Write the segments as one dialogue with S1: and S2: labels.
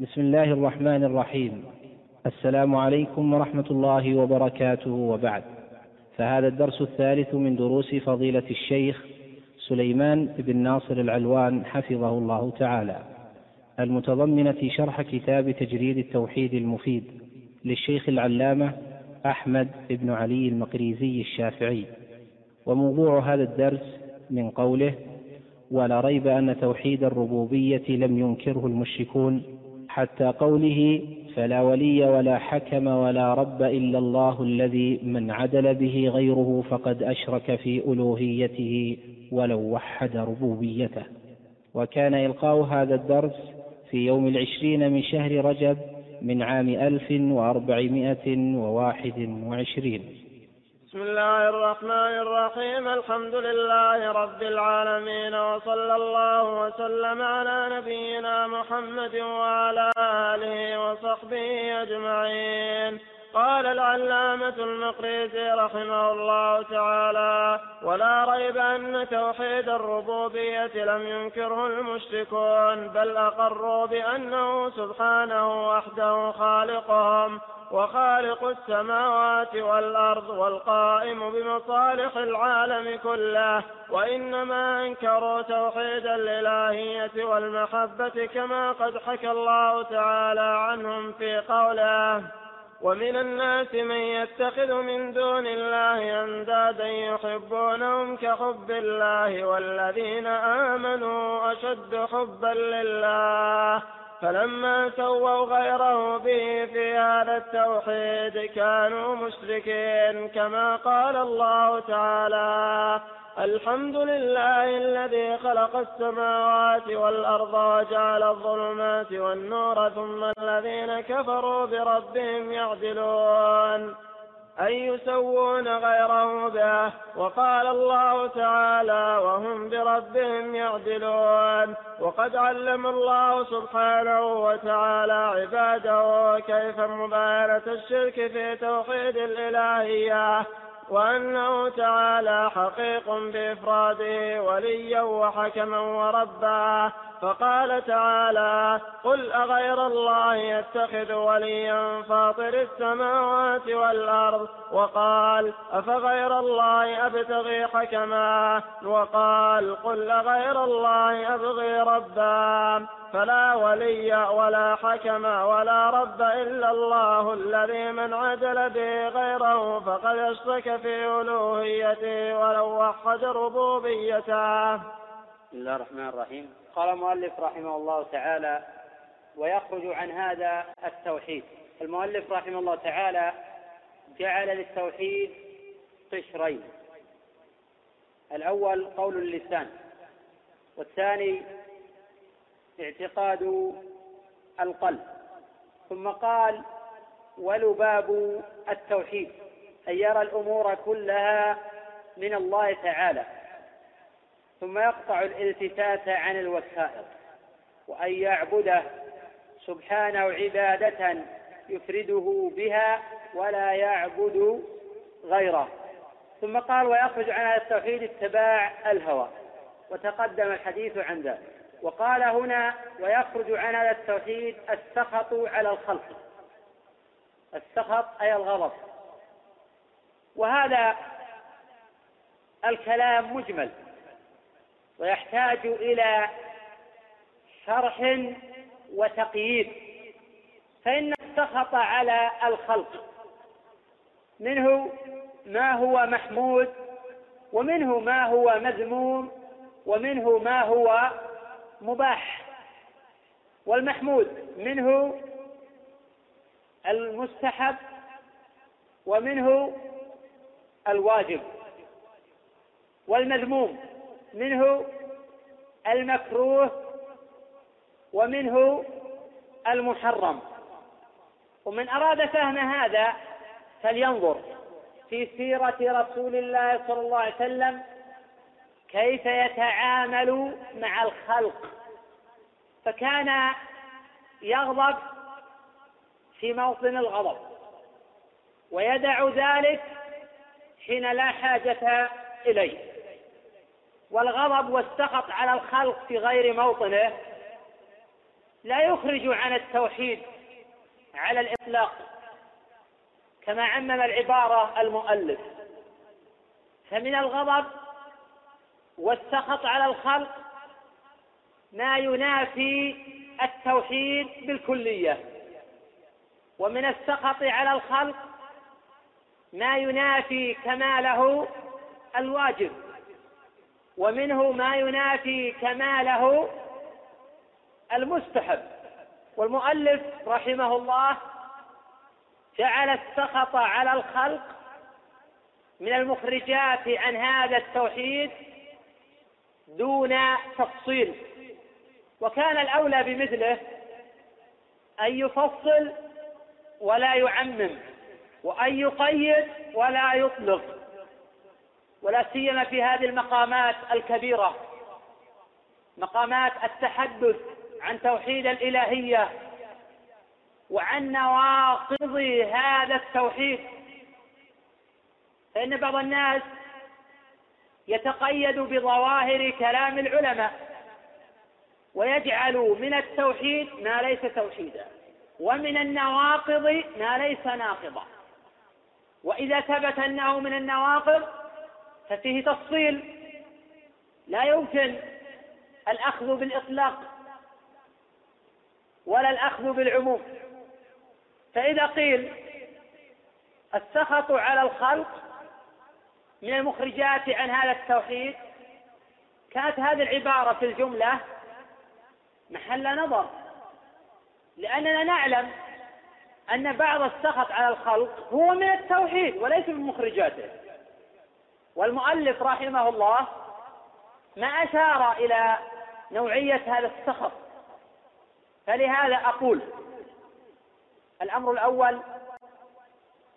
S1: بسم الله الرحمن الرحيم السلام عليكم ورحمه الله وبركاته وبعد فهذا الدرس الثالث من دروس فضيله الشيخ سليمان بن ناصر العلوان حفظه الله تعالى المتضمنه شرح كتاب تجريد التوحيد المفيد للشيخ العلامه احمد بن علي المقريزي الشافعي وموضوع هذا الدرس من قوله ولا ريب ان توحيد الربوبيه لم ينكره المشركون حتى قوله فلا ولي ولا حكم ولا رب الا الله الذي من عدل به غيره فقد اشرك في الوهيته ولو وحد ربوبيته وكان القاء هذا الدرس في يوم العشرين من شهر رجب من عام الف واربعمائه وواحد وعشرين
S2: بسم الله الرحمن الرحيم الحمد لله رب العالمين وصلى الله وسلم على نبينا محمد وعلى اله وصحبه اجمعين قال العلامة المقريزي رحمه الله تعالى ولا ريب أن توحيد الربوبية لم ينكره المشركون بل أقروا بأنه سبحانه وحده خالقهم وخالق السماوات والأرض والقائم بمصالح العالم كله وإنما أنكروا توحيد الإلهية والمحبة كما قد حكى الله تعالى عنهم في قوله ومن الناس من يتخذ من دون الله أندادا يحبونهم كحب الله والذين آمنوا أشد حبا لله فلما سووا غيره به في هذا التوحيد كانوا مشركين كما قال الله تعالى الحمد لله الذي خلق السماوات والأرض وجعل الظلمات والنور ثم الذين كفروا بربهم يعدلون أن يسوون غيره به وقال الله تعالى وهم بربهم يعدلون وقد علم الله سبحانه وتعالى عباده كيف مباينة الشرك في توحيد الإلهية وأنه تعالى حقيق بإفراده وليا وحكما وربا فقال تعالى قل أغير الله يتخذ وليا فاطر السماوات والأرض وقال أفغير الله أبتغي حكما وقال قل أغير الله أبغي ربا فلا ولي ولا حكم ولا رب إلا الله الذي من عدل به غيره فقد اشرك في ألوهيته ولو وحد ربوبيته
S1: بسم الله الرحمن الرحيم قال المؤلف رحمه الله تعالى ويخرج عن هذا التوحيد المؤلف رحمه الله تعالى جعل للتوحيد قشرين الأول قول اللسان والثاني اعتقاد القلب ثم قال ولباب التوحيد أن يرى الأمور كلها من الله تعالى ثم يقطع الالتفات عن الوسائط وأن يعبده سبحانه عبادة يفرده بها ولا يعبد غيره ثم قال ويخرج عن هذا التوحيد اتباع الهوى وتقدم الحديث عن ذلك وقال هنا ويخرج عن هذا التوحيد السخط على الخلق السخط أي الغضب وهذا الكلام مجمل ويحتاج إلى شرح وتقييد فإن السخط على الخلق منه ما هو محمود ومنه ما هو مذموم ومنه ما هو مباح والمحمود منه المستحب ومنه الواجب والمذموم منه المكروه ومنه المحرم ومن أراد فهم هذا فلينظر في سيرة رسول الله صلى الله عليه وسلم كيف يتعامل مع الخلق فكان يغضب في موطن الغضب ويدع ذلك حين لا حاجة إليه والغضب والسخط على الخلق في غير موطنه لا يخرج عن التوحيد على الإطلاق كما عمم العبارة المؤلف فمن الغضب والسخط على الخلق ما ينافي التوحيد بالكلية ومن السخط على الخلق ما ينافي كماله الواجب ومنه ما ينافي كماله المستحب والمؤلف رحمه الله جعل السخط على الخلق من المخرجات عن هذا التوحيد دون تفصيل وكان الأولى بمثله أن يفصل ولا يعمم وأن يقيد ولا يطلق ولا سيما في هذه المقامات الكبيرة مقامات التحدث عن توحيد الإلهية وعن نواقض هذا التوحيد فإن بعض الناس يتقيد بظواهر كلام العلماء ويجعل من التوحيد ما ليس توحيدا ومن النواقض ما ليس ناقضا وإذا ثبت أنه من النواقض ففيه تفصيل لا يمكن الأخذ بالإطلاق ولا الأخذ بالعموم فإذا قيل السخط على الخلق من المخرجات عن هذا التوحيد كانت هذه العبارة في الجملة محل نظر لأننا نعلم أن بعض السخط على الخلق هو من التوحيد وليس من مخرجاته والمؤلف رحمه الله ما أشار إلى نوعية هذا السخط فلهذا أقول الأمر الأول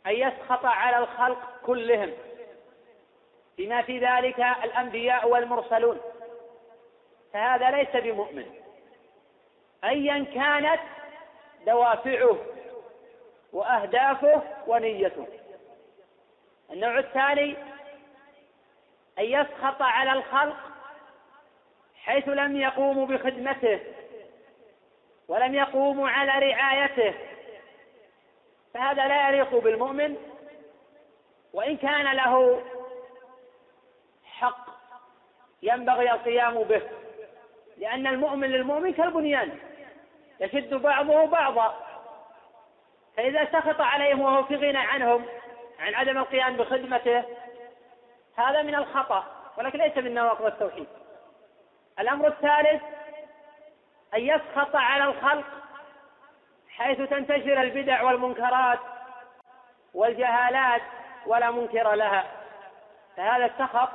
S1: أن يسخط على الخلق كلهم بما في ذلك الأنبياء والمرسلون فهذا ليس بمؤمن أيا كانت دوافعه وأهدافه ونيته النوع الثاني أن يسخط على الخلق حيث لم يقوموا بخدمته ولم يقوموا على رعايته فهذا لا يليق بالمؤمن وإن كان له حق ينبغي القيام به لأن المؤمن للمؤمن كالبنيان يشد بعضه بعضا فإذا سخط عليهم وهو في غنى عنهم عن عدم القيام بخدمته هذا من الخطأ ولكن ليس من نواقض التوحيد الأمر الثالث أن يسخط على الخلق حيث تنتشر البدع والمنكرات والجهالات ولا منكر لها فهذا السخط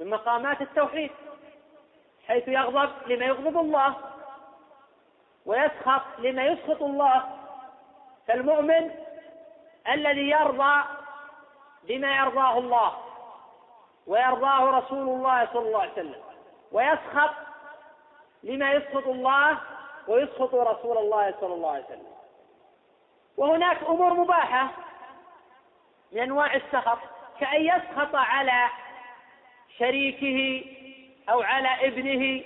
S1: من مقامات التوحيد حيث يغضب لما يغضب الله ويسخط لما يسخط الله فالمؤمن الذي يرضى بما يرضاه الله ويرضاه رسول الله صلى الله عليه وسلم ويسخط لما يسخط الله ويسخط رسول الله صلى الله عليه وسلم وهناك امور مباحه من انواع السخط كان يسخط على شريكه أو على ابنه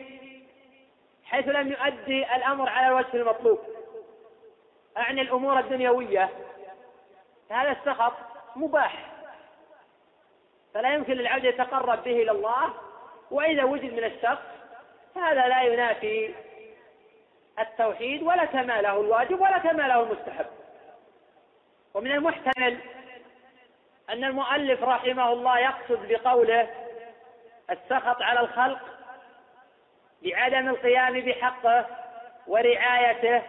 S1: حيث لم يؤدي الأمر على الوجه المطلوب أعني الأمور الدنيوية هذا السخط مباح فلا يمكن للعبد يتقرب به إلى الله وإذا وجد من الشخص هذا لا ينافي التوحيد ولا كماله الواجب ولا كماله المستحب ومن المحتمل أن المؤلف رحمه الله يقصد بقوله السخط على الخلق بعدم القيام بحقه ورعايته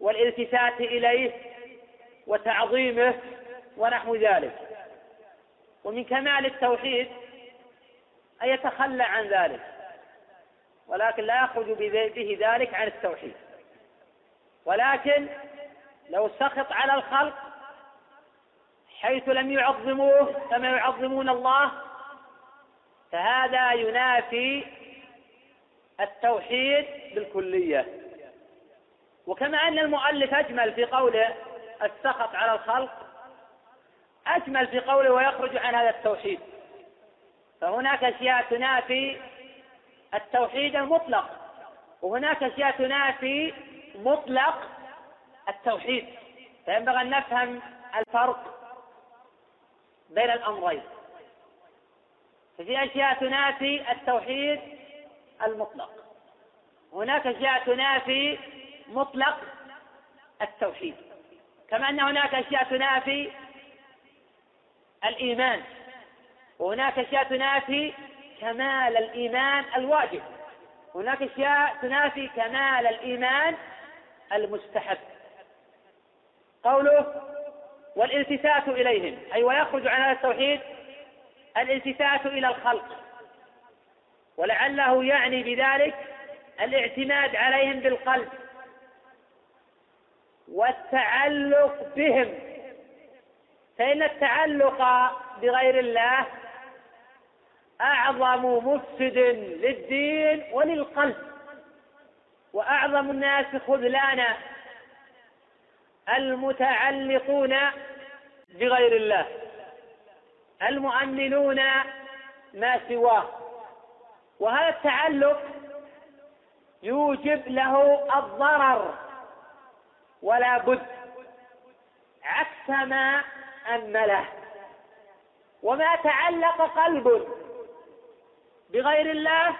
S1: والالتفات اليه وتعظيمه ونحو ذلك ومن كمال التوحيد ان يتخلى عن ذلك ولكن لا يخرج به ذلك عن التوحيد ولكن لو سخط على الخلق حيث لم يعظموه كما يعظمون الله فهذا ينافي التوحيد بالكلية وكما أن المؤلف أجمل في قوله السخط على الخلق أجمل في قوله ويخرج عن هذا التوحيد فهناك أشياء تنافي التوحيد المطلق وهناك أشياء تنافي مطلق التوحيد فينبغي أن نفهم الفرق بين الأمرين ففي أشياء تنافي التوحيد المطلق هناك أشياء تنافي مطلق التوحيد كما أن هناك أشياء تنافي الإيمان وهناك أشياء تنافي كمال الإيمان الواجب هناك أشياء تنافي كمال الإيمان المستحب قوله والالتفات إليهم أي ويخرج عن هذا التوحيد الالتفات الى الخلق ولعله يعني بذلك الاعتماد عليهم بالقلب والتعلق بهم فان التعلق بغير الله اعظم مفسد للدين وللقلب واعظم الناس خذلانا المتعلقون بغير الله المؤملون ما سواه وهذا التعلق يوجب له الضرر ولا بد عكس ما أمله وما تعلق قلب بغير الله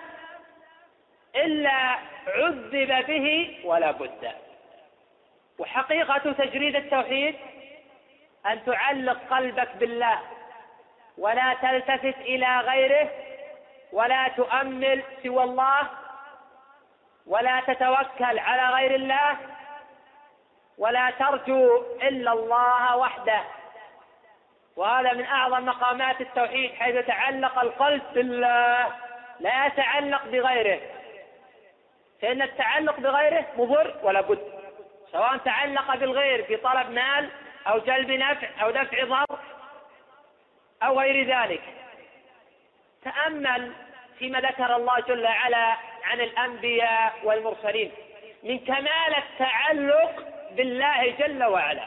S1: إلا عذب به ولا بد وحقيقة تجريد التوحيد أن تعلق قلبك بالله ولا تلتفت إلى غيره ولا تؤمل سوى الله ولا تتوكل على غير الله ولا ترجو إلا الله وحده وهذا من أعظم مقامات التوحيد حيث يتعلق القلب بالله لا يتعلق بغيره فإن التعلق بغيره مضر ولا بد سواء تعلق بالغير في طلب مال أو جلب نفع أو دفع ضر أو غير ذلك تأمل فيما ذكر الله جل وعلا عن الأنبياء والمرسلين من كمال التعلق بالله جل وعلا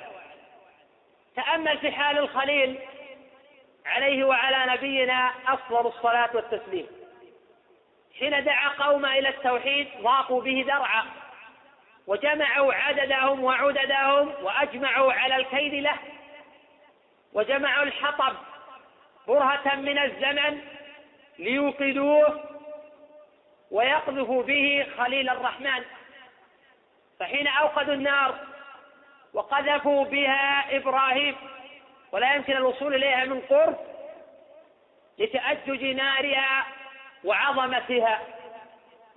S1: تأمل في حال الخليل عليه وعلى نبينا أفضل الصلاة والتسليم حين دعا قوم إلى التوحيد ضاقوا به ذرعا وجمعوا عددهم وعددهم وأجمعوا على الكيد له وجمعوا الحطب برهة من الزمن ليوقدوه ويقذف به خليل الرحمن فحين أوقدوا النار وقذفوا بها إبراهيم ولا يمكن الوصول إليها من قرب لتأجج نارها وعظمتها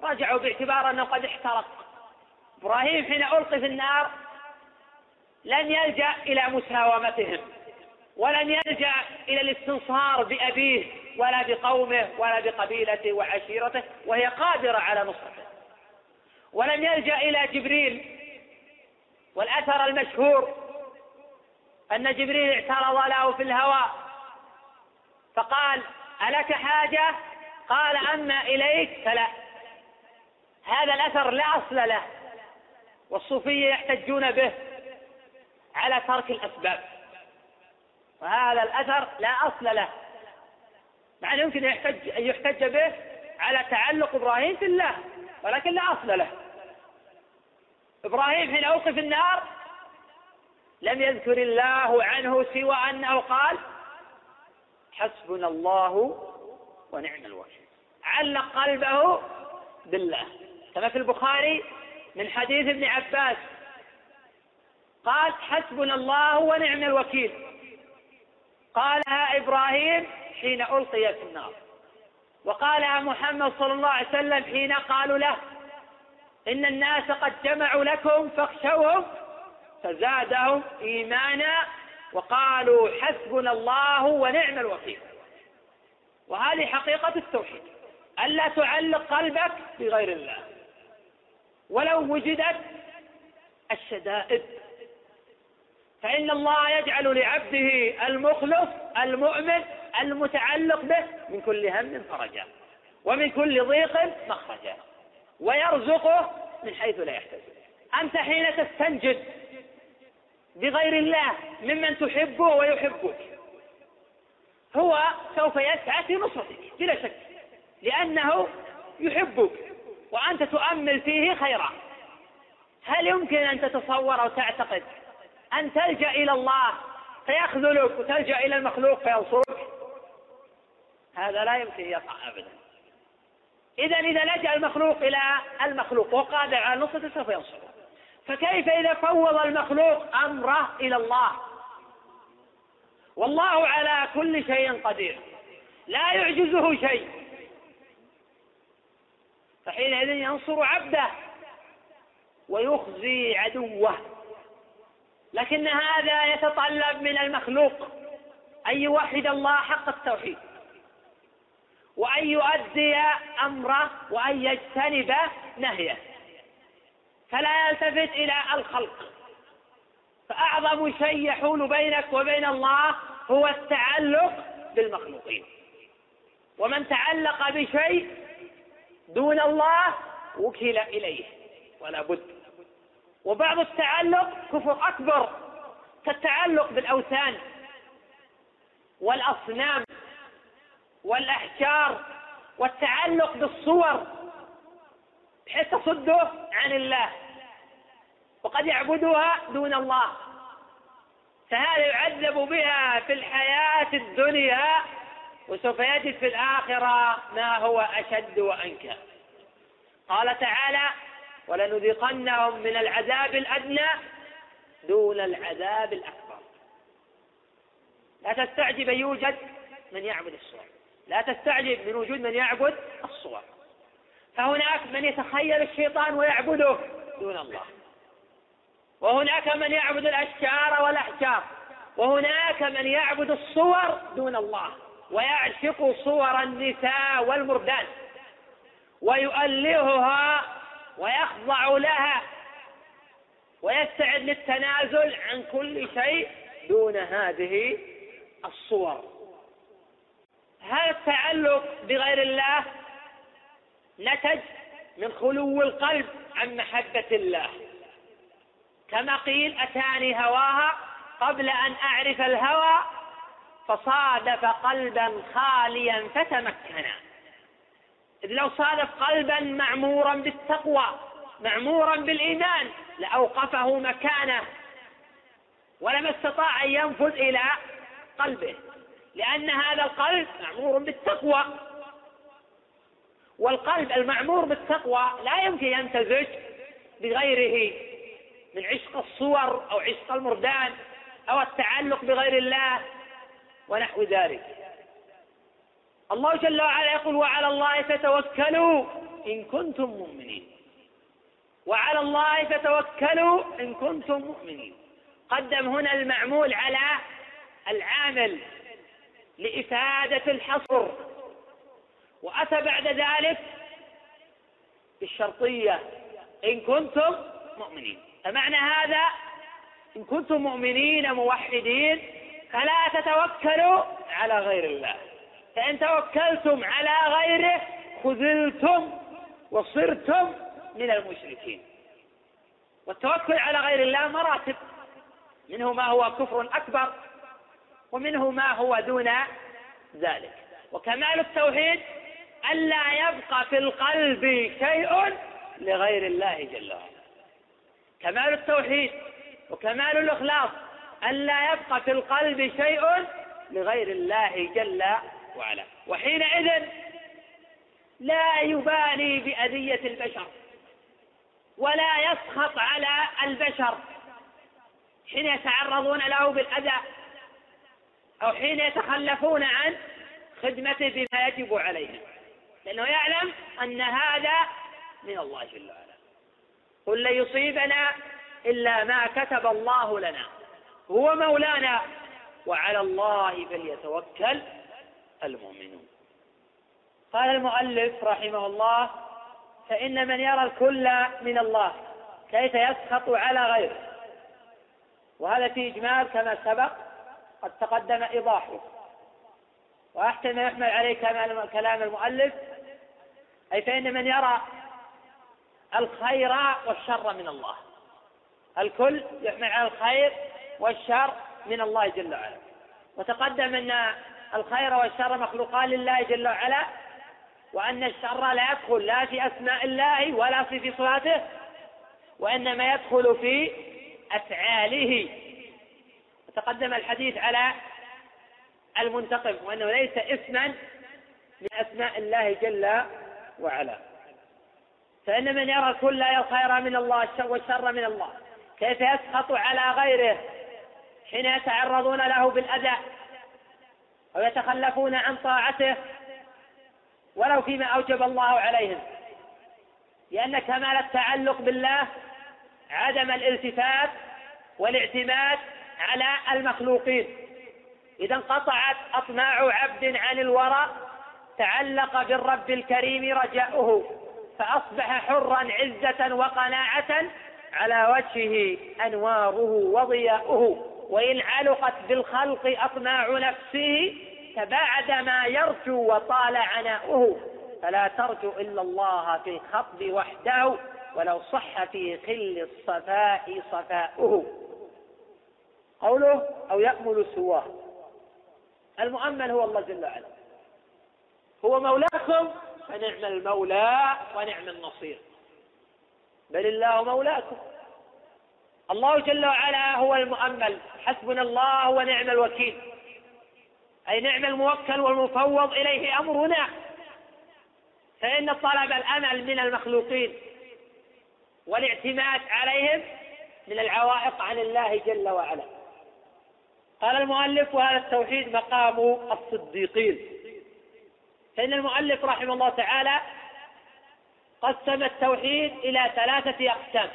S1: رجعوا باعتبار أنه قد احترق إبراهيم حين ألقي في النار لن يلجأ إلى مساومتهم ولن يلجأ إلى الاستنصار بأبيه ولا بقومه ولا بقبيلته وعشيرته وهي قادرة على نصرته ولن يلجأ إلى جبريل والأثر المشهور أن جبريل اعترض له في الهواء فقال ألك حاجة قال أما إليك فلا هذا الأثر لا أصل له والصوفية يحتجون به على ترك الأسباب وهذا الأثر لا أصل له مع أنه يمكن يحتج أن يحتج به على تعلق إبراهيم في الله ولكن لا أصل له إبراهيم حين أوقف النار لم يذكر الله عنه سوى أنه قال حسبنا الله ونعم الوكيل علق قلبه بالله كما في البخاري من حديث ابن عباس قال حسبنا الله ونعم الوكيل قالها إبراهيم حين ألقي في النار وقالها محمد صلى الله عليه وسلم حين قالوا له إن الناس قد جمعوا لكم فاخشوهم فزادهم إيمانا وقالوا حسبنا الله ونعم الوكيل وهذه حقيقة التوحيد ألا تعلق قلبك بغير الله ولو وجدت الشدائد فإن الله يجعل لعبده المخلص المؤمن المتعلق به من كل هم فرجا ومن كل ضيق مخرجا ويرزقه من حيث لا يحتسب أنت حين تستنجد بغير الله ممن تحبه ويحبك هو سوف يسعى في نصرتك بلا شك لأنه يحبك وأنت تؤمل فيه خيرا هل يمكن أن تتصور أو تعتقد أن تلجأ إلى الله فيخذلك وتلجأ إلى المخلوق فينصرك هذا لا يمكن يقع أبدا إذا إذا لجأ المخلوق إلى المخلوق وقادر على نصرته سوف ينصره فكيف إذا فوض المخلوق أمره إلى الله والله على كل شيء قدير لا يعجزه شيء فحينئذ ينصر عبده ويخزي عدوه لكن هذا يتطلب من المخلوق أن يوحد الله حق التوحيد وأن يؤدي أمره وأن يجتنب نهيه فلا يلتفت إلى الخلق فأعظم شيء يحول بينك وبين الله هو التعلق بالمخلوقين ومن تعلق بشيء دون الله وكل إليه ولا بد وبعض التعلق كفر أكبر كالتعلق بالأوثان والأصنام والأحجار والتعلق بالصور بحيث تصده عن الله وقد يعبدها دون الله فهذا يعذب بها في الحياة الدنيا وسوف يجد في الآخرة ما هو أشد وأنكى قال تعالى ولنذيقنهم من العذاب الأدنى دون العذاب الأكبر لا تستعجب أن يوجد من يعبد الصور لا تستعجب من وجود من يعبد الصور فهناك من يتخيل الشيطان ويعبده دون الله وهناك من يعبد الأشجار والأحجار وهناك من يعبد الصور دون الله ويعشق صور النساء والمردان ويؤلهها ويخضع لها ويستعد للتنازل عن كل شيء دون هذه الصور هذا التعلق بغير الله نتج من خلو القلب عن محبة الله كما قيل أتاني هواها قبل أن أعرف الهوى فصادف قلبا خاليا فتمكنا إذ لو صادف قلبا معمورا بالتقوى معمورا بالإيمان لأوقفه مكانه ولم استطاع أن ينفذ إلى قلبه لأن هذا القلب معمور بالتقوى والقلب المعمور بالتقوى لا يمكن يمتزج بغيره من عشق الصور أو عشق المردان أو التعلق بغير الله ونحو ذلك الله جل وعلا يقول وعلى الله فتوكلوا إن كنتم مؤمنين وعلى الله فتوكلوا إن كنتم مؤمنين قدم هنا المعمول على العامل لإفادة الحصر وأتى بعد ذلك بالشرطية إن كنتم مؤمنين فمعنى هذا إن كنتم مؤمنين موحدين فلا تتوكلوا على غير الله فإن توكلتم على غيره خذلتم وصرتم من المشركين والتوكل على غير الله مراتب منه ما هو كفر أكبر ومنه ما هو دون ذلك وكمال التوحيد ألا يبقى في القلب شيء لغير الله جل وعلا كمال التوحيد وكمال الإخلاص ألا يبقى في القلب شيء لغير الله جل وعلا وحينئذ لا يبالي بأذية البشر ولا يسخط على البشر حين يتعرضون له بالأذى أو حين يتخلفون عن خدمته بما يجب عليهم لأنه يعلم أن هذا من الله جل وعلا قل لن يصيبنا إلا ما كتب الله لنا هو مولانا وعلى الله فليتوكل المؤمنون قال المؤلف رحمه الله فإن من يرى الكل من الله كيف يسخط على غيره وهذا في إجمال كما سبق قد تقدم إيضاحه وأحسن ما يحمل عليه كلام المؤلف أي فإن من يرى الخير والشر من الله الكل يحمل على الخير والشر من الله جل وعلا وتقدم أن الخير والشر مخلوقان لله جل وعلا وأن الشر لا يدخل لا في أسماء الله ولا في صفاته وإنما يدخل في أفعاله تقدم الحديث على المنتقم وأنه ليس اسما من أسماء الله جل وعلا فإن من يرى كل الخير من الله والشر من الله كيف يسخط على غيره حين يتعرضون له بالأذى ويتخلفون عن طاعته ولو فيما أوجب الله عليهم لأن كمال التعلق بالله عدم الالتفات والاعتماد على المخلوقين إذا انقطعت أطماع عبد عن الورى تعلق بالرب الكريم رجاؤه فأصبح حرا عزة وقناعة على وجهه أنواره وضياؤه وإن علقت بالخلق أطماع نفسه تباعد ما يرجو وطال عناؤه فلا ترجو إلا الله في الخطب وحده ولو صح في خل الصفاء صفاؤه قوله أو يأمل سواه المؤمل هو الله جل وعلا هو مولاكم فنعم المولى ونعم النصير بل الله مولاكم الله جل وعلا هو المؤمل حسبنا الله ونعم الوكيل أي نعم الموكل والمفوض إليه أمرنا فإن طلب الأمل من المخلوقين والاعتماد عليهم من العوائق عن الله جل وعلا قال المؤلف وهذا التوحيد مقام الصديقين فإن المؤلف رحمه الله تعالى قسم التوحيد إلى ثلاثة أقسام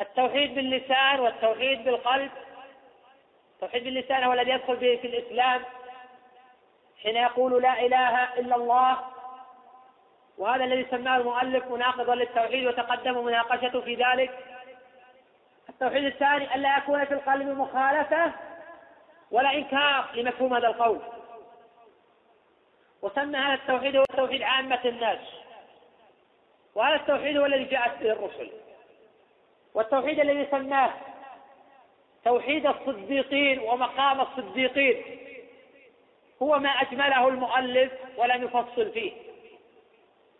S1: التوحيد باللسان والتوحيد بالقلب التوحيد باللسان هو الذي يدخل به في الإسلام حين يقول لا إله إلا الله وهذا الذي سماه المؤلف مناقضا للتوحيد وتقدم مناقشته في ذلك التوحيد الثاني ألا يكون في القلب مخالفة ولا إنكار لمفهوم هذا القول وسمى هذا التوحيد هو توحيد عامة الناس وهذا التوحيد هو الذي جاءت به الرسل والتوحيد الذي سماه توحيد الصديقين ومقام الصديقين هو ما أجمله المؤلف ولم يفصل فيه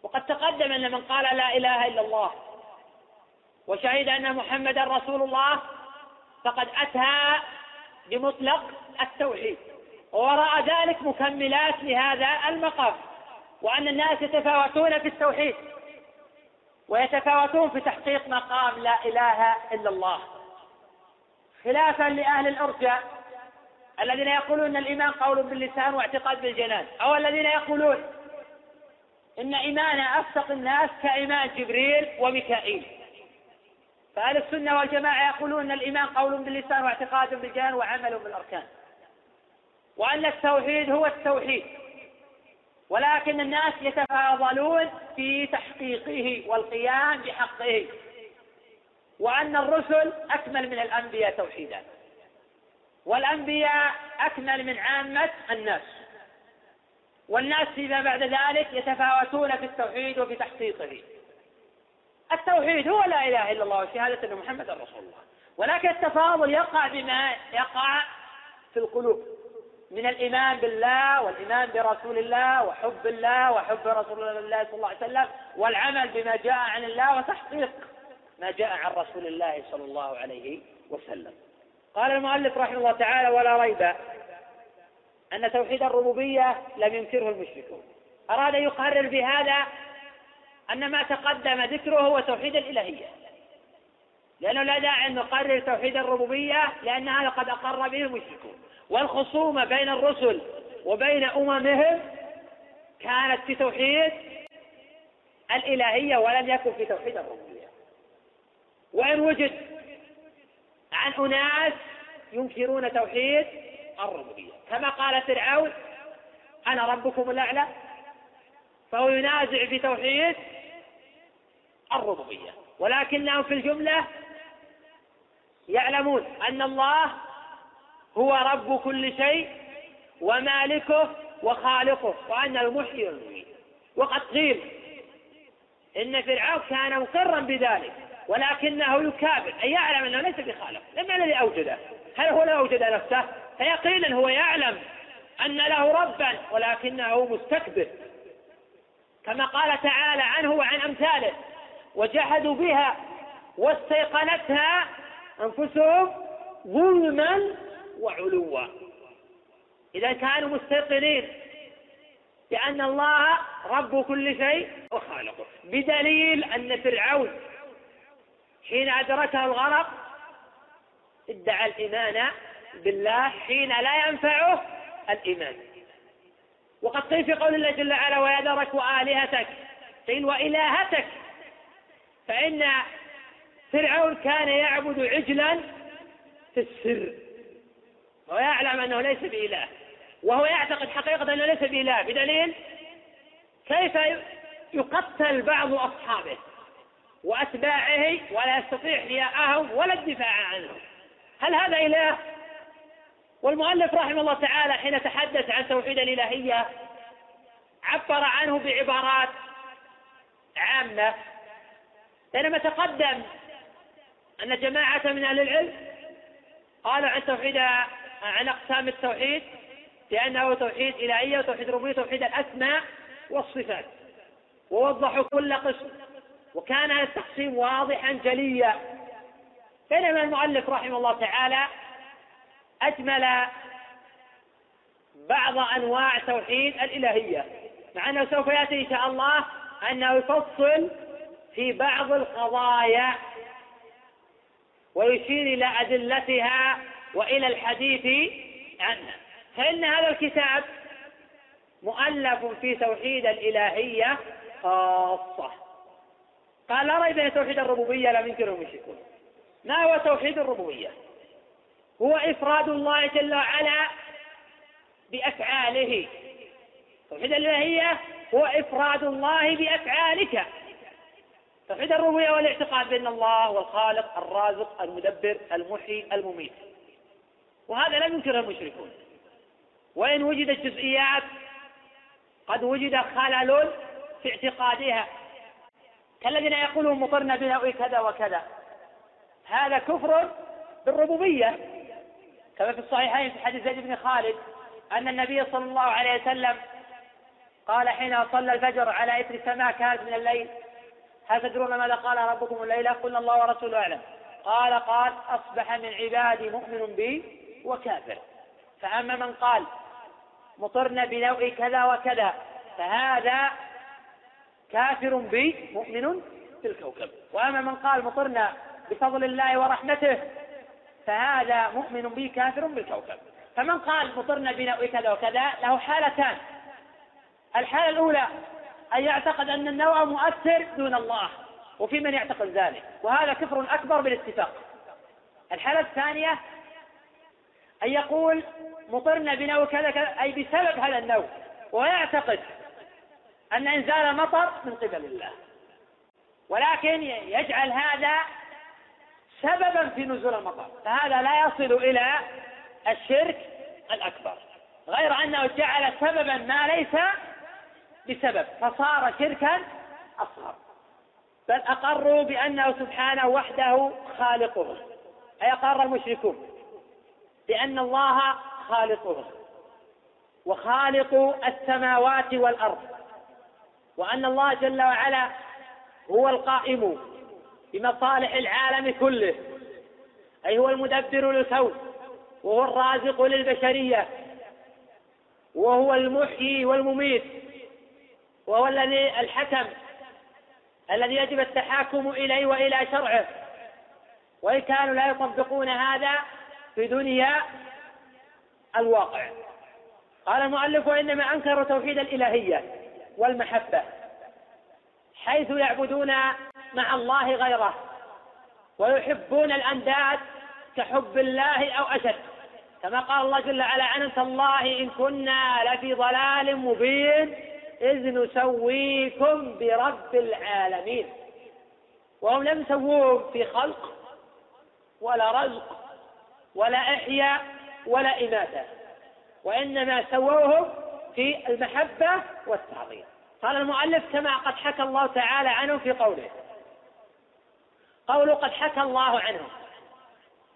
S1: وقد تقدم أن من قال لا إله إلا الله وشهد أن محمدا رسول الله فقد أتى بمطلق التوحيد ووراء ذلك مكملات لهذا المقام وأن الناس يتفاوتون في التوحيد ويتفاوتون في تحقيق مقام لا إله إلا الله خلافا لأهل الأرجاء الذين يقولون أن الإيمان قول باللسان واعتقاد بالجنان أو الذين يقولون إن إيمان افسق الناس كإيمان جبريل وميكائيل فأهل السنة والجماعة يقولون أن الإيمان قول باللسان واعتقاد بالجنان وعمل بالأركان وأن التوحيد هو التوحيد ولكن الناس يتفاضلون في تحقيقه والقيام بحقه وأن الرسل أكمل من الأنبياء توحيدا والأنبياء أكمل من عامة الناس والناس فيما بعد ذلك يتفاوتون في التوحيد وفي تحقيقه التوحيد هو لا إله إلا الله وشهادة أن محمدا رسول الله ولكن التفاضل يقع بما يقع في القلوب من الإيمان بالله والإيمان برسول الله وحب الله وحب رسول الله صلى الله عليه وسلم والعمل بما جاء عن الله وتحقيق ما جاء عن رسول الله صلى الله عليه وسلم قال المؤلف رحمه الله تعالى ولا ريب أن توحيد الربوبية لم ينكره المشركون أراد يقرر بهذا أن ما تقدم ذكره هو توحيد الإلهية لأنه لا داعي أن نقرر توحيد الربوبية لأن هذا قد أقر به المشركون والخصومة بين الرسل وبين أممهم كانت في توحيد الإلهية ولم يكن في توحيد الربوبية وإن وجد عن أناس ينكرون توحيد الربوبية كما قال فرعون أنا ربكم الأعلى فهو ينازع في توحيد الربوبية ولكنهم في الجملة يعلمون أن الله هو رب كل شيء ومالكه وخالقه وأنه المحيي والمميت وقد قيل إن فرعون كان مقرا بذلك ولكنه يكابر أي يعلم أنه ليس بخالق لما الذي أوجده هل هو لا أوجد نفسه فيقينا هو يعلم أن له ربا ولكنه مستكبر كما قال تعالى عنه وعن أمثاله وجحدوا بها واستيقنتها أنفسهم ظلما وعلوا إذا كانوا مستيقنين بأن الله رب كل شيء وخالقه بدليل أن فرعون حين أدركه الغرق ادعى الإيمان بالله حين لا ينفعه الإيمان وقد قيل في قول الله جل وعلا ويذرك وآلهتك قيل وإلهتك فإن فرعون كان يعبد عجلا في السر ويعلم أنه ليس بإله وهو يعتقد حقيقة أنه ليس بإله بدليل كيف يقتل بعض أصحابه وأتباعه ولا يستطيع إياءهم ولا الدفاع عنهم هل هذا إله؟ والمؤلف رحمه الله تعالى حين تحدث عن توحيد الإلهية عبر عنه بعبارات عامة لأنما تقدم أن جماعة من أهل العلم قالوا عن توحيد عن أقسام التوحيد لأنه توحيد إلهية وتوحيد ربوبية وتوحيد الأسماء والصفات ووضحوا كل قسم وكان هذا التقسيم واضحا جليا بينما المؤلف رحمه الله تعالى أجمل بعض أنواع توحيد الإلهية مع أنه سوف يأتي إن شاء الله أنه يفصل في بعض القضايا ويشير إلى أدلتها وإلى الحديث عنها فإن هذا الكتاب مؤلف في توحيد الإلهية خاصة قال لا ريب أن توحيد الربوبية لم ينكره المشركون ما هو توحيد الربوبية؟ هو إفراد الله جل وعلا بأفعاله توحيد الإلهية هو إفراد الله بأفعالك توحيد الربوبية والاعتقاد بأن الله هو الخالق الرازق المدبر المحيي المميت وهذا لم ينكره المشركون وإن وجدت جزئيات قد وجد خلل في اعتقادها كالذين يقولون مطرنا بها كذا وكذا هذا كفر بالربوبية كما في الصحيحين في حديث زيد بن خالد أن النبي صلى الله عليه وسلم قال حين صلى الفجر على إثر سماء كانت من الليل هل تدرون ماذا قال ربكم الليلة قلنا الله ورسوله أعلم قال قال أصبح من عبادي مؤمن بي وكافر فأما من قال مطرنا بنوع كذا وكذا فهذا كافر بي مؤمن بالكوكب وأما من قال مطرنا بفضل الله ورحمته فهذا مؤمن بي كافر بالكوكب فمن قال مطرنا بنوع كذا وكذا له حالتان الحالة الأولى أن يعتقد أن النوع مؤثر دون الله وفي من يعتقد ذلك وهذا كفر أكبر بالاتفاق الحالة الثانية أن يقول مطرنا بنو كذا كذا أي بسبب هذا النوع ويعتقد أن إنزال المطر من قبل الله ولكن يجعل هذا سببا في نزول المطر فهذا لا يصل إلى الشرك الأكبر غير أنه جعل سببا ما ليس بسبب فصار شركا أصغر بل أقروا بأنه سبحانه وحده خالقهم أي أقر المشركون بان الله خالقهم وخالق السماوات والأرض وأن الله جل وعلا هو القائم بمصالح العالم كله أي هو المدبر للكون وهو الرازق للبشرية وهو المحيي والمميت وهو الذي الحكم الذي يجب التحاكم إليه وإلى شرعه وإن كانوا لا يطبقون هذا في دنيا الواقع قال المؤلف وإنما أنكروا توحيد الإلهية والمحبة حيث يعبدون مع الله غيره ويحبون الأنداد كحب الله أو أشد كما قال الله جل وعلا عن الله إن كنا لفي ضلال مبين إذ نسويكم برب العالمين وهم لم يسووه في خلق ولا رزق ولا أحياء ولا إماتة وإنما سووه في المحبة والتعظيم قال المؤلف كما قد حكى الله تعالى عنه في قوله قوله قد حكى الله عنه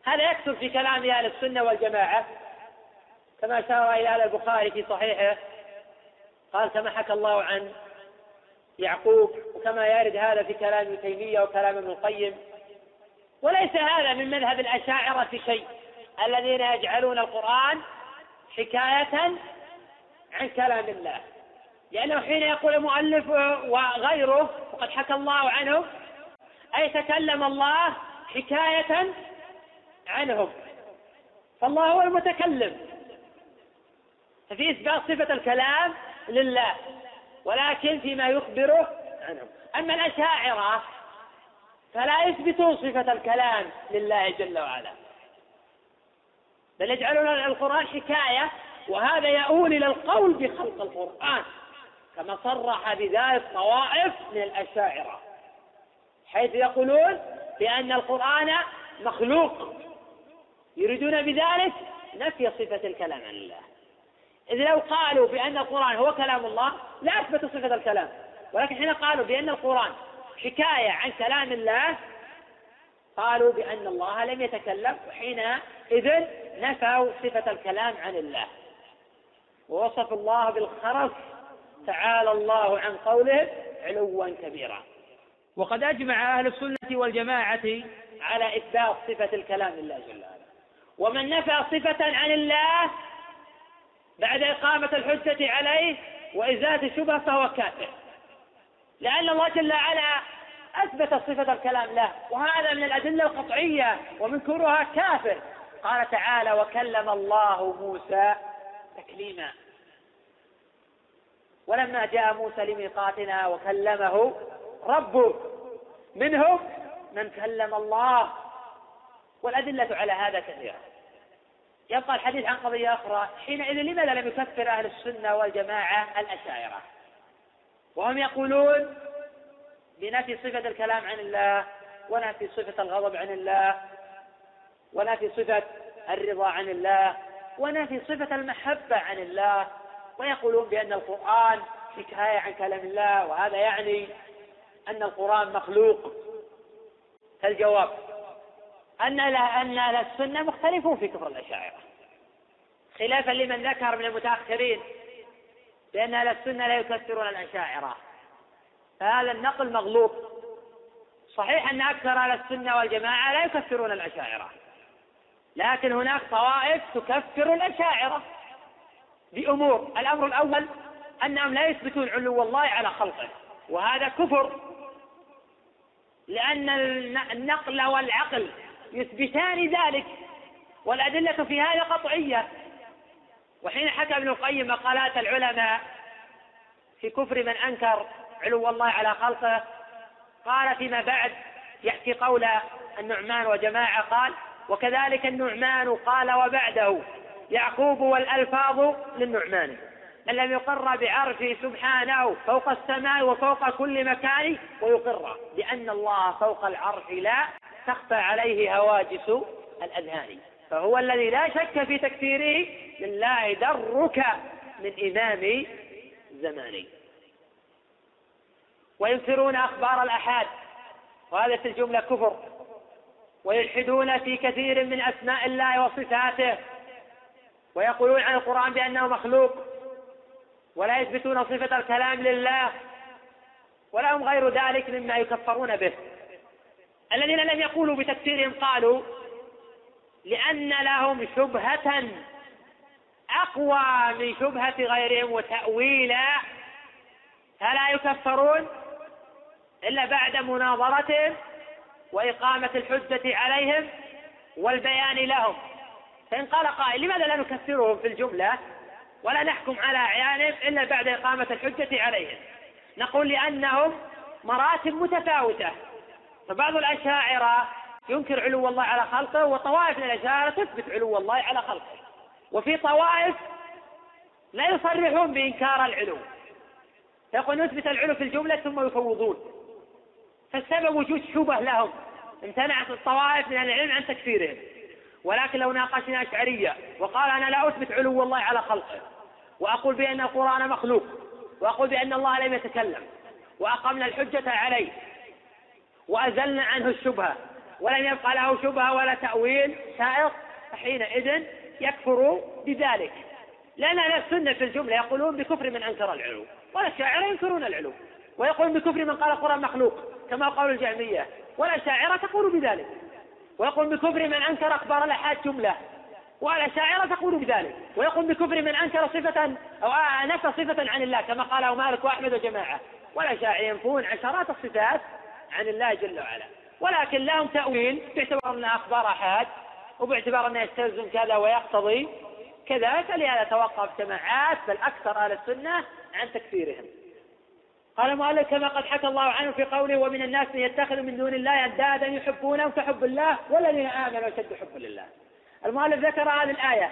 S1: هذا يكثر في كلام أهل السنة والجماعة كما أشار إلى أهل البخاري في صحيحه قال كما حكى الله عن يعقوب وكما يرد هذا في كلام ابن تيمية وكلام ابن القيم وليس هذا من مذهب الأشاعرة في شيء الذين يجعلون القرآن حكاية عن كلام الله لأنه حين يقول المؤلف وغيره وقد حكى الله عنه أي تكلم الله حكاية عنهم فالله هو المتكلم ففي إثبات صفة الكلام لله ولكن فيما يخبره عنهم أما الأشاعرة فلا يثبتون صفة الكلام لله جل وعلا بل يجعلون القرآن حكاية وهذا يؤول إلى القول بخلق القرآن كما صرح بذلك طوائف من الأشاعرة حيث يقولون بأن القرآن مخلوق يريدون بذلك نفي صفة الكلام عن الله إذ لو قالوا بأن القرآن هو كلام الله لا أثبتوا صفة الكلام ولكن حين قالوا بأن القرآن حكاية عن كلام الله قالوا بأن الله لم يتكلم وحينئذ نفوا صفة الكلام عن الله ووصف الله بالخرف تعالى الله عن قوله علوا كبيرا وقد أجمع أهل السنة والجماعة على إثبات صفة الكلام لله جل وعلا ومن نفى صفة عن الله بعد إقامة الحجة عليه وإزالة الشبهة فهو كافر لأن الله جل وعلا أثبت صفة الكلام له وهذا من الأدلة القطعية ومن كونها كافر قال تعالى وكلم الله موسى تكليما ولما جاء موسى لميقاتنا وكلمه ربه منهم من كلم الله والأدلة على هذا كثيرة يبقى الحديث عن قضية أخرى حينئذ لماذا لم يكفر أهل السنة والجماعة الأشاعرة وهم يقولون بنفي صفة الكلام عن الله ونفي صفة الغضب عن الله ونفي صفة الرضا عن الله ونفي صفة المحبة عن الله ويقولون بأن القرآن حكاية عن كلام الله وهذا يعني أن القرآن مخلوق فالجواب أن أن أهل السنة مختلفون في كفر الأشاعرة خلافا لمن ذكر من المتأخرين بأن أهل السنة لا يكفرون الأشاعرة هذا النقل مغلوط صحيح أن أكثر أهل السنة والجماعة لا يكفرون الأشاعرة لكن هناك طوائف تكفر الأشاعرة بأمور الأمر الأول أنهم لا يثبتون علو الله على خلقه وهذا كفر لأن النقل والعقل يثبتان ذلك والأدلة في هذا قطعية وحين حكى ابن القيم مقالات العلماء في كفر من أنكر علو الله على خلقه قال فيما بعد يأتي قول النعمان وجماعة قال وكذلك النعمان قال وبعده يعقوب والألفاظ للنعمان من لم يقر بعرشه سبحانه فوق السماء وفوق كل مكان ويقر بأن الله فوق العرش لا تخفى عليه هواجس الأذهان فهو الذي لا شك في تكفيره لله درك من إمام زمانه وينكرون أخبار الآحاد وهذه الجملة كفر ويلحدون في كثير من أسماء الله وصفاته ويقولون عن القرآن بأنه مخلوق ولا يثبتون صفة الكلام لله ولهم غير ذلك مما يكفرون به الذين لم يقولوا بتكفيرهم قالوا لأن لهم شبهة أقوى من شبهة غيرهم وتأويلا فلا يكفرون إلا بعد مناظرتهم وإقامة الحجة عليهم والبيان لهم فإن قال قائل لماذا لا نكفرهم في الجملة ولا نحكم على أعيانهم إلا بعد إقامة الحجة عليهم نقول لأنهم مراتب متفاوتة فبعض الأشاعرة ينكر علو الله على خلقه وطوائف من الأشاعرة تثبت علو الله على خلقه وفي طوائف لا يصرحون بإنكار العلو يقول نثبت العلو في الجملة ثم يفوضون فالسبب وجود شبه لهم امتنعت الطوائف من العلم عن تكفيرهم ولكن لو ناقشنا أشعرية وقال أنا لا أثبت علو الله على خلقه وأقول بأن القرآن مخلوق وأقول بأن الله لم يتكلم وأقمنا الحجة عليه وأزلنا عنه الشبهة ولم يبقى له شبهة ولا تأويل سائق فحينئذ يكفر بذلك لأن أهل السنة في الجملة يقولون بكفر من أنكر العلو والأشاعرة ينكرون العلو ويقولون بكفر من قال القرآن مخلوق كما قول الجهمية والأشاعرة تقول بذلك ويقول بكفر من أنكر أخبار الآحاد جملة والأشاعرة تقول بذلك ويقول بكفر من أنكر صفة أو نفى صفة عن الله كما قاله مالك وأحمد وجماعة والأشاعرة ينفون عشرات الصفات عن الله جل وعلا ولكن لهم تأويل باعتبار أنها أخبار أحاد وباعتبار أنها يستلزم كذا ويقتضي كذا فلهذا توقف جماعات بل أكثر أهل السنة عن تكفيرهم قال المؤلف كما قد حكى الله عنه في قوله ومن الناس من يتخذ من دون الله اندادا يحبونهم كحب الله والذين امنوا اشد حبا لله. المؤلف ذكر هذه الايه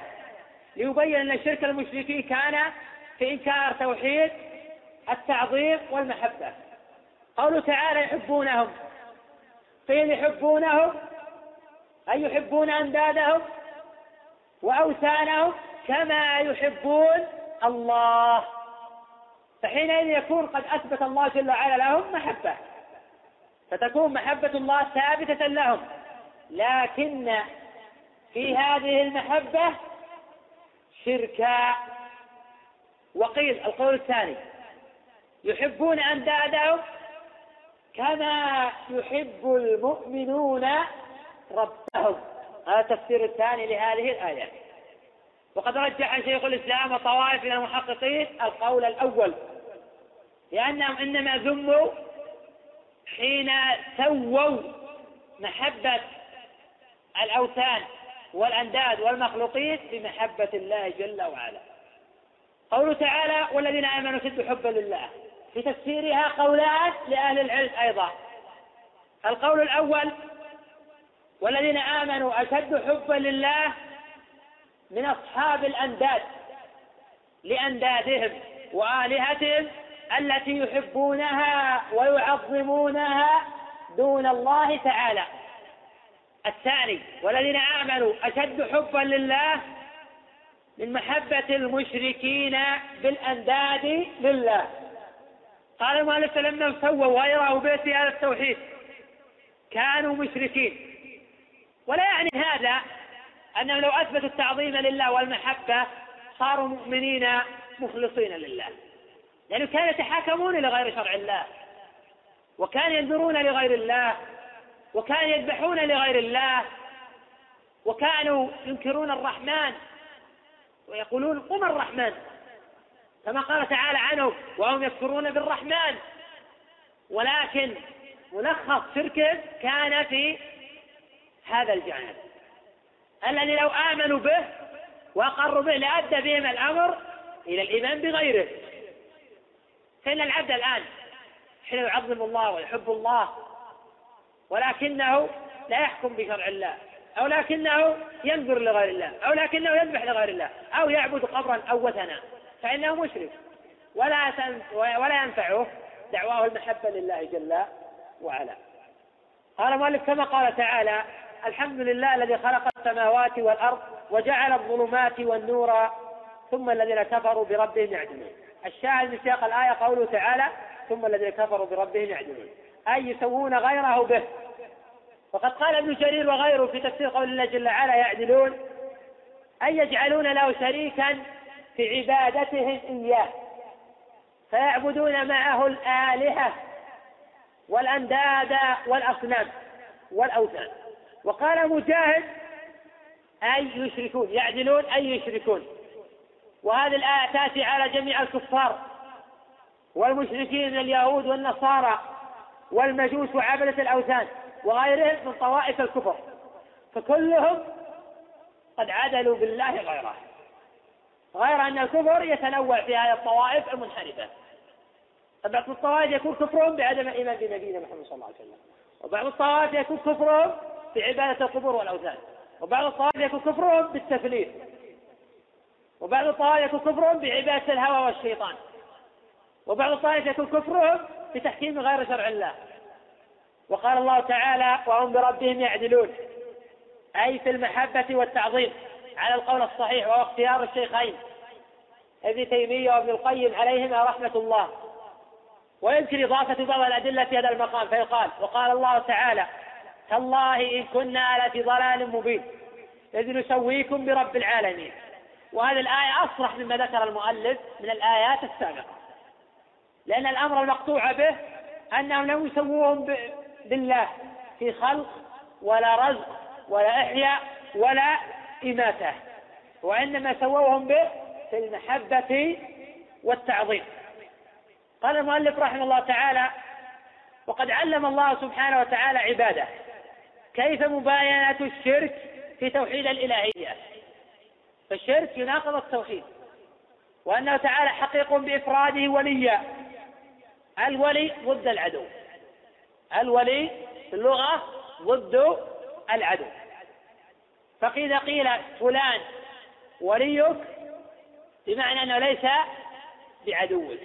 S1: ليبين ان شرك المشركين كان في انكار توحيد التعظيم والمحبه. قوله تعالى يحبونهم قيل يحبونهم اي يحبون اندادهم واوثانهم كما يحبون الله فحينئذ يكون قد أثبت الله جل وعلا لهم محبة فتكون محبة الله ثابتة لهم لكن في هذه المحبة شركا وقيل القول الثاني يحبون أندادهم كما يحب المؤمنون ربهم هذا التفسير الثاني لهذه الآية وقد رجح شيخ الإسلام وطوائف من المحققين القول الأول لأنهم إنما ذموا حين سووا محبة الأوثان والأنداد والمخلوقين بمحبة الله جل وعلا قوله تعالى والذين آمنوا شد حبا لله في تفسيرها قولات لأهل العلم أيضا القول الأول والذين آمنوا أشد حبا لله من أصحاب الأنداد لأندادهم وآلهتهم التي يحبونها ويعظمونها دون الله تعالى الثاني والذين آمنوا أشد حبا لله من محبة المشركين بالأنداد لله قال المؤلف فلما سووا غيره بيت هذا التوحيد كانوا مشركين ولا يعني هذا أنهم لو أثبتوا التعظيم لله والمحبة صاروا مؤمنين مخلصين لله لأنه يعني كانوا يتحاكمون إلى غير شرع الله وكان ينذرون لغير الله وكان يذبحون لغير الله وكانوا ينكرون الرحمن ويقولون قم الرحمن كما قال تعالى عنه وهم يكفرون بالرحمن ولكن ملخص شركه كان في هذا الجانب الذي لو آمنوا به وأقروا به لأدى بهم الأمر إلى الإيمان بغيره فإن العبد الآن حين يعظم الله ويحب الله ولكنه لا يحكم بشرع الله أو لكنه ينذر لغير الله أو لكنه يذبح لغير الله أو يعبد قبرا أو وثنا فإنه مشرك ولا ولا ينفعه دعواه المحبة لله جل وعلا قال مالك كما قال تعالى الحمد لله الذي خلق السماوات والأرض وجعل الظلمات والنور ثم الذين كفروا بربهم يعدلون الشاهد من سياق الآية قوله تعالى ثم الذين كفروا بربهم يعدلون أي يسوون غيره به وقد قال ابن جرير وغيره في تفسير قول الله جل وعلا يعدلون أي يجعلون له شريكا في عبادتهم إياه فيعبدون معه الآلهة والأنداد والأصنام والأوثان وقال مجاهد أي يشركون يعدلون أي يشركون وهذه الآية تأتي على جميع الكفار والمشركين من اليهود والنصارى والمجوس وعبدة الأوثان وغيرهم من طوائف الكفر فكلهم قد عدلوا بالله غيره غير أن الكفر يتنوع في هذه الطوائف المنحرفة فبعض الطوائف يكون كفرهم بعدم الإيمان بنبينا محمد صلى الله عليه وسلم وبعض الطوائف يكون كفرهم في عبادة القبور والأوثان وبعض الطوائف يكون كفرهم بالتفليل وبعض الطوائف يكون كفرهم بعبادة الهوى والشيطان وبعض الطوائف يكون كفرهم بتحكيم غير شرع الله وقال الله تعالى وهم بربهم يعدلون أي في المحبة والتعظيم على القول الصحيح وهو اختيار الشيخين ابن تيمية وابن القيم عليهما رحمة الله ويمكن إضافة بعض الأدلة في هذا المقام فيقال وقال الله تعالى تالله إن كنا لفي ضلال مبين إذ نسويكم برب العالمين وهذه الآية أصرح مما ذكر المؤلف من الآيات السابقة لأن الأمر المقطوع به أنهم لم يسووهم بالله في خلق ولا رزق ولا إحياء ولا إماتة وإنما سووهم به في المحبة والتعظيم قال المؤلف رحمه الله تعالى وقد علم الله سبحانه وتعالى عباده كيف مباينة الشرك في توحيد الإلهية فالشرك يناقض التوحيد وأنه تعالى حقيق بإفراده وليا الولي ضد العدو الولي في اللغة ضد العدو فإذا قيل فلان وليك بمعنى أنه ليس بعدوك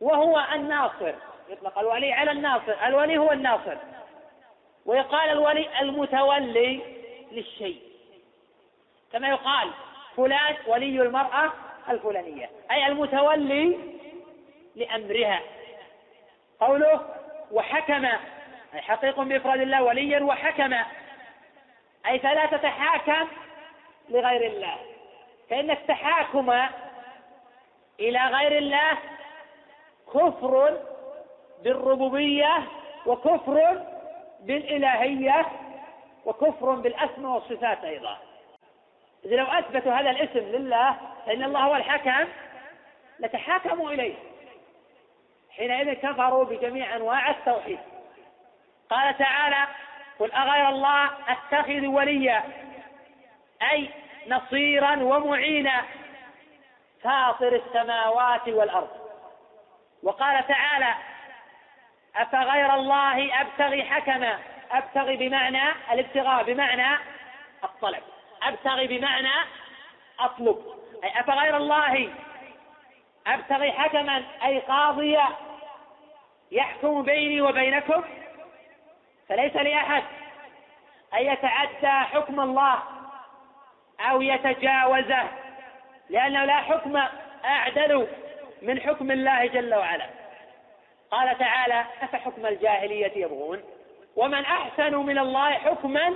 S1: وهو الناصر يطلق الولي على الناصر الولي هو الناصر ويقال الولي المتولي للشيء كما يقال فلان ولي المرأة الفلانية أي المتولي لأمرها قوله وحكم أي حقيق بإفراد الله وليا وحكم أي فلا تتحاكم لغير الله فإن التحاكم إلى غير الله كفر بالربوبية وكفر بالإلهية وكفر بالأسماء والصفات أيضا إذا لو أثبتوا هذا الاسم لله فإن الله هو الحكم لتحاكموا إليه حينئذ كفروا بجميع أنواع التوحيد قال تعالى قل أغير الله أتخذ وليا أي نصيرا ومعينا فاطر السماوات والأرض وقال تعالى أفغير الله أبتغي حكما أبتغي بمعنى الابتغاء بمعنى الطلب أبتغي بمعنى أطلب أي أفغير الله أبتغي حكما أي قاضيا يحكم بيني وبينكم فليس لأحد أن يتعدى حكم الله أو يتجاوزه لأنه لا حكم أعدل من حكم الله جل وعلا قال تعالى أفحكم الجاهلية يبغون ومن أحسن من الله حكما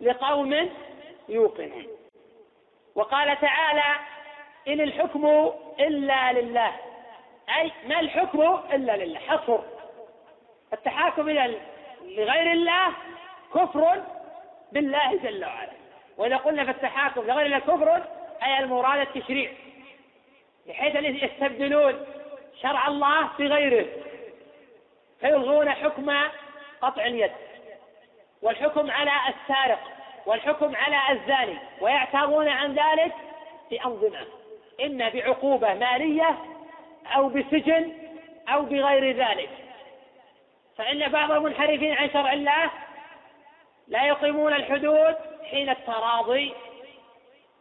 S1: لقوم يوقنون وقال تعالى إن الحكم إلا لله أي ما الحكم إلا لله حصر التحاكم إلى لغير الله كفر بالله جل وعلا وإذا قلنا في التحاكم لغير الله كفر أي المراد التشريع بحيث أن يستبدلون شرع الله بغيره فيلغون حكم قطع اليد والحكم على السارق والحكم على الزاني ويعتاضون عن ذلك بأنظمة إما بعقوبة مالية أو بسجن أو بغير ذلك فإن بعض المنحرفين عن شرع الله لا يقيمون الحدود حين التراضي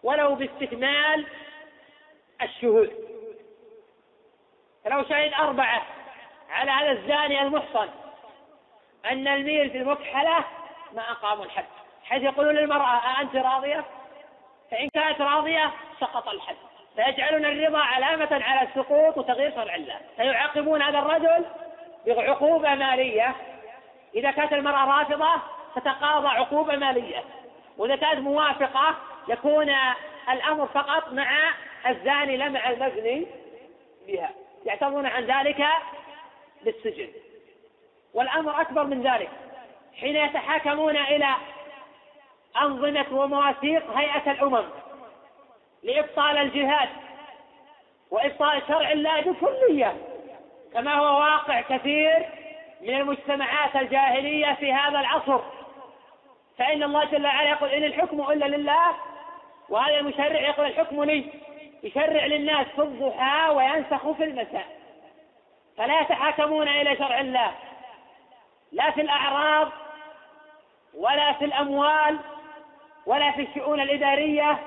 S1: ولو باستكمال الشهود فلو شهد أربعة على هذا الزاني المحصن أن الميل في المكحلة ما أقاموا الحد حيث يقولون للمرأة أأنت راضية؟ فإن كانت راضية سقط الحد فيجعلون الرضا علامة على السقوط وتغيير شرع الله فيعاقبون هذا الرجل بعقوبة مالية إذا كانت المرأة رافضة تتقاضى عقوبة مالية وإذا كانت موافقة يكون الأمر فقط مع الزاني لا مع المزني بها يعترضون عن ذلك بالسجن والأمر أكبر من ذلك حين يتحاكمون إلى أنظمة ومواثيق هيئة الأمم لإبطال الجهاد وإبطال شرع الله بكلية كما هو واقع كثير من المجتمعات الجاهلية في هذا العصر فإن الله جل وعلا يقول إن الحكم إلا لله وهذا المشرع يقول الحكم لي يشرع للناس في الضحى وينسخ في المساء فلا يتحاكمون الى شرع الله لا في الاعراض ولا في الاموال ولا في الشؤون الاداريه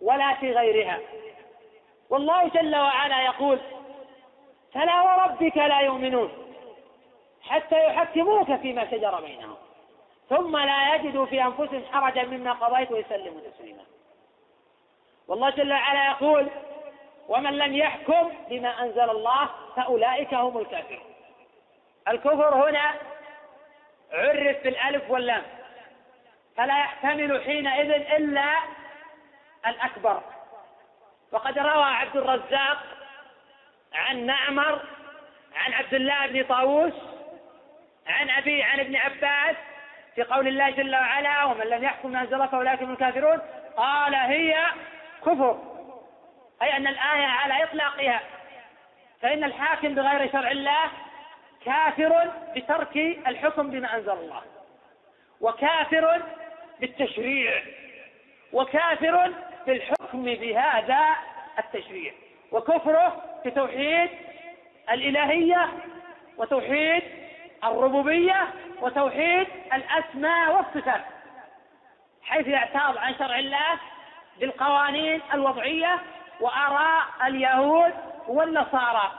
S1: ولا في غيرها والله جل وعلا يقول فلا وربك لا يؤمنون حتى يحكموك فيما شجر بينهم ثم لا يجدوا في انفسهم حرجا مما قضيت ويسلموا تسليما والله جل وعلا يقول ومن لم يحكم بما أنزل الله فأولئك هم الكافرون الكفر هنا عرف بالألف واللام فلا يحتمل حينئذ إلا الأكبر وقد روى عبد الرزاق عن معمر عن عبد الله بن طاووس عن أبي عن ابن عباس في قول الله جل وعلا ومن لم يحكم ما أنزل فأولئك هم الكافرون قال هي كفر أي أن الآية على إطلاقها فإن الحاكم بغير شرع الله كافر بترك الحكم بما أنزل الله وكافر بالتشريع وكافر بالحكم بهذا التشريع وكفره بتوحيد الإلهية وتوحيد الربوبية وتوحيد الأسماء والصفات حيث يعتاض عن شرع الله بالقوانين الوضعية وأرى اليهود والنصارى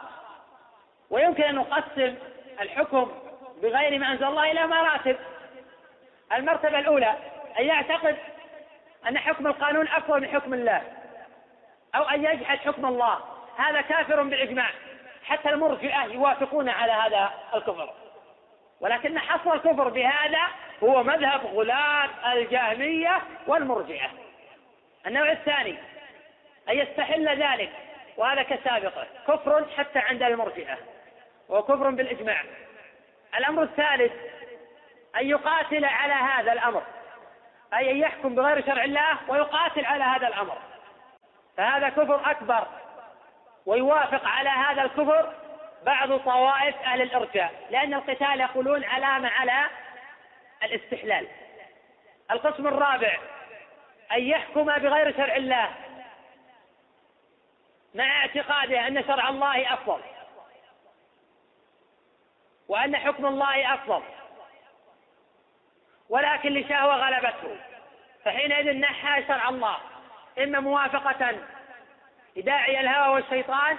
S1: ويمكن أن نقسم الحكم بغير ما أنزل الله إلى مراتب المرتبة الأولى أن يعتقد أن حكم القانون أقوى من حكم الله أو أن يجحد حكم الله هذا كافر بالإجماع حتى المرجئة يوافقون على هذا الكفر ولكن حصر الكفر بهذا هو مذهب غلاة الجهمية والمرجئة النوع الثاني أن يستحل ذلك وهذا كسابقه كفر حتى عند المرجئة وكفر بالإجماع الأمر الثالث أن يقاتل على هذا الأمر أي أن يحكم بغير شرع الله ويقاتل على هذا الأمر فهذا كفر أكبر ويوافق على هذا الكفر بعض طوائف أهل الإرجاء لأن القتال يقولون علامة على الاستحلال القسم الرابع أن يحكم بغير شرع الله مع اعتقاده أن شرع الله أفضل وأن حكم الله أفضل ولكن لشهوة غلبته فحينئذ نحى شرع الله إما موافقة لداعي الهوى والشيطان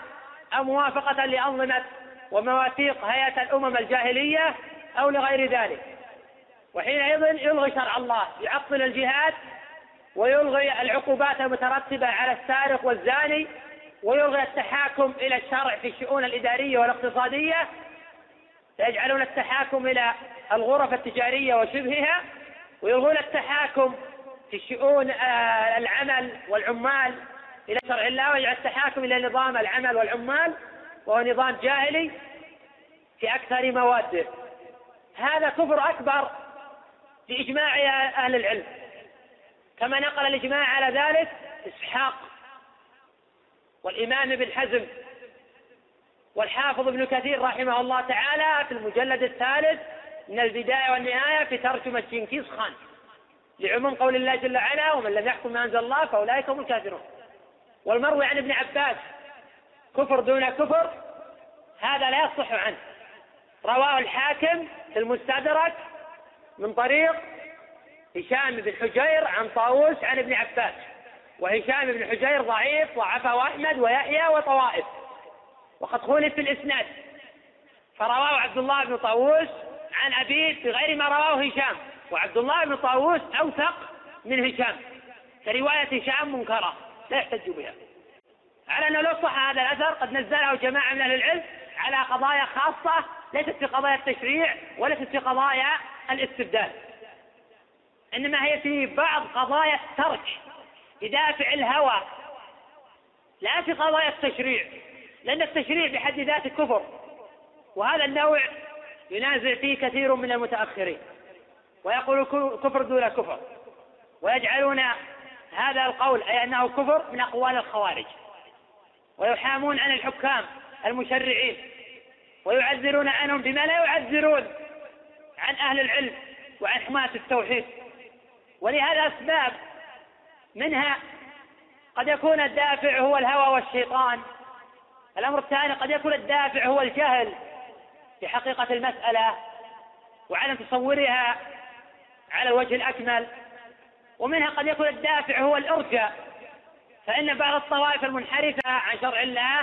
S1: أو موافقة لأنظمة ومواثيق هيئة الأمم الجاهلية أو لغير ذلك وحينئذ يلغي شرع الله يعطل الجهاد ويلغي العقوبات المترتبة على السارق والزاني ويلغي التحاكم إلى الشرع في الشؤون الإدارية والاقتصادية سيجعلون التحاكم إلى الغرف التجارية وشبهها ويلغون التحاكم في شؤون آه، العمل والعمال إلى شرع الله ويجعل التحاكم إلى نظام العمل والعمال وهو نظام جاهلي في أكثر مواده هذا كفر أكبر بإجماع أهل العلم كما نقل الإجماع على ذلك إسحاق والإمام ابن حزم والحافظ ابن كثير رحمه الله تعالى في المجلد الثالث من البداية والنهاية في ترجمة جنكيز خان لعموم قول الله جل وعلا ومن لم يحكم ما أنزل الله فأولئك هم الكافرون والمروي عن ابن عباس كفر دون كفر هذا لا يصح عنه رواه الحاكم في المستدرك من طريق هشام بن حجير عن طاووس عن ابن عباس وهشام بن حجير ضعيف ضعفه أحمد ويحيى وطوائف وقد خولف في الإسناد فرواه عبد الله بن طاووس عن أبيه بغير ما رواه هشام وعبد الله بن طاووس أوثق من هشام فرواية هشام منكرة لا يحتج بها على أنه لو صح هذا الأثر قد نزله جماعة من أهل العلم على قضايا خاصة ليست في قضايا التشريع وليست في قضايا الاستبدال إنما هي في بعض قضايا الترك بدافع الهوى لا في قضايا التشريع لأن التشريع بحد ذاته كفر وهذا النوع ينازع فيه كثير من المتأخرين ويقول كفر دون كفر ويجعلون هذا القول أي أنه كفر من أقوال الخوارج ويحامون عن الحكام المشرعين ويعذرون عنهم بما لا يعذرون عن أهل العلم وعن حماة التوحيد ولهذا أسباب منها قد يكون الدافع هو الهوى والشيطان الأمر الثاني قد يكون الدافع هو الجهل في حقيقة المسألة وعدم تصورها على الوجه الأكمل ومنها قد يكون الدافع هو الإرجاء فإن بعض الطوائف المنحرفة عن شرع الله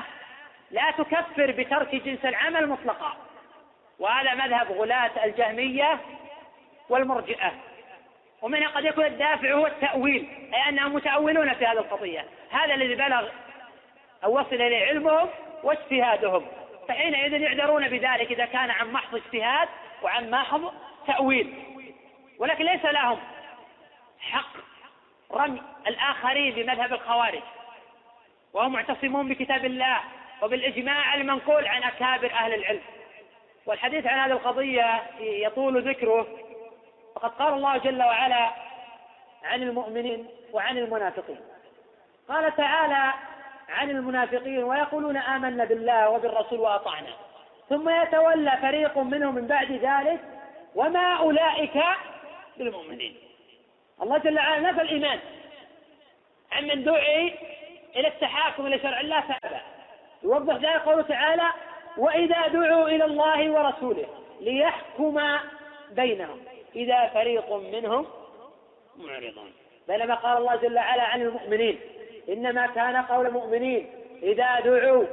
S1: لا تكفر بترك جنس العمل مطلقا وهذا مذهب غلاة الجهمية والمرجئة ومنها قد يكون الدافع هو التأويل أي أنهم متأولون في هذه القضية هذا الذي بلغ أو وصل إليه علمهم واجتهادهم فحينئذ يعذرون بذلك إذا كان عن محض اجتهاد وعن محض تأويل ولكن ليس لهم حق رمي الآخرين بمذهب الخوارج وهم معتصمون بكتاب الله وبالإجماع المنقول عن أكابر أهل العلم والحديث عن هذه القضية يطول ذكره وقد قال الله جل وعلا عن المؤمنين وعن المنافقين قال تعالى عن المنافقين ويقولون آمنا بالله وبالرسول وأطعنا ثم يتولى فريق منهم من بعد ذلك وما أولئك بالمؤمنين الله جل وعلا نفى الإيمان عن من دعي إلى التحاكم إلى شرع الله فأبى يوضح ذلك قوله تعالى وإذا دعوا إلى الله ورسوله ليحكم بينهم إذا فريق منهم معرضون بينما قال الله جل وعلا عن المؤمنين إنما كان قول المؤمنين إذا دعوا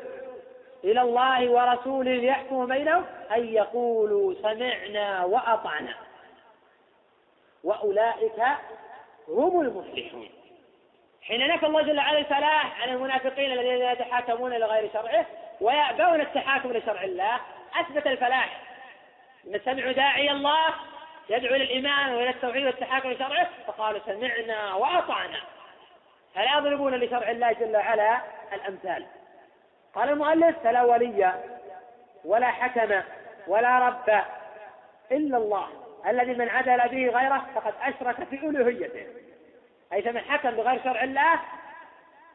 S1: إلى الله ورسوله ليحكموا بينهم أن يقولوا سمعنا وأطعنا وأولئك هم المفلحون حين نفى الله جل وعلا الفلاح عن المنافقين الذين يتحاكمون إلى غير شرعه ويأبون التحاكم لشرع الله أثبت الفلاح إن سمعوا داعي الله يدعو إلى الإيمان وإلى التوحيد والتحاكم لشرعه فقالوا سمعنا وأطعنا فلا يضربون لشرع الله جل وعلا الأمثال قال المؤلف فلا ولي ولا حكم ولا رب إلا الله الذي من عدل به غيره فقد أشرك في ألوهيته أي فمن حكم بغير شرع الله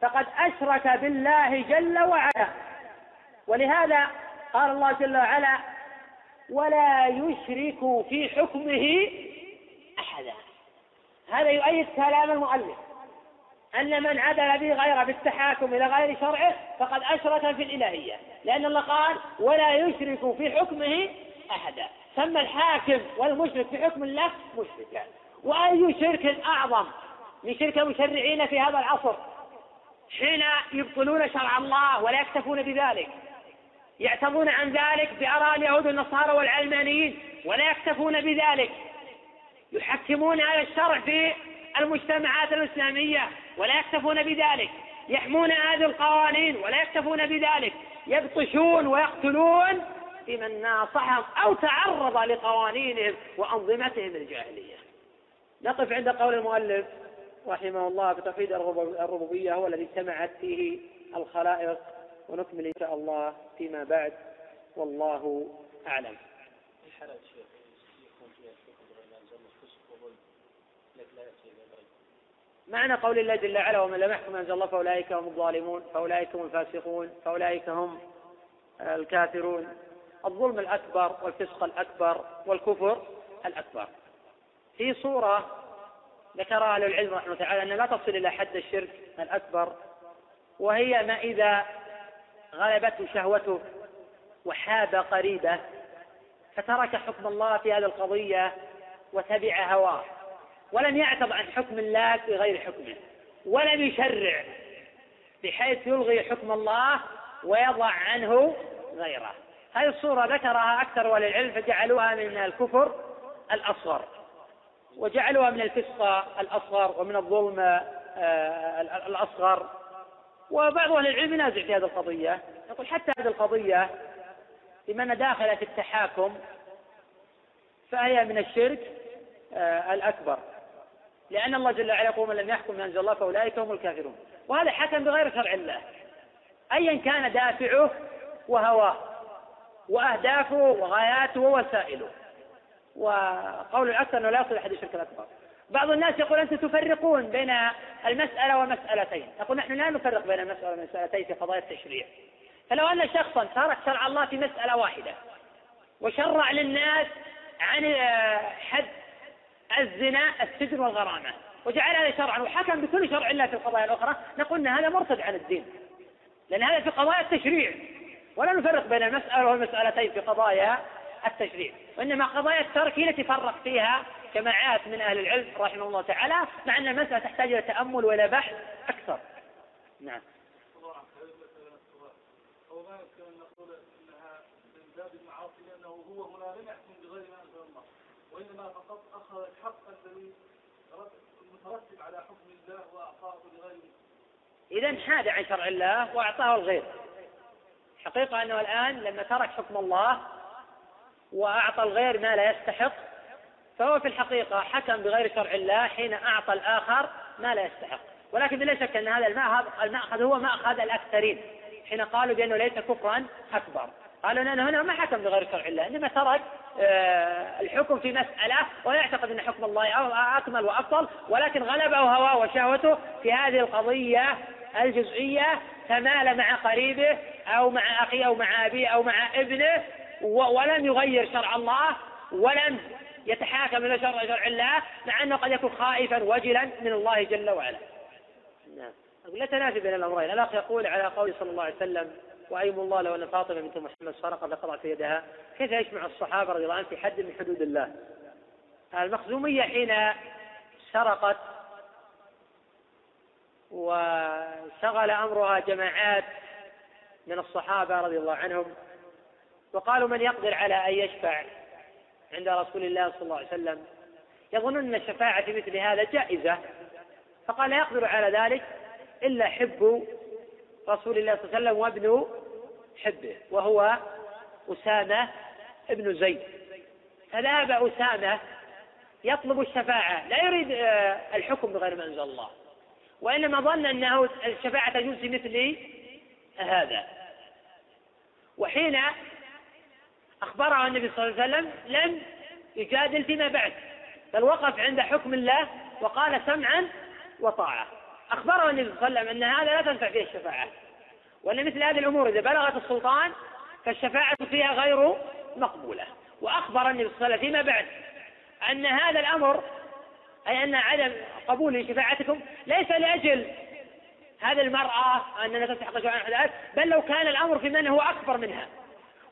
S1: فقد أشرك بالله جل وعلا ولهذا قال الله جل وعلا ولا يشرك في حكمه أحدا هذا يؤيد كلام المؤلف أن من عدل به غيره بالتحاكم إلى غير شرعه فقد أشرك في الإلهية لأن الله قال ولا يشرك في حكمه أحدا سمى الحاكم والمشرك في حكم الله مشركا وأي شرك أعظم من شرك المشرعين في هذا العصر حين يبطلون شرع الله ولا يكتفون بذلك يعتمون عن ذلك بآراء اليهود والنصارى والعلمانيين ولا يكتفون بذلك يحكمون على الشرع في المجتمعات الإسلامية ولا يكتفون بذلك يحمون هذه القوانين ولا يكتفون بذلك يبطشون ويقتلون بمن ناصحهم أو تعرض لقوانينهم وأنظمتهم الجاهلية نقف عند قول المؤلف رحمه الله بتوحيد الربوبية هو الذي اجتمعت فيه الخلائق ونكمل إن شاء الله فيما بعد والله أعلم لكن لا معنى قول الله جل وعلا ومن لم يحكم انزل الله فاولئك هم الظالمون فاولئك هم الفاسقون فاولئك هم الكافرون الظلم الاكبر والفسق الاكبر والكفر الاكبر في صوره ذكرها اهل العلم رحمه الله تعالى ان لا تصل الى حد الشرك الاكبر وهي ما اذا غلبته شهوته وحاب قريبه فترك حكم الله في هذه القضية وتبع هواه ولم يعتض عن حكم الله بغير حكمه ولم يشرع بحيث يلغي حكم الله ويضع عنه غيره هذه الصورة ذكرها أكثر أهل العلم فجعلوها من الكفر الأصغر وجعلوها من الفسق الأصغر ومن الظلم آه، الأصغر وبعض أهل العلم ينازع في هذه القضية يقول حتى هذه القضية بما انها داخلة في التحاكم فهي من الشرك آه، الأكبر لأن الله جل وعلا يقول من لم يحكم من انزل الله فأولئك هم الكافرون وهذا حكم بغير شرع الله أيا كان دافعه وهواه وأهدافه وغاياته ووسائله وقول الأكثر أنه لا يصل احد الشرك الأكبر بعض الناس يقول أنتم تفرقون بين المسألة ومسألتين نقول نحن لا نفرق بين المسألة ومسالتين في قضايا التشريع فلو أن شخصا ترك شرع الله في مسألة واحدة وشرع للناس عن آه، حد الزنا السجن والغرامة وجعل هذا شرعا وحكم بكل شرع الله في القضايا الأخرى نقول أن هذا مرتد عن الدين لأن هذا في قضايا التشريع ولا نفرق بين المسألة والمسألتين في قضايا التشريع وإنما قضايا الترك هي التي فرق فيها جماعات من أهل العلم رحمه الله تعالى مع أن المسألة تحتاج إلى تأمل وإلى بحث أكثر نعم إذا حاد عن شرع الله وأعطاه الغير حقيقة أنه الآن لما ترك حكم الله وأعطى الغير ما لا يستحق فهو في الحقيقة حكم بغير شرع الله حين أعطى الآخر ما لا يستحق ولكن بلا شك أن هذا المأخذ هو مأخذ الأكثرين حين قالوا بأنه ليس كفرا أكبر قالوا أنا هنا ما حكم بغير شرع الله إنما ترك آه، الحكم في مسألة ويعتقد أن حكم الله أكمل وأفضل ولكن غلبه هواه وشهوته في هذه القضية الجزئية تمال مع قريبه أو مع أخيه أو مع أبيه أو مع ابنه ولم يغير شرع الله ولم يتحاكم إلى شرع شرع الله مع أنه قد يكون خائفا وجلا من الله جل وعلا نعم لا تنافي بين الأمرين الأخ يقول على قول صلى الله عليه وسلم وأيم الله لو أن فاطمة بنت محمد سرقت لقطعت يدها كيف يجمع الصحابة رضي الله عنهم في حد من حدود الله المخزومية حين سرقت وشغل أمرها جماعات من الصحابة رضي الله عنهم وقالوا من يقدر على أن يشفع عند رسول الله صلى الله عليه وسلم يظنون أن الشفاعة في مثل هذا جائزة فقال لا يقدر على ذلك إلا حب رسول الله صلى الله عليه وسلم وابن حبه وهو أسامة ابن زيد فذهب أسامة يطلب الشفاعة لا يريد آه، الحكم بغير ما أنزل الله وإنما ظن أنه الشفاعة تجوز في مثل هذا وحين أخبرها النبي صلى الله عليه وسلم لم يجادل فيما بعد بل وقف عند حكم الله وقال سمعا وطاعة أخبره النبي صلى الله عليه وسلم أن هذا لا تنفع فيه الشفاعة وأن مثل هذه الأمور إذا بلغت السلطان فالشفاعة فيها غير مقبولة وأخبر النبي صلى الله عليه وسلم فيما بعد أن هذا الأمر أي أن عدم قبول شفاعتكم ليس لأجل هذه المرأة أننا تستحق شفاعة بل لو كان الأمر في من هو أكبر منها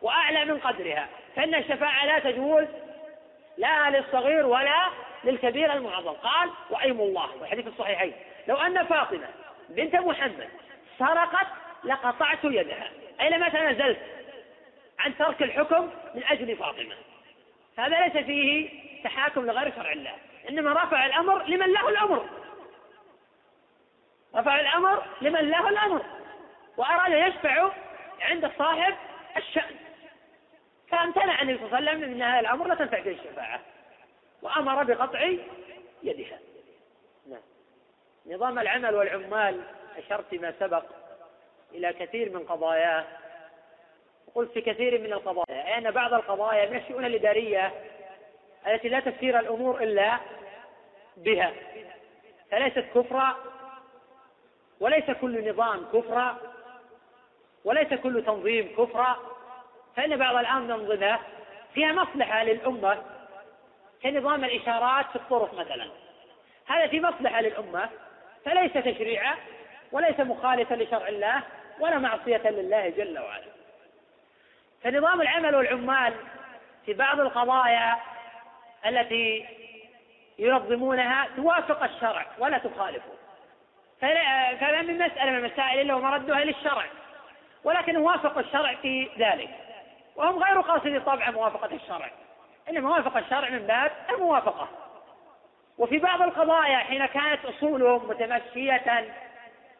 S1: وأعلى من قدرها فإن الشفاعة لا تجوز لا للصغير ولا للكبير المعظم قال وأيم الله والحديث الصحيحين لو أن فاطمة بنت محمد سرقت لقطعت يدها أي لما تنازلت عن ترك الحكم من أجل فاطمة هذا ليس فيه تحاكم لغير شرع الله إنما رفع الأمر لمن له الأمر رفع الأمر لمن له الأمر وأراد يشفع عند صاحب الشأن فامتنع النبي صلى الله عليه وسلم من هذا الامر لا تنفع فيه الشفاعه وامر بقطع يدها نعم نظام العمل والعمال اشرت ما سبق الى كثير من قضاياه قلت في كثير من القضايا ان بعض القضايا من الشؤون الاداريه التي لا تفسير الامور الا بها فليست كفرا وليس كل نظام كفرا وليس كل تنظيم كفرا فإن بعض الأنظمة فيها مصلحة للأمة كنظام الإشارات في الطرق مثلا هذا في مصلحة للأمة فليس تشريعا وليس مخالفا لشرع الله ولا معصية لله جل وعلا فنظام العمل والعمال في بعض القضايا التي ينظمونها توافق الشرع ولا تخالفه فلا من مسألة من المسائل إلا ومردها للشرع ولكن وافق الشرع في ذلك وهم غير قاصدين طبعا موافقة الشرع إنما وافق الشرع من باب الموافقة وفي بعض القضايا حين كانت أصولهم متمشية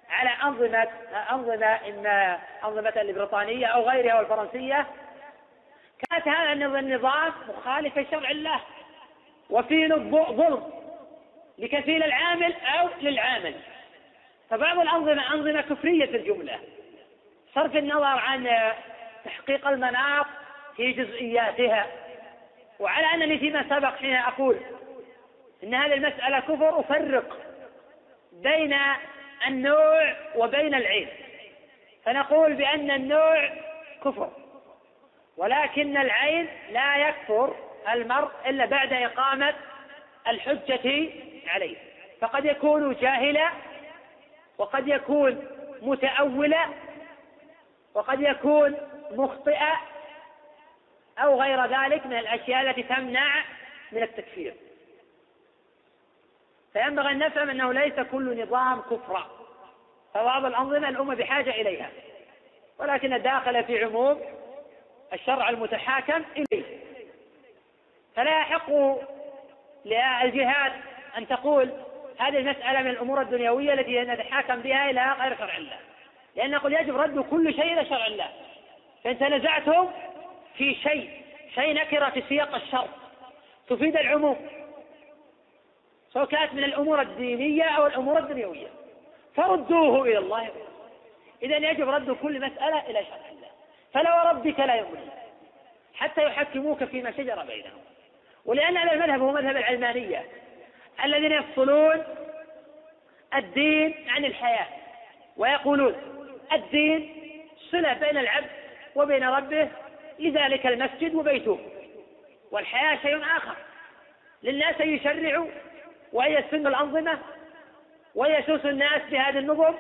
S1: على أنظمة أنظمة إما أنظمة البريطانية أو غيرها والفرنسية كانت هذا النظام مخالف لشرع الله وفيه ظلم لكفيل العامل أو للعامل فبعض الأنظمة أنظمة كفرية في الجملة صرف النظر عن تحقيق المناط في جزئياتها وعلى أنني فيما سبق حين أقول أن هذه المسألة كفر أفرق بين النوع وبين العين فنقول بأن النوع كفر ولكن العين لا يكفر المرء إلا بعد إقامة الحجة عليه فقد يكون جاهلا وقد يكون متأولا وقد يكون مخطئة أو غير ذلك من الأشياء التي تمنع من التكفير فينبغي أن نفهم أنه ليس كل نظام كفرا فبعض الأنظمة الأمة بحاجة إليها ولكن داخل في عموم الشرع المتحاكم إليه فلا يحق للجهات أن تقول هذه المسألة من الأمور الدنيوية التي نتحاكم بها إلى غير شرع الله لأن نقول يجب رد كل شيء إلى شرع الله فإن تنازعتم في شيء شيء نكرة في سياق الشرط تفيد العموم سواء كانت من الأمور الدينية أو الأمور الدنيوية فردوه إلى الله إذا يجب رد كل مسألة إلى شرع الله فلا وربك لا يؤمنون حتى يحكموك فيما شجر بينهم ولأن هذا المذهب هو مذهب العلمانية الذين يفصلون الدين عن الحياة ويقولون الدين صلة بين العبد وبين ربه لذلك المسجد وبيته والحياة شيء آخر للناس أن يشرعوا وأن يسنوا الأنظمة ويسوسوا الناس بهذه النظم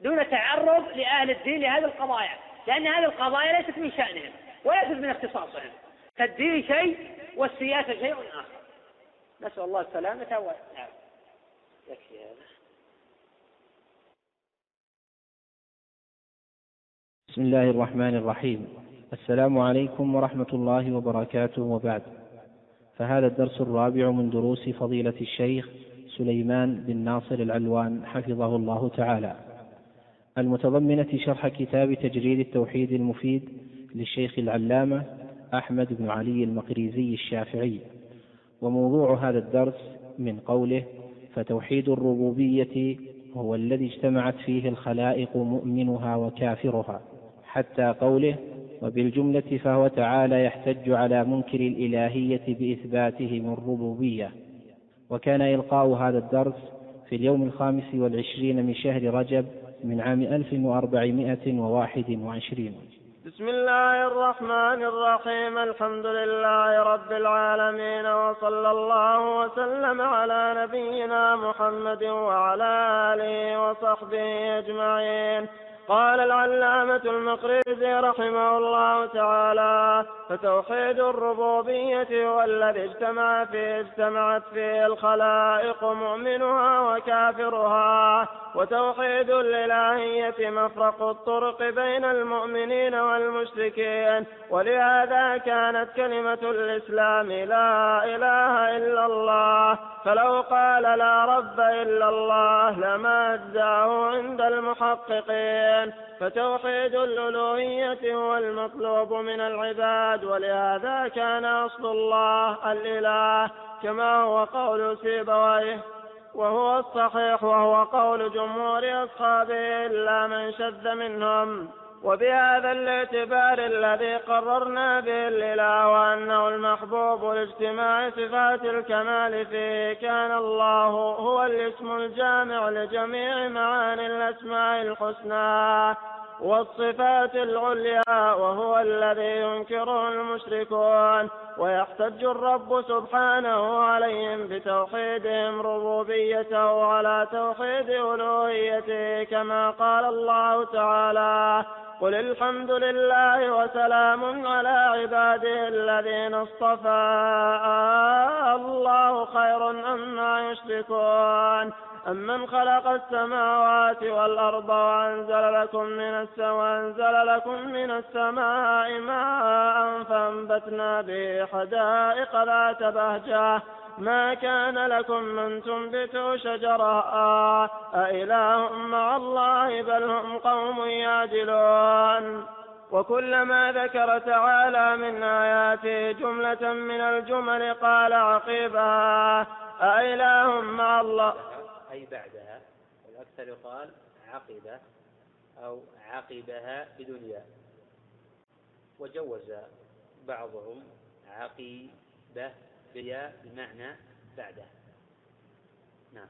S1: دون تعرض لأهل الدين لهذه القضايا لأن هذه القضايا ليست من شأنهم وليست من اختصاصهم فالدين شيء والسياسة شيء آخر نسأل الله السلامة والعافية نعم. يكفي هذا
S3: بسم الله الرحمن الرحيم السلام عليكم ورحمة الله وبركاته وبعد فهذا الدرس الرابع من دروس فضيلة الشيخ سليمان بن ناصر العلوان حفظه الله تعالى المتضمنة شرح كتاب تجريد التوحيد المفيد للشيخ العلامة أحمد بن علي المقريزي الشافعي وموضوع هذا الدرس من قوله فتوحيد الربوبية هو الذي اجتمعت فيه الخلائق مؤمنها وكافرها حتى قوله وبالجملة فهو تعالى يحتج على منكر الإلهية بإثباتهم الربوبية وكان إلقاء هذا الدرس في اليوم الخامس والعشرين من شهر رجب من عام 1421
S4: بسم الله الرحمن الرحيم الحمد لله رب العالمين وصلى الله وسلم على نبينا محمد وعلى آله وصحبه أجمعين قال العلامة المقريزي رحمه الله تعالى فتوحيد الربوبية هو الذي اجتمع فيه اجتمعت فيه الخلائق مؤمنها وكافرها وتوحيد الإلهية مفرق الطرق بين المؤمنين والمشركين ولهذا كانت كلمة الإسلام لا إله إلا الله فلو قال لا رب إلا الله لما أجزاه عند المحققين الإنسان فتوحيد الألوهية هو المطلوب من العباد ولهذا كان أصل الله الإله كما هو قول سيبويه وهو الصحيح وهو قول جمهور أصحابه إلا من شذ منهم وبهذا الاعتبار الذي قررنا به الإله وأنه المحبوب لاجتماع صفات الكمال فيه كان الله هو الاسم الجامع لجميع معاني الأسماء الحسنى والصفات العليا وهو الذي ينكره المشركون ويحتج الرب سبحانه عليهم بتوحيدهم ربوبيته على توحيد ألوهيته كما قال الله تعالى قل الحمد لله وسلام على عباده الذين اصطفى الله خير أما يشركون أمن خلق السماوات والأرض وأنزل لكم من السماء وأنزل لكم من السماء ماء فأنبتنا به حدائق ذات بهجة ما كان لكم أن تنبتوا شجرها أإله مع الله بل هم قوم يعدلون وكلما ذكر تعالى من آياته جملة من الجمل قال عقيبها أإله مع الله
S3: أي بعدها والأكثر يقال عقب أو عقبها بدنيا وجوز بعضهم عقيبة بيا بمعنى بعده
S4: نعم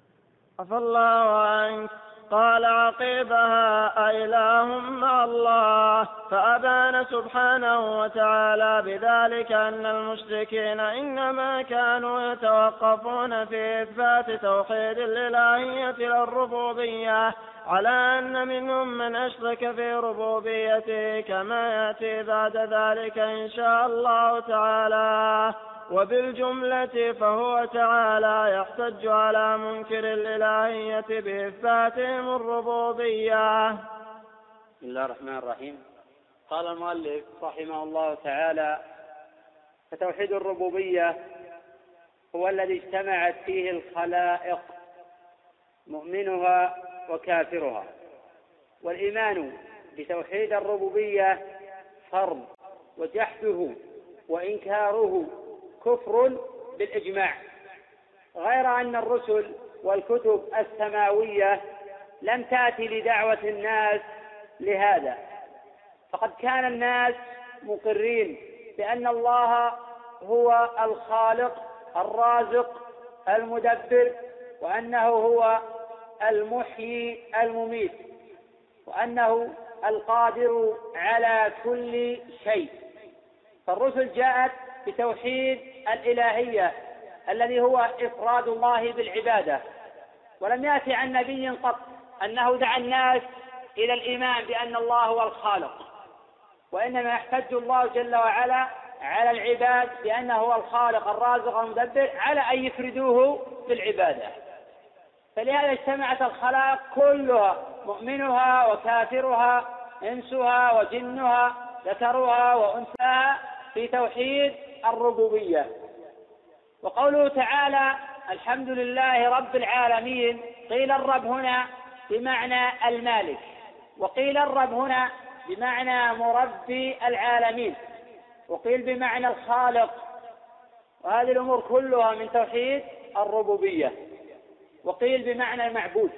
S4: عفى الله عنك قال عقيبها أإله مع الله فأبان سبحانه وتعالى بذلك أن المشركين إنما كانوا يتوقفون في إثبات توحيد الإلهية للربوبية على أن منهم من أشرك في ربوبيته كما يأتي بعد ذلك إن شاء الله تعالى وبالجملة فهو تعالى يحتج على منكر الإلهية بإثباتهم الربوبية
S1: بسم الله الرحمن الرحيم قال المؤلف رحمه الله تعالى فتوحيد الربوبية هو الذي اجتمعت فيه الخلائق مؤمنها وكافرها والإيمان بتوحيد الربوبية فرض وجحده وإنكاره كفر بالإجماع غير أن الرسل والكتب السماوية لم تأتي لدعوة الناس لهذا فقد كان الناس مقرين بأن الله هو الخالق الرازق المدبر وأنه هو المحيي المميت وأنه القادر على كل شيء فالرسل جاءت بتوحيد الالهيه الذي هو افراد الله بالعباده ولم ياتي عن نبي قط انه دعا الناس الى الايمان بان الله هو الخالق وانما يحتج الله جل وعلا على العباد بانه هو الخالق الرازق المدبر على ان يفردوه بالعباده فلهذا اجتمعت الخلائق كلها مؤمنها وكافرها انسها وجنها ذكرها وانثاها في توحيد الربوبية وقوله تعالى الحمد لله رب العالمين قيل الرب هنا بمعنى المالك وقيل الرب هنا بمعنى مربي العالمين وقيل بمعنى الخالق وهذه الامور كلها من توحيد الربوبيه وقيل بمعنى المعبود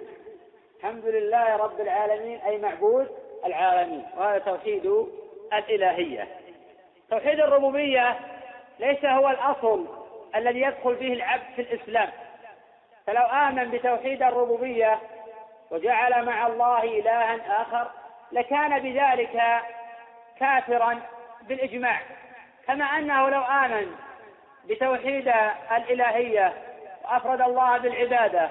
S1: الحمد لله رب العالمين اي معبود العالمين وهذا توحيد الالهيه توحيد الربوبيه ليس هو الأصل الذي يدخل به العبد في الإسلام فلو آمن بتوحيد الربوبية وجعل مع الله إلها آخر لكان بذلك كافرا بالإجماع كما أنه لو آمن بتوحيد الإلهية وأفرد الله بالعبادة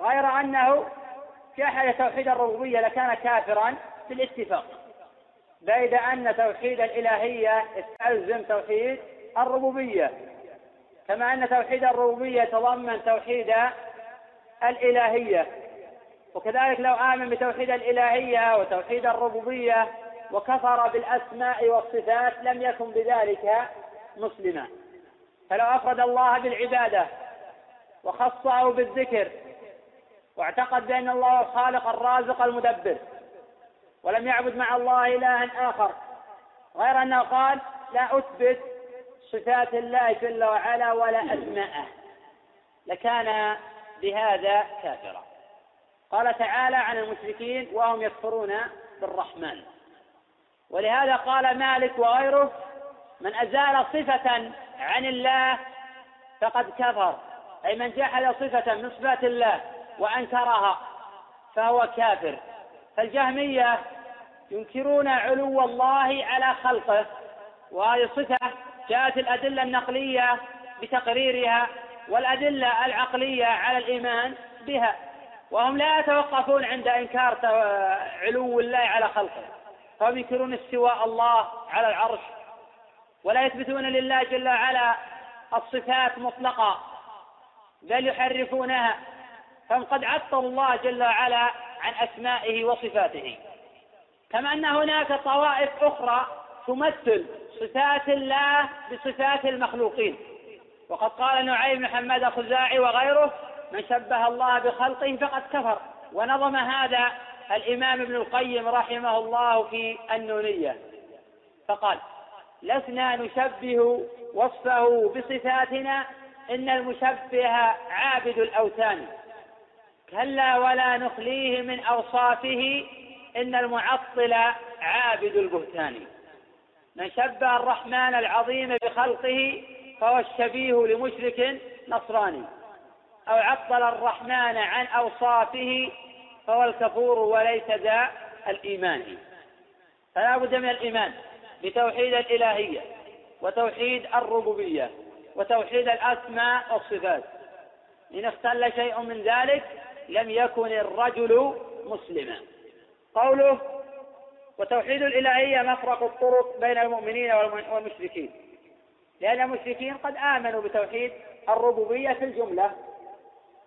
S1: غير أنه جحد توحيد الربوبية لكان كافرا بالاتفاق بيد أن توحيد الإلهية يستلزم توحيد الربوبية كما أن توحيد الربوبية يتضمن توحيد الإلهية وكذلك لو آمن بتوحيد الإلهية وتوحيد الربوبية وكفر بالأسماء والصفات لم يكن بذلك مسلما فلو أفرد الله بالعبادة وخصه بالذكر واعتقد بأن الله الخالق الرازق المدبر ولم يعبد مع الله إلها آخر غير أنه قال لا أثبت صفات الله جل وعلا ولا أسماءه لكان بهذا كافرا قال تعالى عن المشركين وهم يكفرون بالرحمن ولهذا قال مالك وغيره من أزال صفة عن الله فقد كفر أي من جحد صفة من صفات الله وأنكرها فهو كافر فالجهمية ينكرون علو الله على خلقه وهذه صفة جاءت الأدلة النقلية بتقريرها والأدلة العقلية على الإيمان بها وهم لا يتوقفون عند إنكار علو الله على خلقه فهم ينكرون استواء الله على العرش ولا يثبتون لله جل وعلا الصفات مطلقة بل يحرفونها فهم قد عطلوا الله جل وعلا عن أسمائه وصفاته كما أن هناك طوائف أخرى تمثل صفات الله بصفات المخلوقين وقد قال نعيم بن حماد الخزاعي وغيره من شبه الله بخلقه فقد كفر ونظم هذا الإمام ابن القيم رحمه الله في النونية فقال لسنا نشبه وصفه بصفاتنا إن المشبه عابد الأوثان كلا ولا نخليه من أوصافه إن المعطل عابد البهتان من شبه الرحمن العظيم بخلقه فهو الشبيه لمشرك نصراني أو عطل الرحمن عن أوصافه فهو الكفور وليس ذا الإيمان فلا بد من الإيمان بتوحيد الإلهية وتوحيد الربوبية وتوحيد الأسماء والصفات إن اختل شيء من ذلك لم يكن الرجل مسلما قوله وتوحيد الإلهية مفرق الطرق بين المؤمنين والمشركين لأن المشركين قد آمنوا بتوحيد الربوبية في الجملة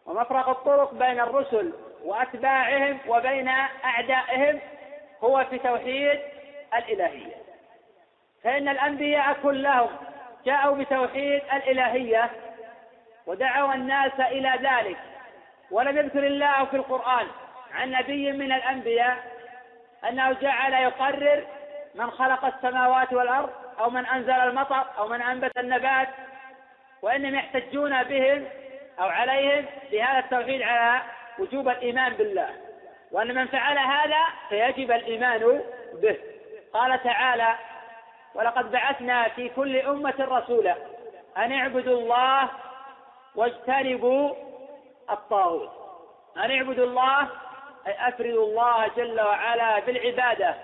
S1: ومفرق الطرق بين الرسل وأتباعهم وبين أعدائهم هو في توحيد الإلهية فإن الأنبياء كلهم جاءوا بتوحيد الإلهية ودعوا الناس إلى ذلك ولم يذكر الله في القرآن عن نبي من الأنبياء أنه جعل يقرر من خلق السماوات والأرض أو من أنزل المطر أو من أنبت النبات وإنهم يحتجون بهم أو عليهم بهذا التوحيد على وجوب الإيمان بالله وأن من فعل هذا فيجب الإيمان به قال تعالى ولقد بعثنا في كل أمة رسولا أن اعبدوا الله واجتنبوا الطاغوت أن اعبدوا الله أي أفردوا الله جل وعلا بالعبادة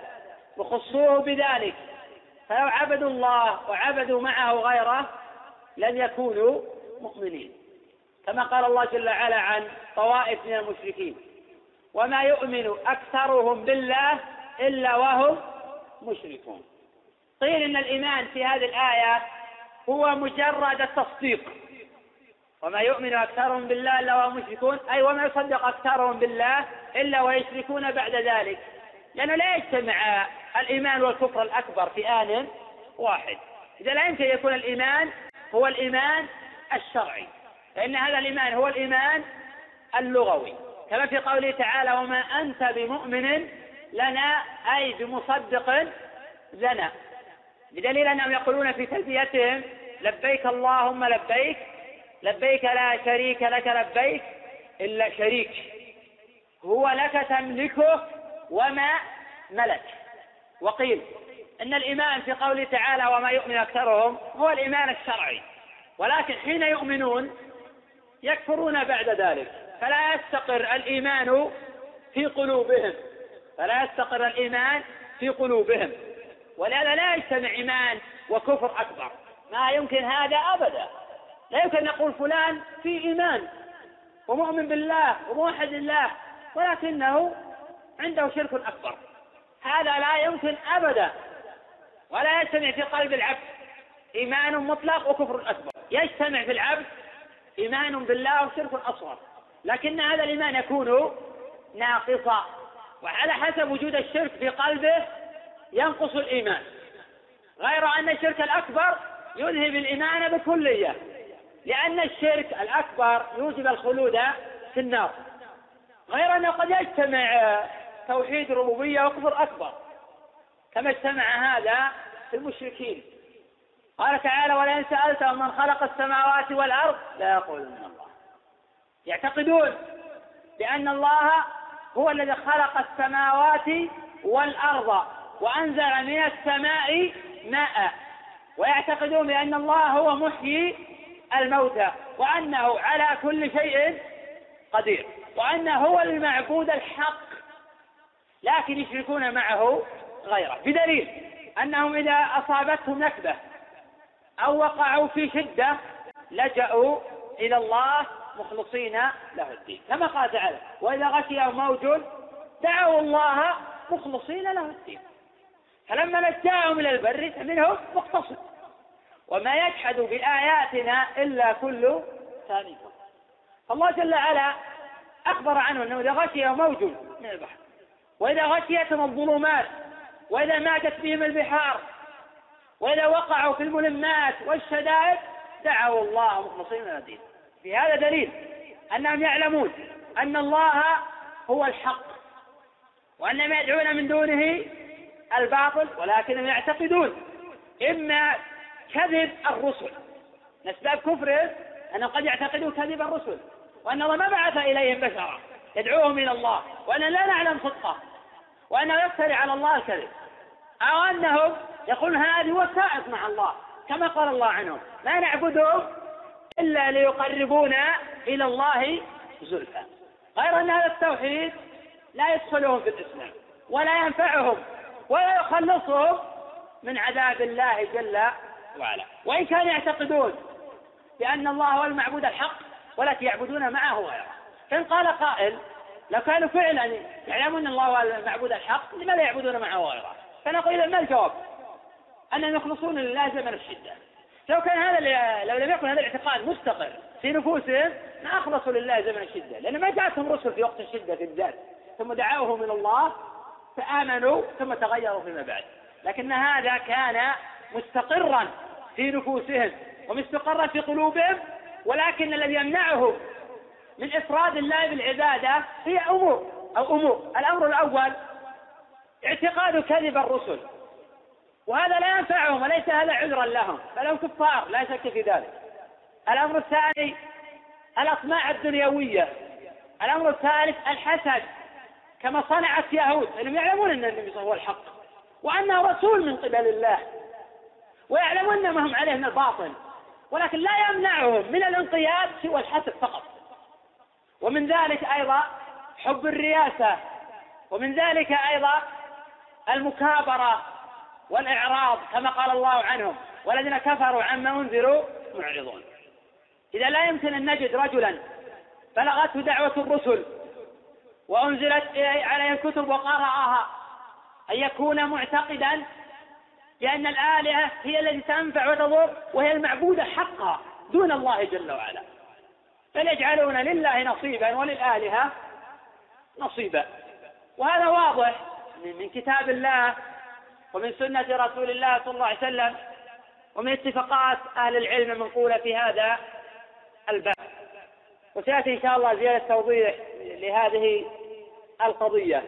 S1: وخصوه بذلك فلو عبدوا الله وعبدوا معه غيره لن يكونوا مؤمنين كما قال الله جل وعلا عن طوائف من المشركين وما يؤمن أكثرهم بالله إلا وهم مشركون قيل طيب إن الإيمان في هذه الآية هو مجرد التصديق وما يؤمن أكثرهم بالله إلا وهم مشركون أي وما يصدق أكثرهم بالله إلا ويشركون بعد ذلك لأنه لا يجتمع الإيمان والكفر الأكبر في آن واحد إذا لا يمكن أن يكون الإيمان هو الإيمان الشرعي فإن هذا الإيمان هو الإيمان اللغوي كما في قوله تعالى وما أنت بمؤمن لنا أي بمصدق لنا بدليل أنهم يقولون في تلبيتهم لبيك اللهم لبيك لبيك لا شريك لك لبيك إلا شريك هو لك تملكه وما ملك وقيل إن الإيمان في قوله تعالى وما يؤمن أكثرهم هو الإيمان الشرعي ولكن حين يؤمنون يكفرون بعد ذلك فلا يستقر الإيمان في قلوبهم فلا يستقر الإيمان في قلوبهم ولهذا لا يجتمع إيمان وكفر أكبر ما يمكن هذا أبدا لا يمكن أن يقول فلان في إيمان ومؤمن بالله وموحد لله ولكنه عنده شرك أكبر هذا لا يمكن أبدا ولا يجتمع في قلب العبد إيمان مطلق وكفر أكبر يجتمع في العبد إيمان بالله وشرك أصغر لكن هذا الإيمان يكون ناقصا وعلى حسب وجود الشرك في قلبه ينقص الإيمان غير أن الشرك الأكبر يذهب الإيمان بكلية لأن الشرك الأكبر يوجب الخلود في النار غير أنه قد يجتمع توحيد ربوبية وكفر أكبر كما اجتمع هذا في المشركين قال تعالى ولئن سألتهم من خلق السماوات والأرض لا يقولون الله يعتقدون بأن الله هو الذي خلق السماوات والأرض وأنزل من السماء ماء ويعتقدون بأن الله هو محيي الموتى وأنه على كل شيء قدير وأنه هو المعبود الحق لكن يشركون معه غيره بدليل أنهم إذا أصابتهم نكبة أو وقعوا في شدة لجأوا إلى الله مخلصين له الدين كما قال تعالى وإذا غشيهم موج دعوا الله مخلصين له الدين فلما نجاهم إلى البر منهم مقتصد وما يجحد بآياتنا إلا كل ثاني فالله جل وعلا أخبر عنه أنه إذا غشي موج من البحر وإذا غشيتهم الظلمات وإذا ماتت بهم البحار وإذا وقعوا في الملمات والشدائد دعوا الله مخلصين من الدين في هذا دليل أنهم يعلمون أن الله هو الحق وأنهم يدعون من دونه الباطل ولكنهم يعتقدون إما كذب الرسل من أسباب كفره أنه قد يعتقدوا كذب الرسل وأن الله ما بعث إليهم بشرا يدعوهم إلى الله وأن لا نعلم صدقه وأنه يفتري على الله الكذب أو أنهم يقولون هذه وسائط مع الله كما قال الله عنهم لا نعبدهم إلا ليقربونا إلى الله زلفى غير أن هذا التوحيد لا يدخلهم في الإسلام ولا ينفعهم ولا يخلصهم من عذاب الله جل وعلا وإن كانوا يعتقدون بأن الله هو المعبود الحق ولكن يعبدون معه غيره فإن قال قائل لو كانوا فعلا يعلمون أن الله هو المعبود الحق لماذا يعبدون معه غيره فنقول إذا ما الجواب أنهم يخلصون لله زمن الشدة لو كان هذا لو لم يكن هذا الاعتقاد مستقر في نفوسهم ما اخلصوا لله زمن الشده، لان ما جاءتهم رسل في وقت الشده في الذات، ثم دعوهم الى الله فامنوا ثم تغيروا فيما بعد، لكن هذا كان مستقرا في نفوسهم ومستقرة في قلوبهم ولكن الذي يمنعهم من إفراد الله بالعبادة هي أمور أو أمور الأمر الأول اعتقاد كذب الرسل وهذا لا ينفعهم وليس هذا عذرا لهم بل هم كفار لا شك في ذلك الأمر الثاني الأطماع الدنيوية الأمر الثالث الحسد كما صنعت يهود أنهم يعلمون أن النبي صلى الله عليه وسلم هو الحق وأنه رسول من قبل الله ويعلمون ما هم عليه من الباطل ولكن لا يمنعهم من الانقياد سوى الحسد فقط ومن ذلك أيضا حب الرياسة ومن ذلك أيضا المكابرة والإعراض كما قال الله عنهم والذين كفروا عما أنذروا معرضون إذا لا يمكن أن نجد رجلا بلغته دعوة الرسل وأنزلت عليه الكتب وقرأها أن يكون معتقدا لأن الآلهة هي التي تنفع وتضر وهي المعبودة حقا دون الله جل وعلا بل يجعلون لله نصيبا وللآلهة نصيبا وهذا واضح من كتاب الله ومن سنة رسول الله صلى الله عليه وسلم ومن اتفاقات أهل العلم المنقولة في هذا الباب وسيأتي إن شاء الله زيادة توضيح لهذه القضية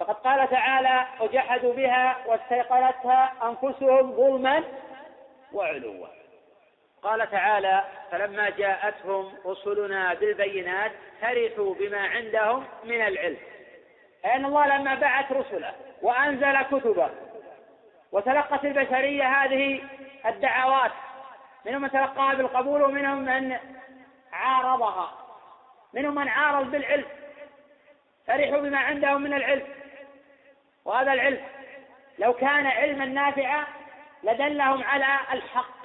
S1: فقد قال تعالى وجحدوا بها واستيقنتها أنفسهم ظلما وعلوا قال تعالى فلما جاءتهم رسلنا بالبينات فرحوا بما عندهم من العلم أي أن الله لما بعث رسله وأنزل كتبه وتلقت البشرية هذه الدعوات منهم من تلقاها بالقبول ومنهم من عارضها منهم من عارض بالعلم فرحوا بما عندهم من العلم وهذا العلم لو كان علما نافعا لدلهم على الحق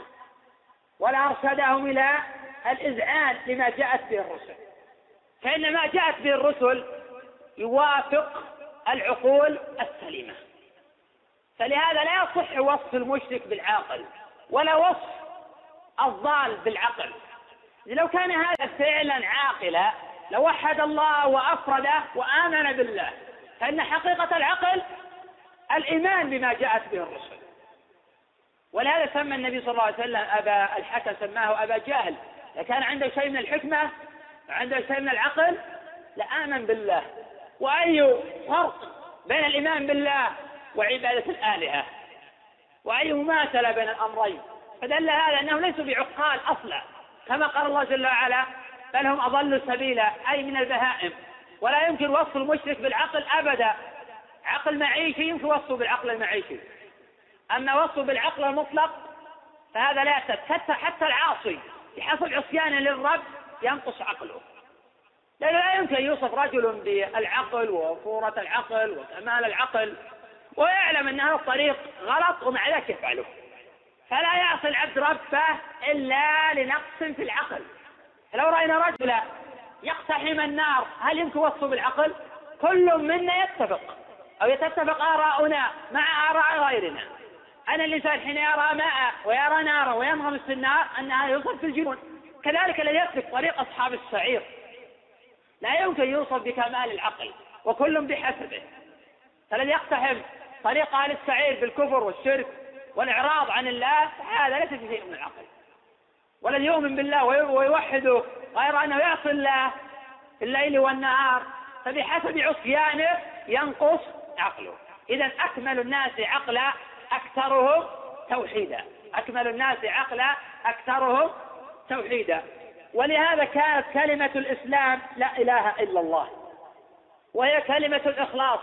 S1: ولارشدهم الى الاذعان لما جاءت به الرسل فان ما جاءت به الرسل يوافق العقول السليمه فلهذا لا يصح وصف المشرك بالعاقل ولا وصف الضال بالعقل لو كان هذا فعلا عاقلا لوحد الله وافرده وامن بالله فإن حقيقة العقل الإيمان بما جاءت به الرسل ولهذا سمى النبي صلى الله عليه وسلم أبا الحكم سماه أبا جهل لكان عنده شيء من الحكمة عنده شيء من العقل لآمن بالله وأي فرق بين الإيمان بالله وعبادة الآلهة وأي مماثلة بين الأمرين فدل هذا أنه ليسوا بعقال أصلا كما قال الله جل وعلا بل هم أضل سبيلا أي من البهائم ولا يمكن وصف المشرك بالعقل أبدا عقل معيشي يمكن وصفه بالعقل المعيشي أما وصفه بالعقل المطلق فهذا لا يعتد حتى حتى العاصي بحسب عصيانه للرب ينقص عقله لأنه لا يمكن أن يوصف رجل بالعقل وفورة العقل وكمال العقل ويعلم أن هذا الطريق غلط ومع ذلك يفعله فلا يعصي العبد ربه إلا لنقص في العقل لو رأينا رجلا يقتحم النار هل يمكن وصفه بالعقل كل منا يتفق أو تتفق آراؤنا مع آراء غيرنا أنا الإنسان حين يرى ماء ويرى نارا وينغمس في النار أنها يوصف في الجنون كذلك الذي يسلك طريق أصحاب السعير لا يمكن يوصف بكمال العقل وكل بحسبه فالذي يقتحم طريق أهل السعير بالكفر والشرك والإعراض عن الله هذا ليس في شيء من العقل ولن يؤمن بالله ويوحده غير أنه يعصي الله في الليل والنهار فبحسب عصيانه ينقص عقله إذا أكمل الناس عقلا أكثرهم توحيدا أكمل الناس عقلا أكثرهم توحيدا ولهذا كانت كلمة الإسلام لا إله إلا الله وهي كلمة الإخلاص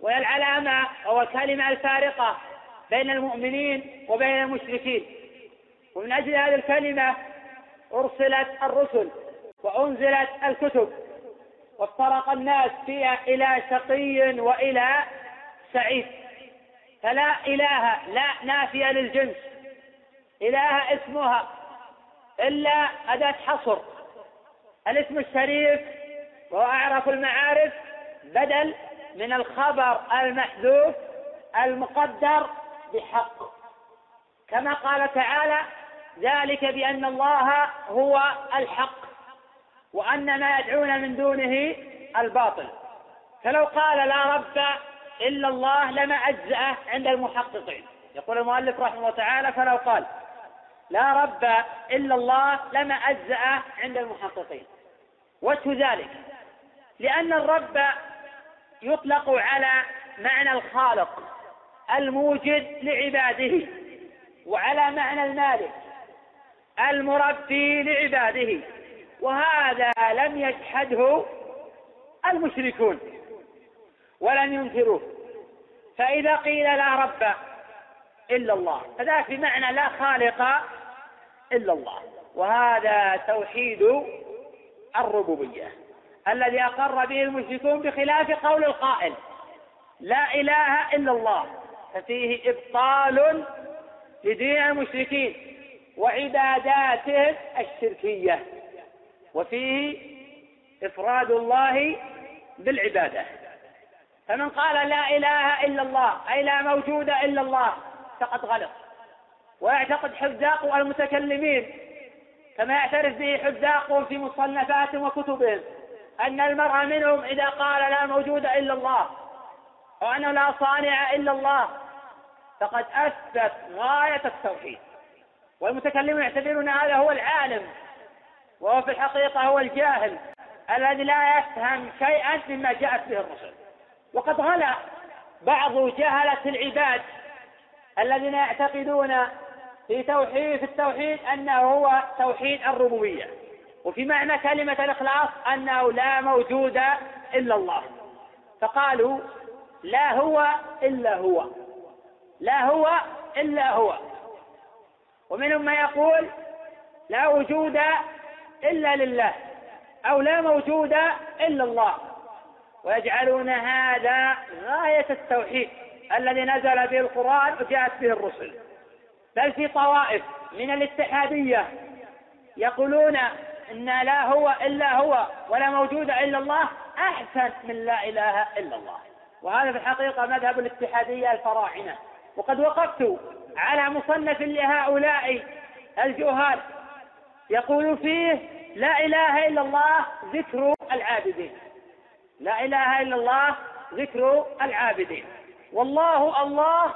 S1: وهي العلامة أو الكلمة الفارقة بين المؤمنين وبين المشركين ومن أجل هذه الكلمة أرسلت الرسل وأنزلت الكتب وافترق الناس فيها إلى شقي وإلى سعيد فلا إله لا نافية للجنس إله اسمها إلا أداة حصر الاسم الشريف وهو أعرف المعارف بدل من الخبر المحذوف المقدر بحق كما قال تعالى ذلك بأن الله هو الحق وأن ما يدعون من دونه الباطل فلو قال لا رب إلا الله لما أجزأه عند المحققين يقول المؤلف رحمه الله تعالى فلو قال لا رب إلا الله لما أجزأه عند المحققين وجه ذلك لأن الرب يطلق على معنى الخالق الموجد لعباده وعلى معنى المالك المربي لعباده وهذا لم يجحده المشركون ولم ينكروه فإذا قيل لا رب إلا الله فذاك بمعنى لا خالق إلا الله وهذا توحيد الربوبية الذي أقر به المشركون بخلاف قول القائل لا إله إلا الله ففيه إبطال لدين المشركين وعباداتهم الشركية وفيه إفراد الله بالعبادة فمن قال لا إله إلا الله أي لا موجود إلا الله فقد غلط ويعتقد حذاق المتكلمين كما يعترف به حذاقهم في مصنفاتهم وكتبهم أن المرء منهم إذا قال لا موجود إلا الله وأنه لا صانع إلا الله فقد أثبت غاية التوحيد والمتكلمون يعتبرون هذا هو العالم وهو في الحقيقة هو الجاهل الذي لا يفهم شيئا مما جاءت به الرسل وقد غلا بعض جهلة العباد الذين يعتقدون في توحيد في التوحيد أنه هو توحيد الربوبية وفي معنى كلمة الإخلاص أنه لا موجود إلا الله فقالوا لا هو إلا هو لا هو إلا هو ومنهم ما يقول لا وجود إلا لله أو لا موجود إلا الله ويجعلون هذا غاية التوحيد الذي نزل به القرآن وجاءت به الرسل بل في طوائف من الاتحادية يقولون إن لا هو إلا هو ولا موجود إلا الله أحسن من لا إله إلا الله وهذا في الحقيقة مذهب الاتحادية الفراعنة وقد وقفت على مصنف لهؤلاء الجهال يقول فيه لا إله إلا الله ذكر العابدين لا إله إلا الله ذكر العابدين والله الله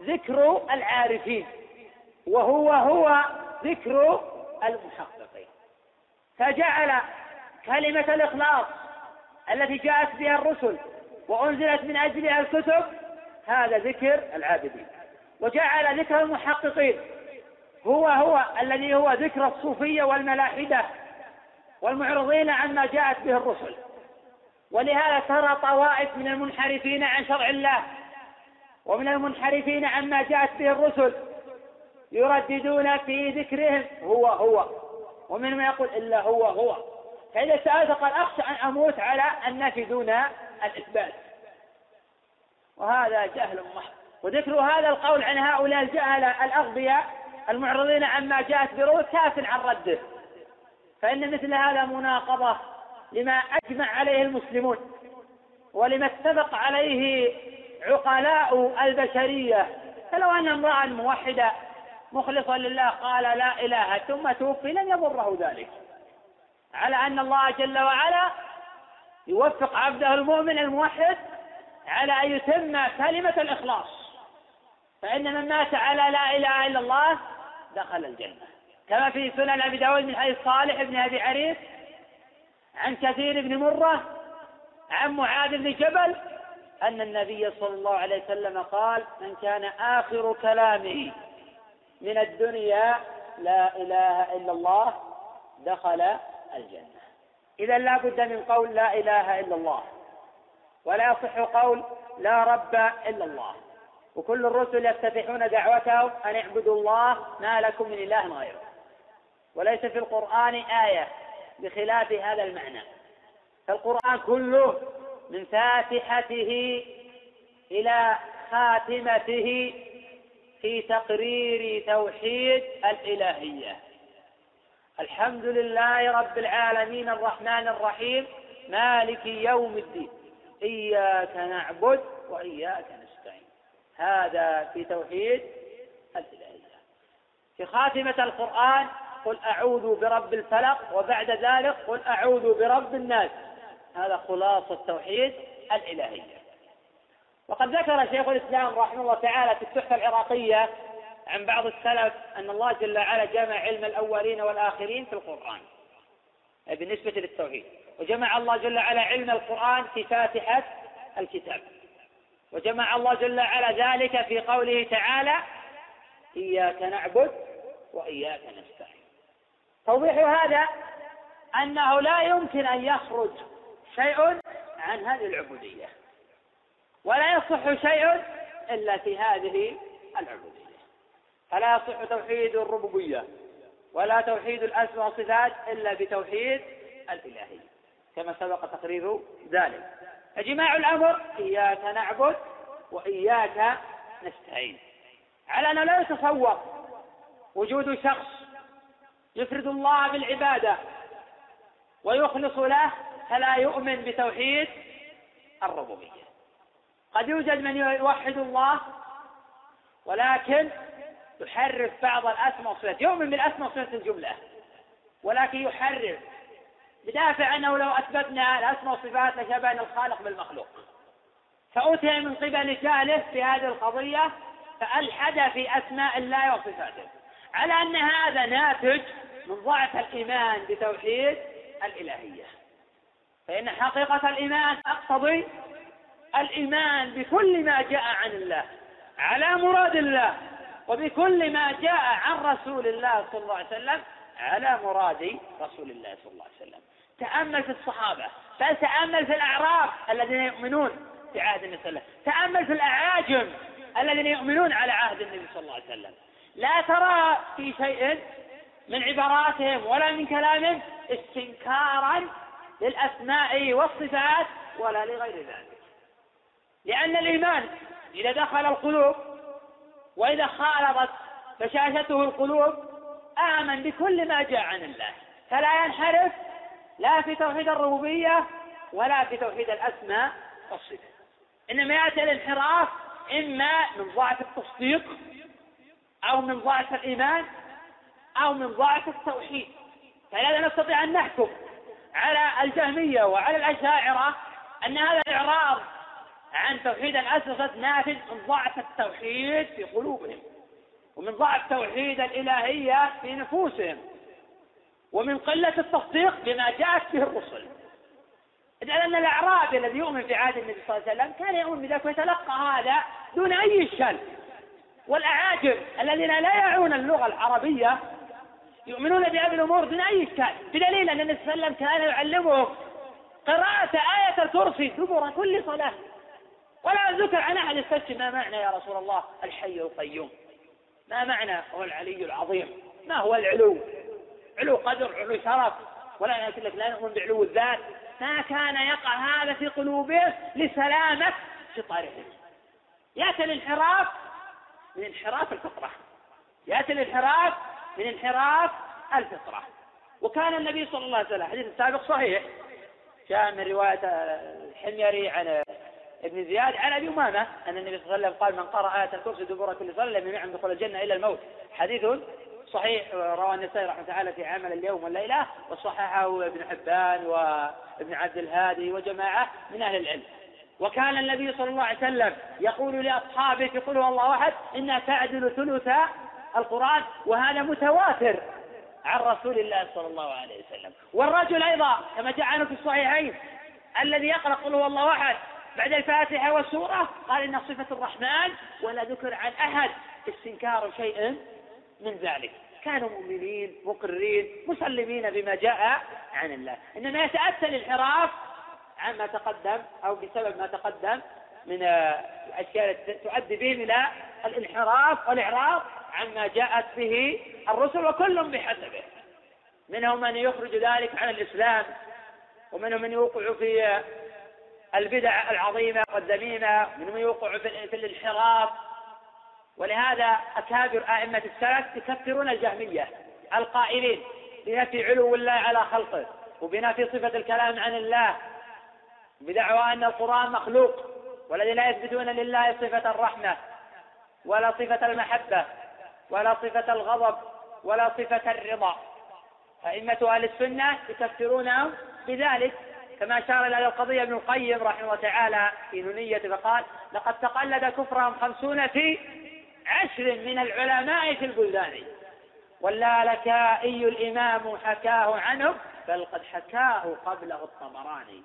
S1: ذكر العارفين وهو هو ذكر المحققين فجعل كلمة الإخلاص التي جاءت بها الرسل وأنزلت من أجلها الكتب هذا ذكر العابدين وجعل ذكر المحققين هو هو الذي هو ذكر الصوفية والملاحدة والمعرضين عما جاءت به الرسل ولهذا ترى طوائف من المنحرفين عن شرع الله ومن المنحرفين عما جاءت به الرسل يرددون في ذكرهم هو هو ومن ما يقول إلا هو هو فإذا سألت قال أخشى أن أموت على النفي دون الإثبات وهذا جهل محض وذكر هذا القول عن هؤلاء الجهلة الأغبياء المعرضين عما جاءت بروح كاف عن رده فإن مثل هذا مناقضة لما أجمع عليه المسلمون ولما اتفق عليه عقلاء البشرية فلو أن امرأ موحدا مخلصا لله قال لا إله ثم توفي لن يضره ذلك على أن الله جل وعلا يوفق عبده المؤمن الموحد على أن يتم كلمة الإخلاص فإن من مات على لا إله إلا الله دخل الجنة كما في سنن أبي داود من حديث صالح بن أبي عريس عن كثير بن مرة عن معاذ بن جبل أن النبي صلى الله عليه وسلم قال من كان آخر كلامه من الدنيا لا إله إلا الله دخل الجنة إذا لا بد من قول لا إله إلا الله ولا يصح قول لا رب إلا الله وكل الرسل يفتتحون دعوتهم أن اعبدوا الله ما لكم من إله غيره وليس في القرآن آية بخلاف هذا المعنى فالقرآن كله من فاتحته إلى خاتمته في تقرير توحيد الإلهية الحمد لله رب العالمين الرحمن الرحيم مالك يوم الدين إياك نعبد وإياك نستعين هذا في توحيد الإلهية في خاتمة القرآن قل أعوذ برب الفلق وبعد ذلك قل أعوذ برب الناس هذا خلاصة توحيد الإلهية وقد ذكر شيخ الإسلام رحمه الله تعالى في التحفة العراقية عن بعض السلف أن الله جل وعلا جمع علم الأولين والآخرين في القرآن بالنسبة للتوحيد وجمع الله جل وعلا علم القرآن في فاتحة الكتاب وجمع الله جل وعلا ذلك في قوله تعالى إياك نعبد وإياك نستعين توضيح هذا أنه لا يمكن أن يخرج شيء عن هذه العبودية ولا يصح شيء إلا في هذه العبودية فلا يصح توحيد الربوبية ولا توحيد الأسماء والصفات إلا بتوحيد الإلهية كما سبق تقرير ذلك فجماع الأمر إياك نعبد وإياك نستعين على أنه لا يتصور وجود شخص يفرد الله بالعبادة ويخلص له فلا يؤمن بتوحيد الربوبية قد يوجد من يوحد الله ولكن يحرف بعض الأسماء والصفات يؤمن بالأسماء والصفات الجملة ولكن يحرف بدافع أنه لو أثبتنا الأسماء والصفات لشبه الخالق بالمخلوق فأتي من قبل ثالث في هذه القضية فألحد في أسماء الله وصفاته على أن هذا ناتج من ضعف الإيمان بتوحيد الإلهية فإن حقيقة الإيمان تقتضي الإيمان بكل ما جاء عن الله على مراد الله وبكل ما جاء عن رسول الله صلى الله عليه وسلم على مراد رسول الله صلى الله عليه وسلم تأمل في الصحابة بل تأمل في الأعراب الذين يؤمنون بعهد النبي صلى الله عليه وسلم تأمل في الأعاجم الذين يؤمنون على عهد النبي صلى الله عليه وسلم لا ترى في شيء من عباراتهم ولا من كلامهم استنكارا للأسماء والصفات ولا لغير ذلك لأن الإيمان إذا دخل القلوب وإذا خالطت بشاشته القلوب آمن بكل ما جاء عن الله فلا ينحرف لا في توحيد الربوبية ولا في توحيد الأسماء والصفات إنما يأتي الانحراف إما من ضعف التصديق أو من ضعف الإيمان أو من ضعف التوحيد فلا نستطيع أن نحكم على الجهمية وعلى الأشاعرة أن هذا الإعراض عن توحيد الأسماء ناتج من ضعف التوحيد في قلوبهم ومن ضعف توحيد الإلهية في نفوسهم ومن قلة التصديق بما جاءت به الرسل إذ أن الأعرابي الذي يؤمن في عهد النبي صلى الله عليه وسلم كان يؤمن بذلك ويتلقى هذا دون أي إشكال والأعاجم الذين لا يعون اللغة العربية يؤمنون بهذه الأمور دون أي إشكال بدليل أن النبي صلى الله عليه وسلم كان يعلمه قراءة آية الكرسي دبر كل صلاة ولا ذكر عن أحد استفسر ما معنى يا رسول الله الحي القيوم ما معنى هو العلي العظيم ما هو العلو علو قدر علو شرف ولا يقول لك لا نؤمن بعلو الذات ما كان يقع هذا في قلوبهم لسلامة فطرهم يأتي الانحراف من انحراف الفطرة يأتي الانحراف من انحراف الفطرة وكان النبي صلى الله عليه وسلم حديث السابق صحيح جاء من رواية الحميري عن ابن زياد عن ابي امامه ان النبي صلى الله عليه وسلم قال من قرأ آية الكرسي دبر كل صلاة لم يمنع من دخول الجنة الا الموت حديث صحيح روى النسائي رحمه تعالى في عمل اليوم والليلة وصححه ابن حبان وابن عبد الهادي وجماعة من أهل العلم وكان النبي صلى الله عليه وسلم يقول لأصحابه في قل الله أحد إنها تعدل ثلث القرآن وهذا متواتر عن رسول الله صلى الله عليه وسلم والرجل أيضا كما جاء عنه في الصحيحين الذي يقرأ قل هو الله أحد بعد الفاتحة والسورة قال إن صفة الرحمن ولا ذكر عن أحد استنكار شيء من ذلك كانوا مؤمنين مقرين مسلمين بما جاء عن الله إنما يتأتى الانحراف عن ما تقدم أو بسبب ما تقدم من الأشياء آه، التي تؤدي بهم إلى الانحراف والإعراض عما جاءت به الرسل وكل بحسبه منهم من يخرج ذلك عن الإسلام ومنهم من يوقع في آه، البدع العظيمة والذميمة ومنهم من يوقع في الانحراف ولهذا أكابر أئمة السلف يكفرون الجهمية القائلين بنفي علو الله على خلقه وبنفي صفة الكلام عن الله بدعوى أن القرآن مخلوق والذين لا يثبتون لله صفة الرحمة ولا صفة المحبة ولا صفة الغضب ولا صفة الرضا أئمة أهل السنة يكفرونهم بذلك كما أشار إلى القضية ابن القيم رحمه الله تعالى في نونية فقال لقد تقلد كفرهم خمسون في عشر من العلماء في البلدان واللالكائي الإمام حكاه عنه بل قد حكاه قبله الطبراني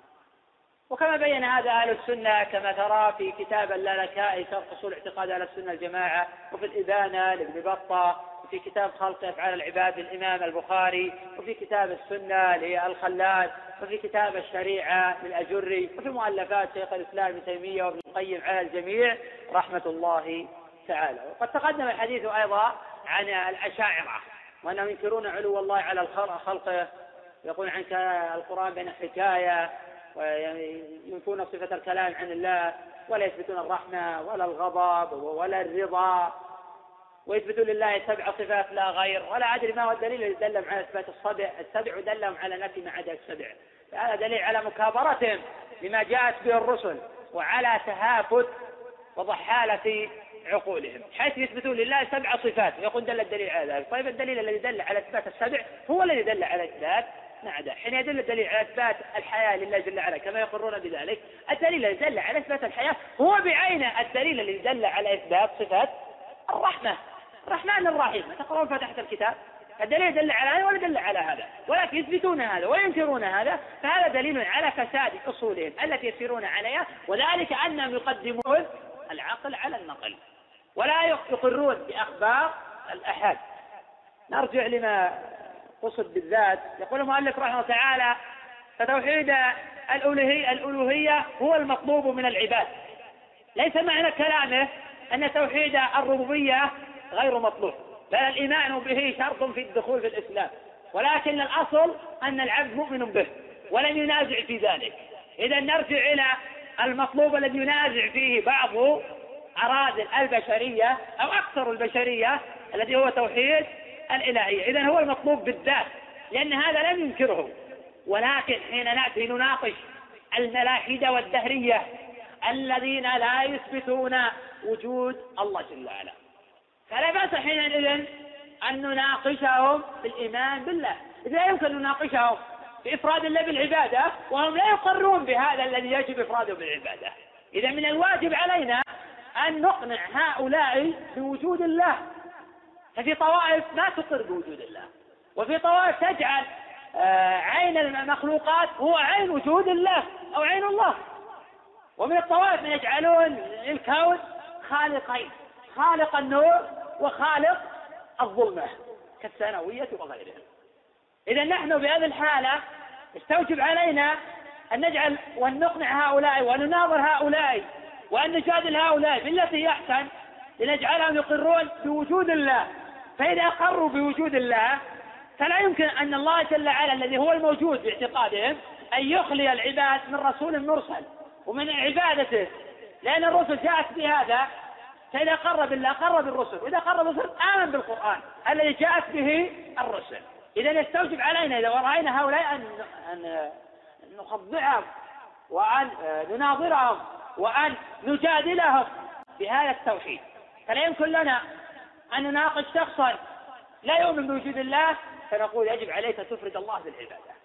S1: وكما بين هذا أهل السنة كما ترى في كتاب اللالكائي شرح أصول اعتقاد أهل السنة الجماعة وفي الإبانة لابن بطة وفي كتاب خلق أفعال العباد للإمام البخاري وفي كتاب السنة للخلال وفي كتاب الشريعة للأجري وفي مؤلفات شيخ الإسلام ابن تيمية وابن القيم على الجميع رحمة الله تعالى وقد تقدم الحديث أيضا عن الأشاعرة وأنهم ينكرون علو الله على خلقه يقول عنك القرآن بين حكاية وينفون صفة الكلام عن الله ولا يثبتون الرحمة ولا الغضب ولا الرضا ويثبتون لله سبع صفات لا غير ولا أدري ما هو الدليل الذي دلهم على إثبات السبع السبع دلهم على نفي ما عدا السبع فهذا دليل على مكابرتهم لما جاءت به الرسل وعلى تهافت وضحالة عقولهم حيث يثبتون لله سبع صفات ويقول دل الدليل على ذلك طيب الدليل الذي دل على إثبات السبع هو الذي دل على إثبات ما عدا حين يدل الدليل على إثبات الحياة لله جل وعلا كما يقرون بذلك الدليل الذي دل على إثبات الحياة هو بعينه الدليل الذي دل على إثبات صفات الرحمة الرحمن الرحيم تقرؤون فتحة الكتاب الدليل دل على هذا ولا دل على هذا ولكن يثبتون هذا وينكرون هذا فهذا دليل على فساد أصولهم التي يسيرون عليها وذلك أنهم يقدمون العقل على النقل ولا يقرون بأخبار الأحاد نرجع لما قصد بالذات يقول المؤلف رحمه الله تعالى فتوحيد الألوهية, الألوهية هو المطلوب من العباد ليس معنى كلامه أن توحيد الربوبية غير مطلوب بل الإيمان به شرط في الدخول في الإسلام ولكن الأصل أن العبد مؤمن به ولن ينازع في ذلك إذا نرجع إلى المطلوب الذي ينازع فيه بعض أراد البشرية أو أكثر البشرية الذي هو توحيد الإلهية إذا هو المطلوب بالذات لأن هذا لم ينكره ولكن حين نأتي نناقش الملاحدة والدهرية الذين لا يثبتون وجود الله جل وعلا فلا بأس حينئذ أن نناقشهم بالإيمان بالله لا يمكن نناقشهم بإفراد الله بالعبادة وهم لا يقرون بهذا الذي يجب إفراده بالعبادة إذا من الواجب علينا أن نقنع هؤلاء بوجود الله ففي طوائف ما تقر بوجود الله وفي طوائف تجعل آه، عين المخلوقات هو عين وجود الله أو عين الله ومن الطوائف من يجعلون الكون خالقين خالق النور وخالق الظلمة كالثانوية وغيرها إذا نحن بهذه الحالة يستوجب علينا أن نجعل وأن نقنع هؤلاء وأن نناظر هؤلاء وأن نجادل هؤلاء بالتي أحسن لنجعلهم يقرون بوجود الله فإذا أقروا بوجود الله فلا يمكن أن الله جل وعلا الذي هو الموجود باعتقادهم أن يخلي العباد من رسول مرسل ومن عبادته لأن الرسل جاءت بهذا فإذا قر بالله قر بالرسل وإذا قر بالرسل آمن بالقرآن الذي جاءت به الرسل إذا يستوجب علينا إذا ورأينا هؤلاء أن أن نخضعهم وأن آه، نناظرهم وأن نجادلهم بهذا التوحيد فلا يمكن لنا أن نناقش شخصا لا يؤمن بوجود الله فنقول يجب عليك أن تفرد الله بالعبادة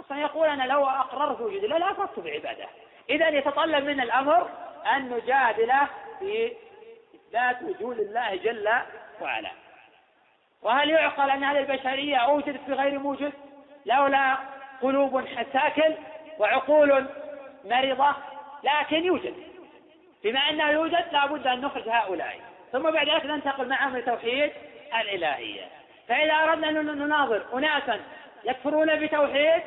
S1: أصلا يقول أنا لو أقررت وجود الله لا أفردت بعبادة إذا يتطلب منا الأمر أن نجادل في إثبات وجود الله جل وعلا وهل يعقل أن هذه البشرية أوجدت بغير موجود لولا قلوب حساكل وعقول مرضة لكن يوجد بما أنه يوجد لابد أن نخرج هؤلاء ثم بعد ذلك ننتقل معهم لتوحيد الإلهية فإذا أردنا أن نناظر أناسا يكفرون بتوحيد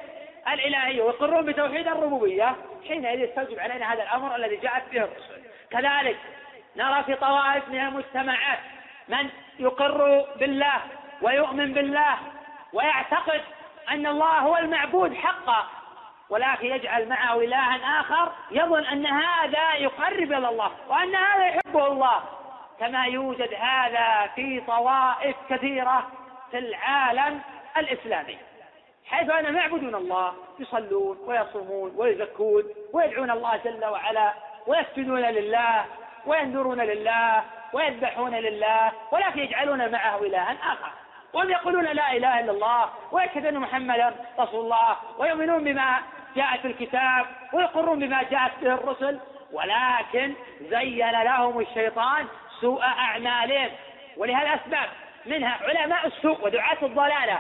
S1: الإلهية ويقرون بتوحيد الربوبية حينئذ يستوجب علينا هذا الأمر الذي جاءت به الرسل كذلك نرى في طوائف من المجتمعات من يقر بالله ويؤمن بالله ويعتقد أن الله هو المعبود حقا ولكن يجعل معه إلها آخر يظن أن هذا يقرب إلى الله وأن هذا يحبه الله كما يوجد هذا في طوائف كثيرة في العالم الإسلامي حيث أنهم يعبدون الله يصلون ويصومون ويزكون ويدعون الله جل وعلا ويسجدون لله وينذرون لله ويذبحون لله ولكن يجعلون معه إلها آخر وهم يقولون لا إله إلا الله ويشهدون محمدا رسول الله ويؤمنون بما جاء في الكتاب ويقرون بما جاءت به الرسل ولكن زين لهم الشيطان سوء أعمالهم ولهذا أسباب منها علماء السوء ودعاة الضلالة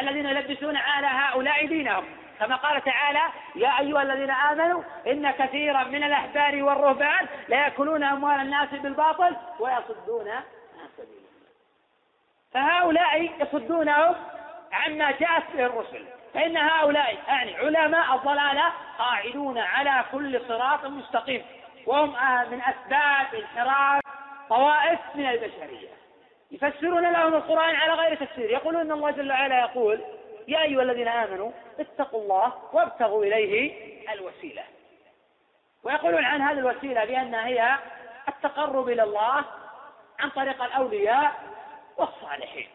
S1: الذين يلبسون على هؤلاء دينهم كما قال تعالى يا أيها الذين آمنوا إن كثيرا من الأحبار والرهبان ليأكلون أموال الناس بالباطل ويصدون فهؤلاء يصدونهم عما جاءت به الرسل فإن هؤلاء يعني علماء الضلالة قاعدون على كل صراط مستقيم وهم آه، من أسباب انحراف طوائف من البشرية يفسرون لهم القرآن على غير تفسير يقولون أن الله جل وعلا يقول يا أيها الذين آمنوا اتقوا الله وابتغوا إليه الوسيلة ويقولون عن هذه الوسيلة بأنها هي التقرب إلى الله عن طريق الأولياء والصالحين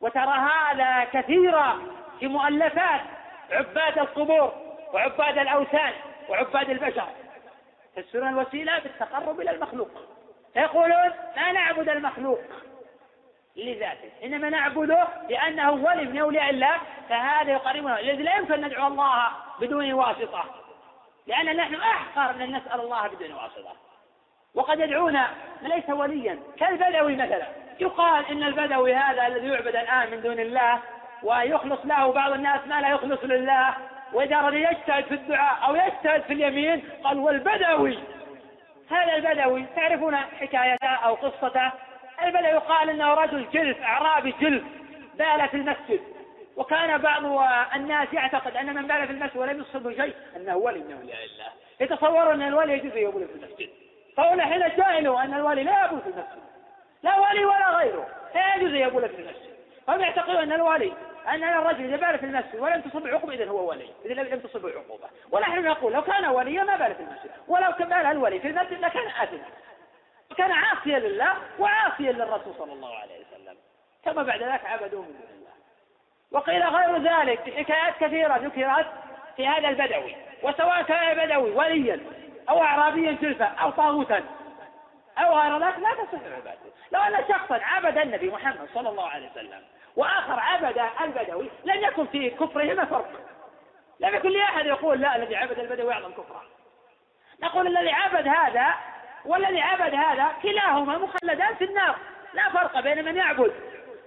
S1: وترى هذا كثيرا في مؤلفات عباد القبور وعباد الأوثان وعباد البشر يفسرون الوسيلة بالتقرب إلى المخلوق فيقولون لا نعبد المخلوق لذاته إنما نعبده لأنه ولي من أولياء الله فهذا يقربنا الذي لا يمكن ندعو الله بدون واسطة لأن نحن أحقر من أن نسأل الله بدون واسطة وقد يدعونا من ليس وليا كالبدوي مثلا يقال إن البدوي هذا الذي يعبد الآن من دون الله ويخلص له بعض الناس ما لا يخلص لله وإذا أراد يجتهد في الدعاء أو يجتهد في اليمين قال والبدوي هذا البدوي تعرفون حكايته أو قصته البدوي يقال أنه رجل جلف أعرابي جلف بال في المسجد وكان بعض الناس يعتقد أن من بال في المسجد ولم يصب شيء أنه ولي من أولياء الله يتصورون أن الولي يجوز يبول في المسجد فهنا حين جاهلوا أن الولي لا يبول في المسجد لا ولي ولا غيره لا يجوز أن يقول في نفسه هم يعتقدون أن الولي أن الرجل إذا بال في نفسه ولم تصب عقوبة إذا هو ولي إذا لم تصب عقوبة ونحن نقول لو كان وليا ما بال في نفسه ولو كان الولي في المسجد لكان آثما كان عاصيا لله وعاصيا للرسول صلى الله عليه وسلم ثم بعد ذلك عبدوه من دون الله وقيل غير ذلك في حكايات كثيرة ذكرت في هذا البدوي وسواء كان بدوي وليا أو أعرابيا جلفا أو طاغوتا أو غير ذلك لا تصح عبادته لو أن شخصا عبد النبي محمد صلى الله عليه وسلم وآخر عبد البدوي لم يكن في كفرهما فرق لم يكن لأحد يقول لا الذي عبد البدوي أعظم كفرا نقول الذي عبد هذا والذي عبد هذا كلاهما مخلدان في النار لا فرق بين من يعبد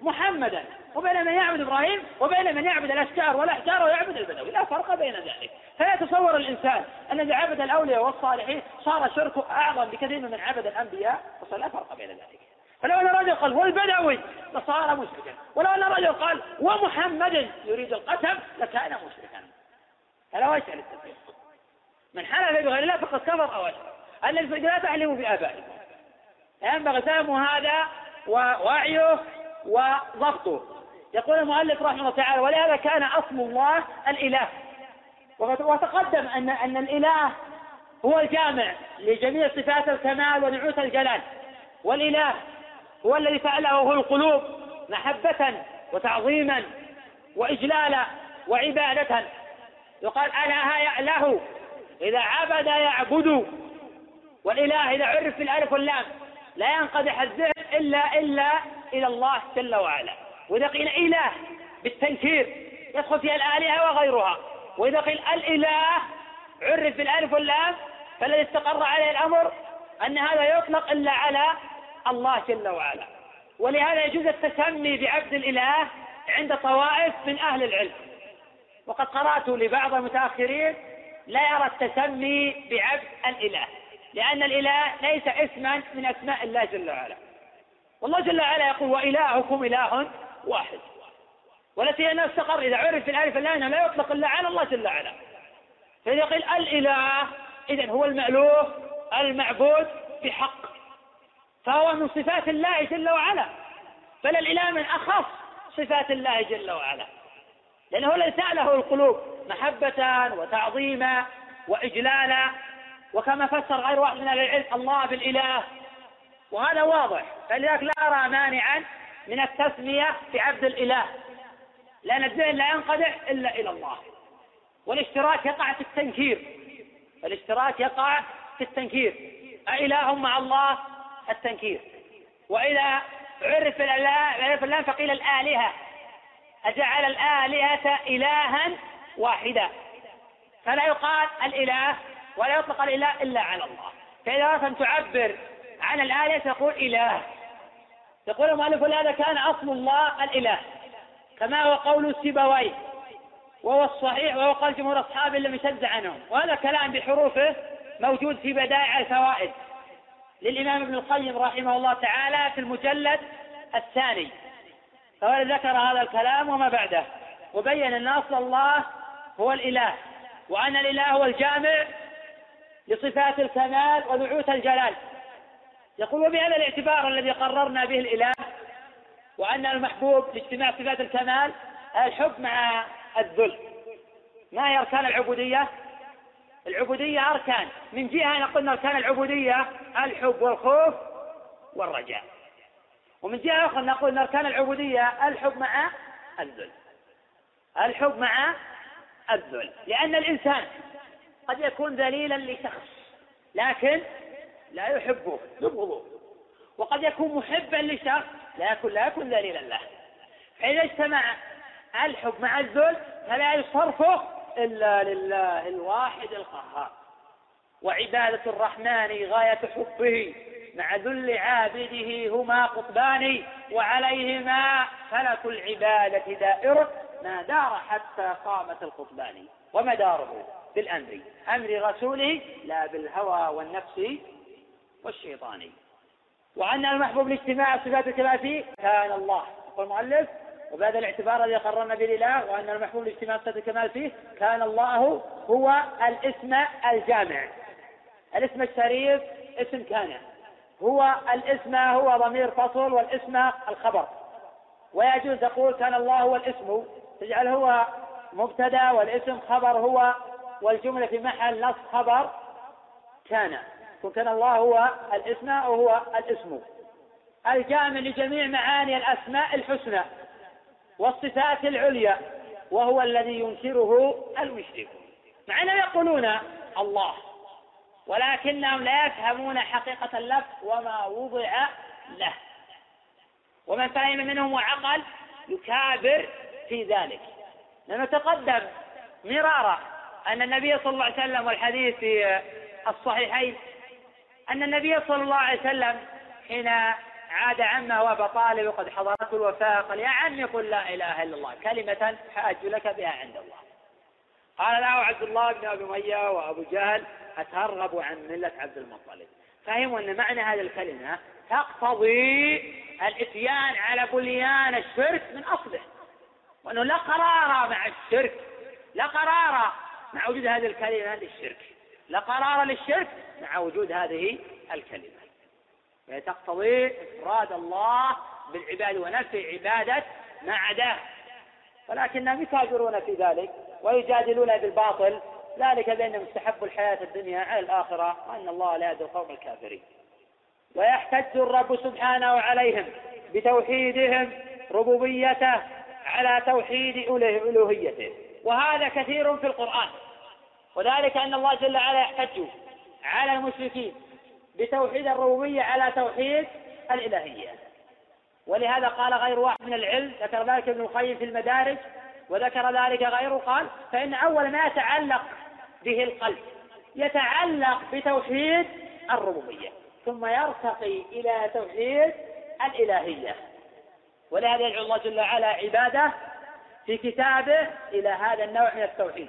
S1: محمدا وبين من يعبد إبراهيم وبين من يعبد الاشجار والأحجار ويعبد البدوي لا فرق بين ذلك فيتصور الإنسان أن إذا عبد الأولياء والصالحين صار شركه أعظم بكثير من عبد الأنبياء فلا فرق بين ذلك فلو أن رجل قال والبدوي لصار مشركا ولو أن رجل قال ومحمد يريد القتل لكان مشركا فلا وجه للتفريق من حلف بغير الله فقد كفر أو أشرك الذي لا تعلموا بآبائكم ينبغي فهم هذا ووعيه وضبطه يقول المؤلف رحمه الله تعالى ولهذا كان أصل الله الإله وتقدم أن أن الإله هو الجامع لجميع صفات الكمال ونعوت الجلال والإله هو الذي فعله القلوب محبة وتعظيما وإجلالا وعبادة يقال أنا له إذا عبد يعبد والإله إذا عرف بالألف واللام لا ينقدح الذهن إلا إلا إلى الله جل وعلا وإذا قيل إله بالتنكير يدخل فيها الآلهة وغيرها وإذا قيل الإله عرف بالألف واللام فالذي استقر عليه الأمر أن هذا يطلق إلا على الله جل وعلا ولهذا يجوز التسمي بعبد الإله عند طوائف من أهل العلم وقد قرأت لبعض المتأخرين لا يرى التسمي بعبد الإله لأن الإله ليس اسما من أسماء الله جل وعلا والله جل وعلا يقول وإلهكم إله واحد والتي هي استقر إذا عرف الآلف الآن لا يطلق إلا على الله جل وعلا فإذا قيل الإله إذا هو المألوه المعبود بحق فهو من صفات الله جل وعلا بل الإله من أخص صفات الله جل وعلا لأنه الذي تأله القلوب محبة وتعظيما وإجلالا وكما فسر غير واحد من أهل العلم الله بالإله وهذا واضح فلذلك لا أرى مانعا من التسمية بعبد الإله لأن الذهن لا ينقدح إلا إلى الله والاشتراك يقع في التنكير الاشتراك يقع في التنكير أإله مع الله التنكير وإذا عرف الإله فقيل الآلهة أجعل الآلهة إلها واحدا فلا يقال الإله ولا يطلق الإله إلا على الله فإذا أردت أن تعبر عن الآية تقول إله يقول المؤلف هذا كان أصل الله الإله كما هو قول سيبويه وهو الصحيح وهو قال جمهور أصحابه لم يشد عنهم وهذا كلام بحروفه موجود في بدائع الفوائد للإمام ابن القيم رحمه الله تعالى في المجلد الثاني فهو ذكر هذا الكلام وما بعده وبين أن أصل الله هو الإله وأن الإله هو الجامع لصفات الكمال ونعوت الجلال يقول وبهذا الاعتبار الذي قررنا به الإله وأن المحبوب لاجتماع صفات الكمال الحب مع الذل ما هي أركان العبودية؟ العبودية أركان من جهة أنا قلنا أركان العبودية الحب والخوف والرجاء ومن جهة أخرى نقول ان أركان العبودية الحب مع الذل الحب مع الذل لأن الإنسان قد يكون ذليلا لشخص لكن لا يحبه يبغضه وقد يكون محبا لشخص لكن لا يكون ذليلا له فإذا اجتمع الحب مع الذل فلا يصرفه إلا لله الواحد القهار وعبادة الرحمن غاية حبه مع ذل عابده هما قطبان وعليهما فلك العبادة دائر ما دار حتى قامت القطبان ومداره بالأمر أمر رسوله لا بالهوى والنفس والشيطاني وأن المحبوب لاجتماع صفات الكمال كان الله يقول المؤلف وبهذا الاعتبار الذي قررنا به الإله وأن المحبوب لاجتماع صفات الكمال فيه كان الله هو الاسم الجامع الاسم الشريف اسم كان هو الاسم هو ضمير فصل والاسم الخبر ويجوز تقول كان الله هو الاسم تجعل هو مبتدا والاسم خبر هو والجمله في محل نص خبر كان وكان الله هو الاسماء وهو الاسم الجامع لجميع معاني الاسماء الحسنى والصفات العليا وهو الذي ينكره المشركون مع انهم يقولون الله ولكنهم لا يفهمون حقيقة اللفظ وما وضع له ومن فهم منهم وعقل يكابر في ذلك لأنه تقدم مرارا أن النبي صلى الله عليه وسلم والحديث في الصحيحين أن النبي صلى الله عليه وسلم حين عاد عمه أبا طالب وقد حضرته الوفاة قال يا عمي قل لا إله إلا الله كلمة حاج لك بها عند الله قال له عبد الله بن أبي أمية وأبو جهل أترغب عن ملة عبد المطلب فهموا أن معنى هذه الكلمة تقتضي الإتيان على بنيان الشرك من أصله وأنه لا قرار مع الشرك لا قرار مع وجود هذه الكلمة للشرك لقرار للشرك مع وجود هذه الكلمة فهي تقتضي إفراد الله بالعباد ونفي عبادة ما عداه ولكنهم يتاجرون في ذلك ويجادلون بالباطل ذلك بأنهم استحبوا الحياة الدنيا على الآخرة وأن الله لا يهدي القوم الكافرين ويحتج الرب سبحانه عليهم بتوحيدهم ربوبيته على توحيد ألوهيته وهذا كثير في القرآن وذلك أن الله جل وعلا يحتج على المشركين بتوحيد الربوبية على توحيد الإلهية ولهذا قال غير واحد من العلم ذكر ذلك ابن القيم في المدارج وذكر ذلك غيره قال فإن أول ما يتعلق به القلب يتعلق بتوحيد الربوبية ثم يرتقي إلى توحيد الإلهية ولهذا يدعو الله جل وعلا عباده في كتابه إلى هذا النوع من التوحيد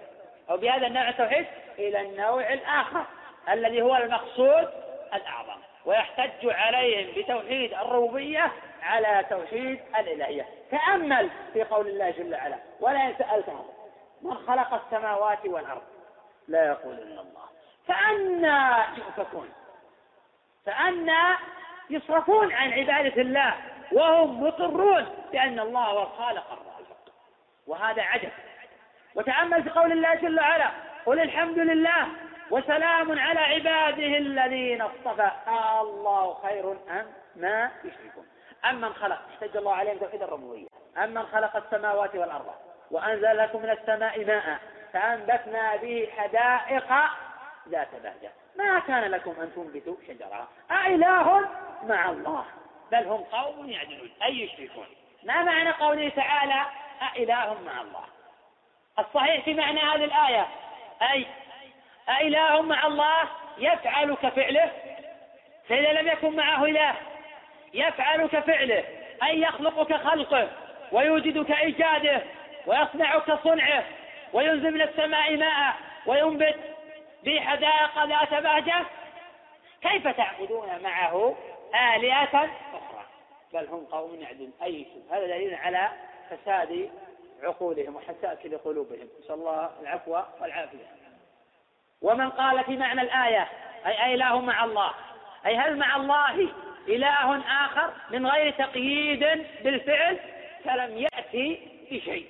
S1: أو بهذا النوع التوحيد إلى النوع الآخر الذي هو المقصود الأعظم ويحتج عليهم بتوحيد الربوبية على توحيد الإلهية تأمل في قول الله جل وعلا ولئن سألتهم من خلق السماوات والأرض لا يقول إلا الله فأنا يؤفكون فأنا يصرفون عن عبادة الله وهم مقرون بأن الله هو الخالق الرازق وهذا عجب وتأمل في قول الله جل وعلا قل الحمد لله وسلام على عباده الذين اصطفى آه الله خير أم ما يشركون أمن خلق احتج الله عليهم توحيد الربوبية أمن خلق السماوات والأرض وأنزل لكم من السماء ماء فأنبتنا به حدائق ذات بهجة ما كان لكم أن تنبتوا شجرها أإله مع الله بل هم قوم يعدلون أي يشركون ما معنى قوله تعالى أإله مع الله الصحيح في معنى هذه الآية أي أإله مع الله يفعل كفعله فإذا لم يكن معه إله يفعل كفعله أي يخلق كخلقه ويوجد كإيجاده ويصنع كصنعه وينزل من السماء ماء وينبت به حدائق ذات بهجة كيف تعبدون معه آلهة أخرى بل هم قوم يعدلون أي هذا دليل على فساد عقولهم تأتي لقلوبهم نسأل الله العفو والعافية ومن قال في معنى الآية أي أله مع الله أي هل مع الله إله آخر من غير تقييد بالفعل فلم يأتي بشيء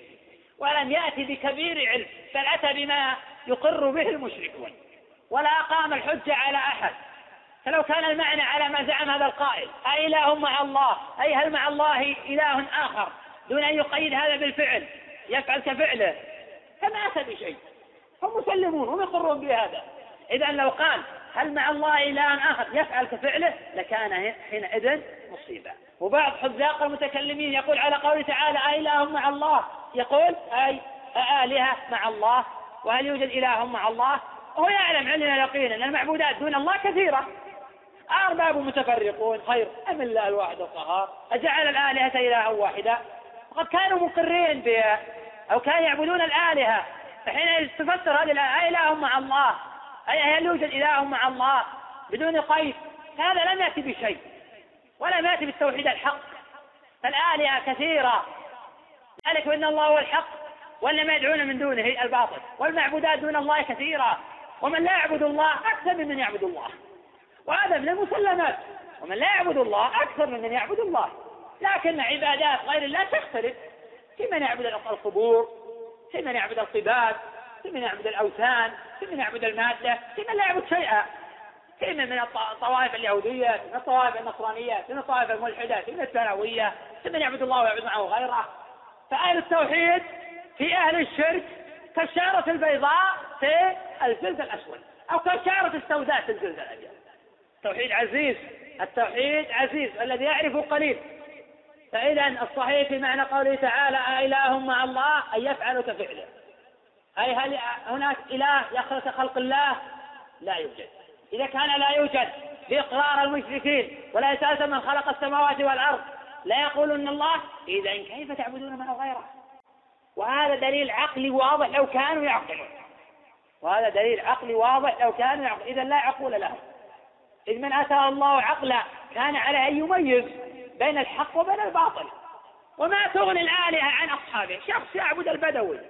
S1: ولم يأتي بكبير علم بل أتى بما يقر به المشركون ولا أقام الحجة على أحد فلو كان المعنى على ما زعم هذا القائل أإله مع الله أي هل مع الله إله آخر دون أن يقيد هذا بالفعل يفعل كفعله فما أتى بشيء هم مسلمون هم يقرون بهذا إذا لو قال هل مع الله إله آخر يفعل كفعله لكان حينئذ مصيبة وبعض حذاق المتكلمين يقول على قوله تعالى أإله مع الله يقول أي آلهة مع الله وهل يوجد إله مع الله وهو يعلم علما يقينا أن المعبودات دون الله كثيرة أرباب متفرقون خير أم الله الواحد القهار أجعل الآلهة إلها واحدا وقد كانوا مقرين بها أو كانوا يعبدون الآلهة فحين تفسر هذه الآية إله مع الله أي هل يوجد إله مع الله بدون قيد هذا لم يأتي بشيء ولم يأتي بالتوحيد الحق فالآلهة كثيرة ذلك وإن الله هو الحق وإنما يدعون من دونه الباطل والمعبودات دون الله كثيرة ومن لا يعبد الله أكثر ممن يعبد الله وهذا من المسلمات ومن لا يعبد الله أكثر ممن يعبد الله لكن عبادات غير الله تختلف في من يعبد القبور في من يعبد القباب في من يعبد الأوثان في من يعبد المادة في من لا يعبد شيئا في من من الطوائف اليهودية في من الطوائف النصرانية في من الطوائف الملحدة في من الثانوية في من يعبد الله ويعبد معه غيره فأهل التوحيد في أهل الشرك كالشعرة البيضاء في الجلد الأسود أو كالشعرة السوداء في الجلد الأبيض التوحيد عزيز التوحيد عزيز الذي يعرف قليل فإذا الصحيح في معنى قوله تعالى أإله مع الله أن يفعل كفعله أي هل هناك إله يخلق خلق الله لا يوجد إذا كان لا يوجد بإقرار المشركين ولا يسأل من خلق السماوات والأرض لا يقولون الله إذا كيف تعبدون من غيره وهذا دليل عقلي واضح لو كانوا يعقلون وهذا دليل عقلي واضح لو كانوا يعقلون إذا لا عقول لهم إذ من أتى الله عقلا كان على أن يميز بين الحق وبين الباطل وما تغني الآلهة عن أصحابه شخص يعبد البدوي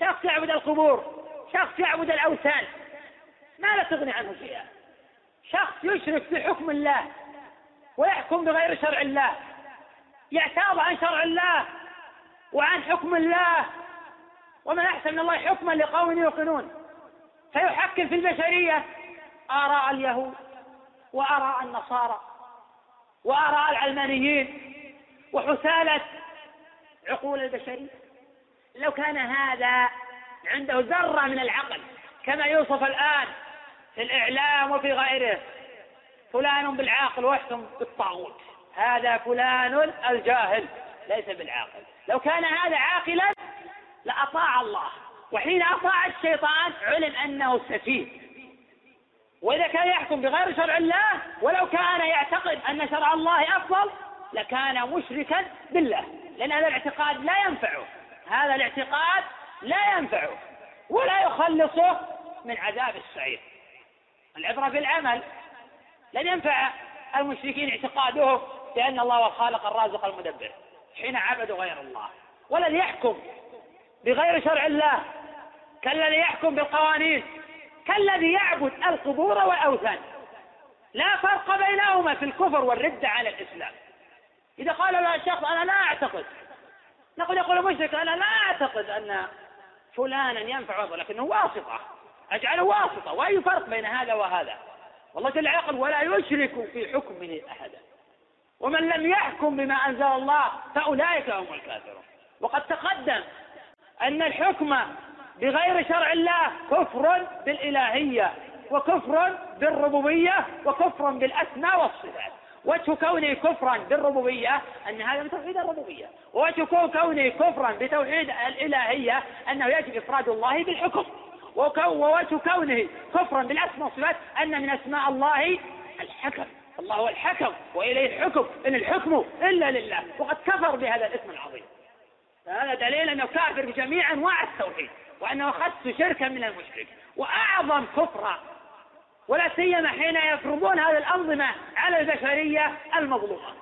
S1: شخص يعبد القبور شخص يعبد الأوثان ما لا تغني عنه شيئا شخص يشرك في حكم الله ويحكم بغير شرع الله يعتاض عن شرع الله وعن حكم الله ومن أحسن من الله حكما لقوم يوقنون فيحكم في البشرية آراء اليهود وآراء النصارى وآراء العلمانيين وحسالة عقول البشرية لو كان هذا عنده ذرة من العقل كما يوصف الآن في الإعلام وفي غيره فلان بالعاقل وحكم بالطاغوت هذا فلان الجاهل ليس بالعاقل لو كان هذا عاقلا لأطاع الله وحين أطاع الشيطان علم أنه سفيه وإذا كان يحكم بغير شرع الله ولو كان يعتقد أن شرع الله أفضل لكان مشركا بالله لأن هذا الاعتقاد لا ينفعه هذا الاعتقاد لا ينفعه ولا يخلصه من عذاب السعير العبرة بالعمل لن ينفع المشركين اعتقادهم بأن الله هو الخالق الرازق المدبر حين عبدوا غير الله ولن يحكم بغير شرع الله كالذي يحكم بالقوانين كالذي يعبد القبور والأوثان لا فرق بينهما في الكفر والردة على الإسلام إذا قال له الشخص أنا لا أعتقد نقول يقول مشرك أنا لا أعتقد أن فلانا ينفع وضعه لكنه واسطة أجعله واسطة وأي فرق بين هذا وهذا والله جل يقول ولا يشرك في حكمه أحدا ومن لم يحكم بما أنزل الله فأولئك هم الكافرون وقد تقدم أن الحكم بغير شرع الله كفر بالإلهية وكفر بالربوبية وكفر بالأسماء والصفات وجه كونه كفرا بالربوبية أن هذا من توحيد الربوبية ووجه كونه كفرا بتوحيد الإلهية أنه يجب إفراد الله بالحكم ووجه كونه كفرا بالأسماء والصفات أن من أسماء الله الحكم الله هو الحكم وإليه الحكم إن الحكم إلا لله وقد كفر بهذا الاسم العظيم هذا دليل أنه كافر بجميع أنواع التوحيد وأنه اخذت شركا من المشرك وأعظم كفرا ولا سيما حين يفرضون هذه الأنظمة على البشرية المظلومة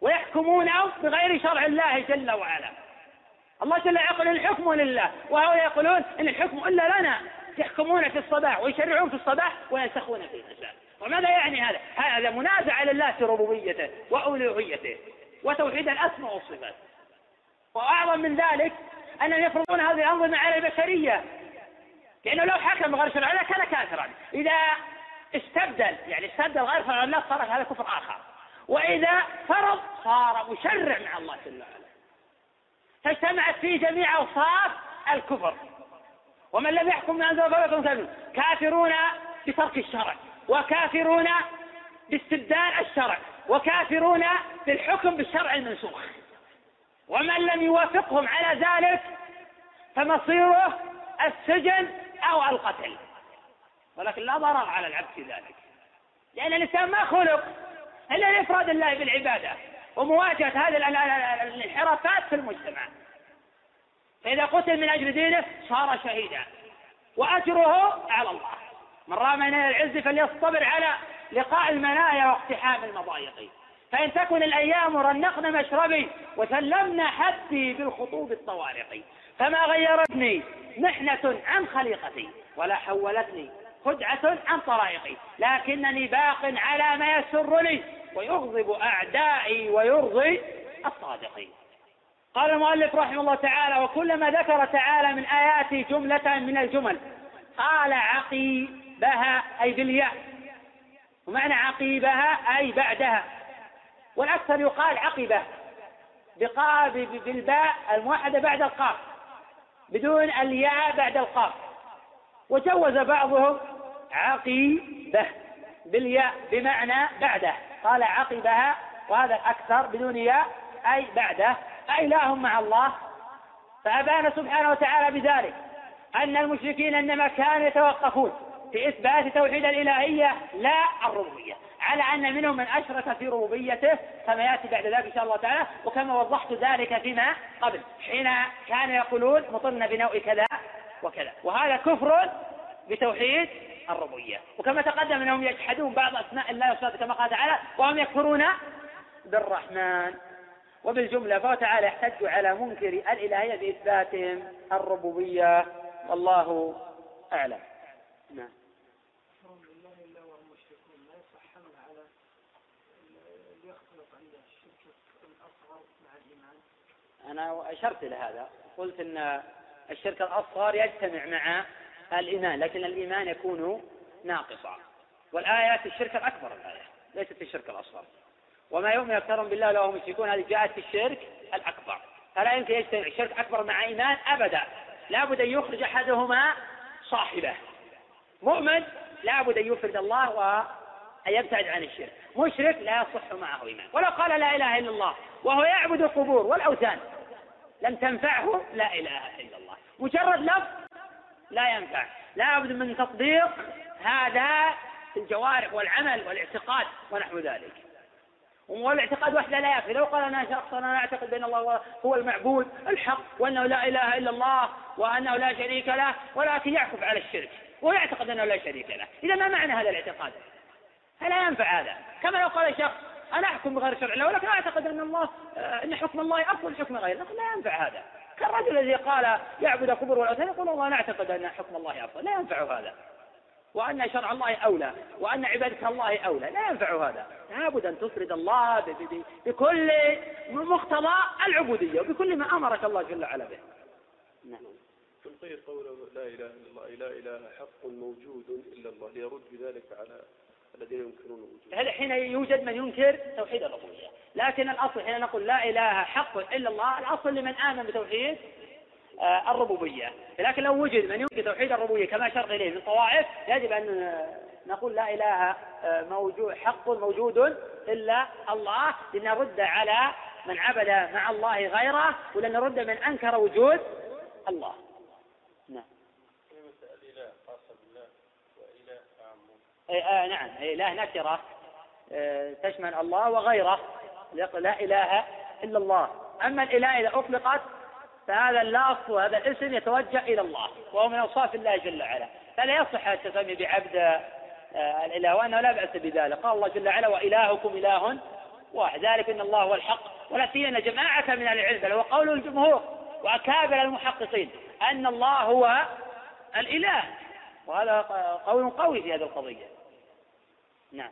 S1: ويحكمون بغير شرع الله جل وعلا الله جل وعلا يقول الحكم لله وهؤلاء يقولون إن الحكم إلا لنا يحكمون في الصباح ويشرعون في الصباح وينسخون في المساء وماذا يعني هذا؟ هذا منازع لله في ربوبيته وألوهيته وتوحيد الأسماء والصفات وأعظم من ذلك أنهم يفرضون هذه الأنظمة على البشرية لأنه لو حكم غير شرع كان كافرا إذا استبدل يعني استبدل غير شرع الله صار هذا كفر آخر وإذا فرض صار مشرع مع الله جل وعلا فاجتمعت فيه جميع أوصاف الكفر ومن لم يحكم من أنزل فلكم كافرون بترك الشرع وكافرون باستبدال الشرع وكافرون بالحكم بالشرع المنسوخ ومن لم يوافقهم على ذلك فمصيره السجن أو القتل ولكن لا ضرر على العبد في ذلك لأن الإنسان ما خلق إلا لإفراد الله بالعبادة ومواجهة هذه الانحرافات في المجتمع فإذا قتل من أجل دينه صار شهيدا وأجره على الله من رام العز فليصطبر على لقاء المنايا واقتحام المضايق فإن تكن الأيام رنقنا مشربي وسلمنا حدي بالخطوب الطوارق فما غيرتني محنة عن خليقتي ولا حولتني خدعة عن طرائقي لكنني باق على ما يسرني ويغضب أعدائي ويرضي الصادقين قال المؤلف رحمه الله تعالى وكلما ذكر تعالى من آياته جملة من الجمل قال عقيبها أي بالياء ومعنى عقيبها أي بعدها والأكثر يقال عقبة بالباء الموحدة بعد القاف بدون الياء بعد القاف وجوز بعضهم عقيبة بالياء بمعنى بعده قال عقبها وهذا الأكثر بدون ياء أي بعده هم مع الله فأبان سبحانه وتعالى بذلك أن المشركين إنما كانوا يتوقفون في إثبات توحيد الإلهية لا الربوبية على أن منهم من أشرك في ربوبيته كما يأتي بعد ذلك إن شاء الله تعالى وكما وضحت ذلك فيما قبل حين كانوا يقولون مطرنا بنوء كذا وكذا وهذا كفر بتوحيد الربوبية وكما تقدم أنهم يجحدون بعض أسماء الله وصفاته كما قال تعالى وهم يكفرون بالرحمن وبالجملة فهو تعالى يحتج على منكر الإلهية بإثباتهم الربوبية والله أعلم أنا أشرت إلى هذا قلت أن الشرك الأصغر يجتمع مع الإيمان لكن الإيمان يكون ناقصا والآيات الشرك الأكبر الآية ليست في الشرك الأصغر وما يؤمن أكثرهم بالله ولا هم يشركون هذه جاءت في الشرك الأكبر فلا يمكن يجتمع الشرك أكبر مع إيمان أبدا لابد أن يخرج أحدهما صاحبه مؤمن لابد أن يفرد الله و أن يبتعد عن الشرك مشرك لا يصح معه إيمان ولو قال لا إله إلا الله وهو يعبد القبور والأوثان لم تنفعه لا إله إلا الله مجرد لفظ لا ينفع لا بد من تطبيق هذا في الجوارح والعمل والاعتقاد ونحو ذلك والاعتقاد وحده لا يكفي لو قال انا شخص انا اعتقد بان الله هو المعبود الحق وانه لا اله الا الله وانه لا شريك له ولكن يعكف على الشرك ويعتقد انه لا شريك له اذا ما معنى هذا الاعتقاد؟ فلا ينفع هذا كما لو قال شخص أنا أحكم بغير شرع الله ولكن أعتقد أن الله أن حكم الله أفضل من حكم غيره لكن لا ينفع هذا كالرجل الذي قال يعبد قبور والأوثان يقول والله أنا أعتقد أن حكم الله أفضل لا ينفع هذا وأن شرع الله أولى وأن عبادة الله أولى لا ينفع هذا لابد أن تفرد الله بكل مقتضى العبودية وبكل ما أمرك الله جل وعلا به نعم قوله لا إله إلا الله لا إله حق موجود إلا الله ليرد بذلك على الذين ينكرون الوجود هل حين يوجد من ينكر توحيد الربوبية لكن الأصل حين نقول لا إله حق إلا الله الأصل لمن آمن بتوحيد آه، الربوبية لكن لو وجد من ينكر توحيد الربوبية كما شرط إليه من طوائف يجب أن آه، نقول لا إله آه، موجود حق موجود إلا الله لنرد على من عبد مع الله غيره ولنرد من أنكر وجود الله آه نعم إله نكرة آه تشمل الله وغيره لا إله إلا الله أما الإله إذا أطلقت فهذا اللفظ وهذا الاسم يتوجه إلى الله وهو من أوصاف الله جل وعلا فلا يصح أن تسمي بعبد آه، الإله وأنه لا بأس بذلك قال الله جل وعلا وإلهكم إله واحد ذلك إن الله هو الحق ولا سيما جماعة من أهل العلم هو قول الجمهور وأكابر المحققين أن الله هو الإله وهذا قول قوي في هذه القضية نعم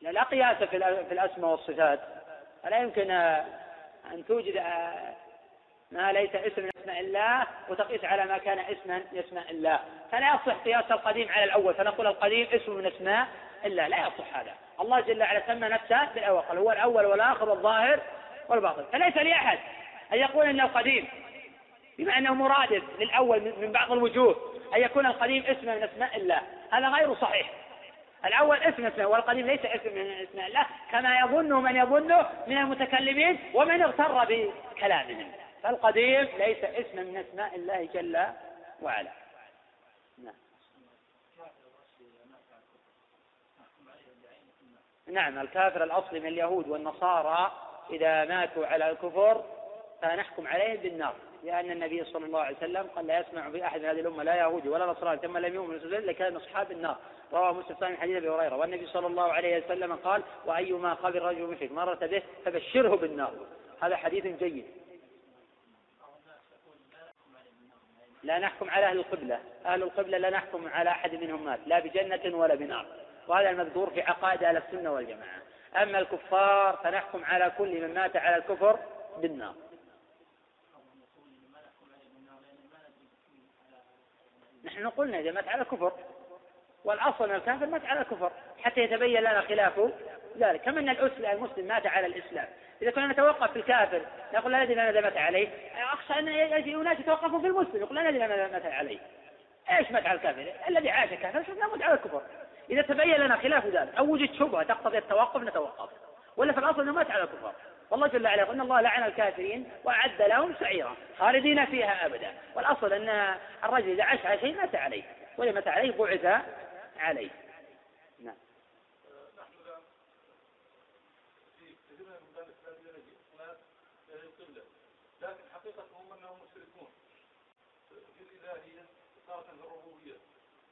S1: لا, قياس في الاسماء والصفات فلا يمكن ان توجد ما ليس اسم من اسماء الله وتقيس على ما كان اسما من اسماء الله فلا يصح قياس القديم على الاول فنقول القديم اسم من اسماء الله لا يصح هذا الله جل وعلا سمى نفسه بالاول هو الاول والاخر والظاهر والباطن فليس لاحد ان يقول ان القديم بما انه مرادف للاول من بعض الوجوه أن يكون القديم اسم من أسماء الله هذا غير صحيح الأول اسم اسمه والقديم ليس اسم من أسماء الله كما يظن من يظنه من المتكلمين ومن اغتر بكلامهم فالقديم ليس اسم من أسماء الله جل وعلا نعم نعم الكافر الأصلي من اليهود والنصارى إذا ماتوا على الكفر فنحكم عليهم بالنار لأن النبي صلى الله عليه وسلم قال لا يسمع في أحد من هذه الأمة لا يهودي ولا نصراني ثم لم يؤمن رسول لكان أصحاب النار رواه مسلم ثاني حديث أبي هريرة والنبي صلى الله عليه وسلم قال وأيما خبر رجل مشرك مرة به فبشره بالنار هذا حديث جيد لا نحكم على أهل القبلة أهل القبلة لا نحكم على أحد منهم مات لا بجنة ولا بنار وهذا المذكور في عقائد أهل السنة والجماعة أما الكفار فنحكم على كل من مات على الكفر بالنار نحن قلنا إذا مات على الكفر والأصل أن الكافر مات على الكفر حتى يتبين لنا خلاف ذلك كما أن المسلم مات على الإسلام إذا كنا نتوقف في الكافر نقول لا ندري ماذا مات عليه أخشى أن يجي أناس يتوقفوا في المسلم يقول لا ندري ماذا مات عليه ايش مات على الكافر؟ الذي عاش كافر شفنا موت على الكفر. اذا تبين لنا خلاف ذلك او وجد شبهه تقتضي التوقف نتوقف. ولا في الاصل انه مات على الكفر. والله جل وعلا يقول ان الله لعن الكافرين واعد لهم سعيرا خالدين فيها ابدا والاصل ان الرجل اذا عاش على شيء مات عليه واذا مات عليه بعث عليه نعم لكن حقيقتهم انهم مشركون في الالهيه خاصه في الربوبيه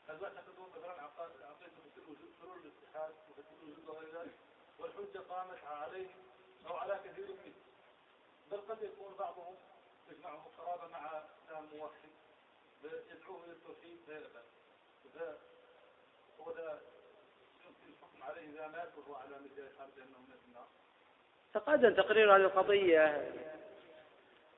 S1: هل تعتقدون مثلا عقيده حلول الاتحاد وغير ذلك والحجه قامت عليهم أو على كثير منه بل قد يكون بعضهم تجمعه قرابة مع موحد يدعوه إلى التوحيد لا يأبى إذا ذا يمكن الحكم عليه إذا مات وهو على مزاج حال أنه من النار تقدم تقرير هذه القضية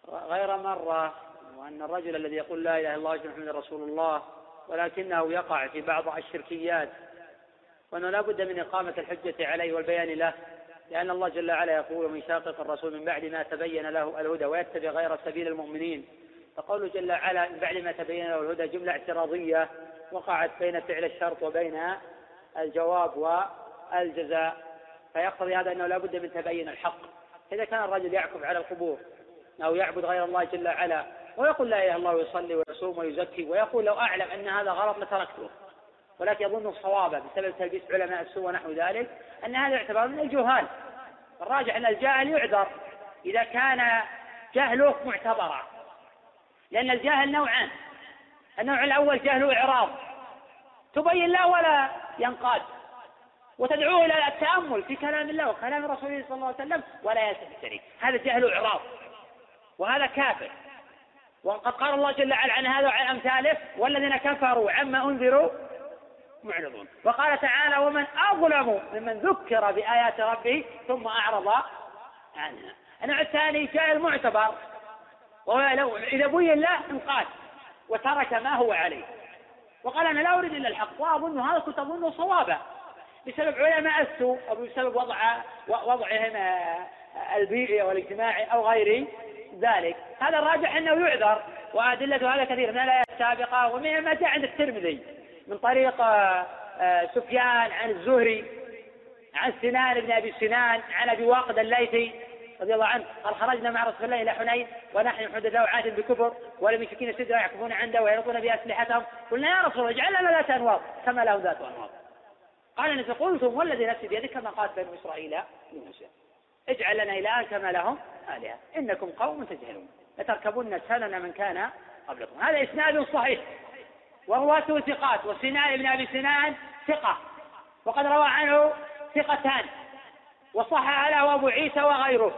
S1: غير مرة وأن الرجل الذي يقول لا إله إلا الله محمد رسول الله ولكنه يقع في بعض الشركيات وأنه لا بد من إقامة الحجة عليه والبيان له لأن الله جل وعلا يقول ومن شاقق الرسول من بعد ما تبين له الهدى ويتبع غير سبيل المؤمنين فقوله جل وعلا من بعد ما تبين له الهدى جملة اعتراضية وقعت بين فعل الشرط وبين الجواب والجزاء فيقتضي هذا أنه لا بد من تبين الحق إذا كان الرجل يعكف على القبور أو يعبد غير الله جل وعلا ويقول لا إله إلا الله ويصلي ويصوم ويزكي ويقول لو أعلم أن هذا غلط لتركته ولكن يظن الصواب بسبب تلبيس علماء السوء ونحو ذلك أن هذا يعتبر من الجهال الراجح أن الجاهل يعذر إذا كان جهله معتبرا لأن الجاهل نوعان النوع الأول جهل إعراض تبين له ولا ينقاد وتدعوه إلى التأمل في كلام الله وكلام رسوله صلى الله عليه وسلم ولا يستفتري هذا جهل إعراض وهذا كافر وقد قال الله جل وعلا عن هذا وعن أمثاله والذين كفروا عما أنذروا معرضون وقال تعالى ومن أظلم ممن ذكر بآيات ربه ثم أعرض عنها النوع الثاني جاء المعتبر وهو إذا بين له انقاد وترك ما هو عليه وقال أنا لا أريد إلا الحق وأظن هذا كنت أظنه صوابا بسبب علماء السوء أو بسبب وضع وضعهم البيئي أو الاجتماعي أو غير ذلك هذا الراجح أنه يعذر وأدلة هذا كثير من الآيات السابقة ومنها ما جاء عند الترمذي من طريق آه، سفيان عن الزهري عن سنان بن ابي سنان عن ابي واقد الليثي رضي الله عنه قال خرجنا مع رسول الله الى حنين ونحن حدثاء بكفر ولمشركين سدرا يعكفون عنده ويلقون باسلحتهم قلنا يا رسول الله اجعل لنا ذات انواط كما له ذات انواط قال انس قلتم والذي نفسي بيدك كما قالت بنو اسرائيل لموسى اجعل لنا الها كما لهم الهه انكم قوم تجهلون لتركبن سنن من كان قبلكم هذا اسناد صحيح ورواته ثقات وسنان بن ابي سنان ثقه وقد روى عنه ثقتان وصح له ابو عيسى وغيره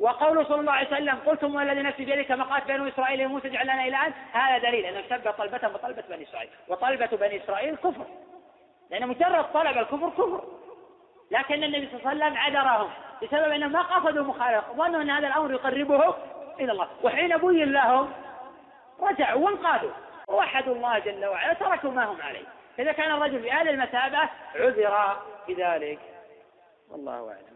S1: وقول صلى الله عليه وسلم قلتم والذي نفسي بيدك مقات بنو اسرائيل موسى اجعل لنا الان هذا دليل انه شبه طلبه بطلبه بني اسرائيل وطلبه بني اسرائيل كفر لان مجرد طلب الكفر كفر لكن النبي صلى الله عليه وسلم عذرهم بسبب انهم ما قصدوا مخالفه ظنوا ان هذا الامر يقربهم الى الله وحين بين لهم رجعوا وانقادوا ووحدوا الله جل وعلا تركوا ما هم عليه فإذا كان الرجل بهذه المثابة عذر بذلك والله أعلم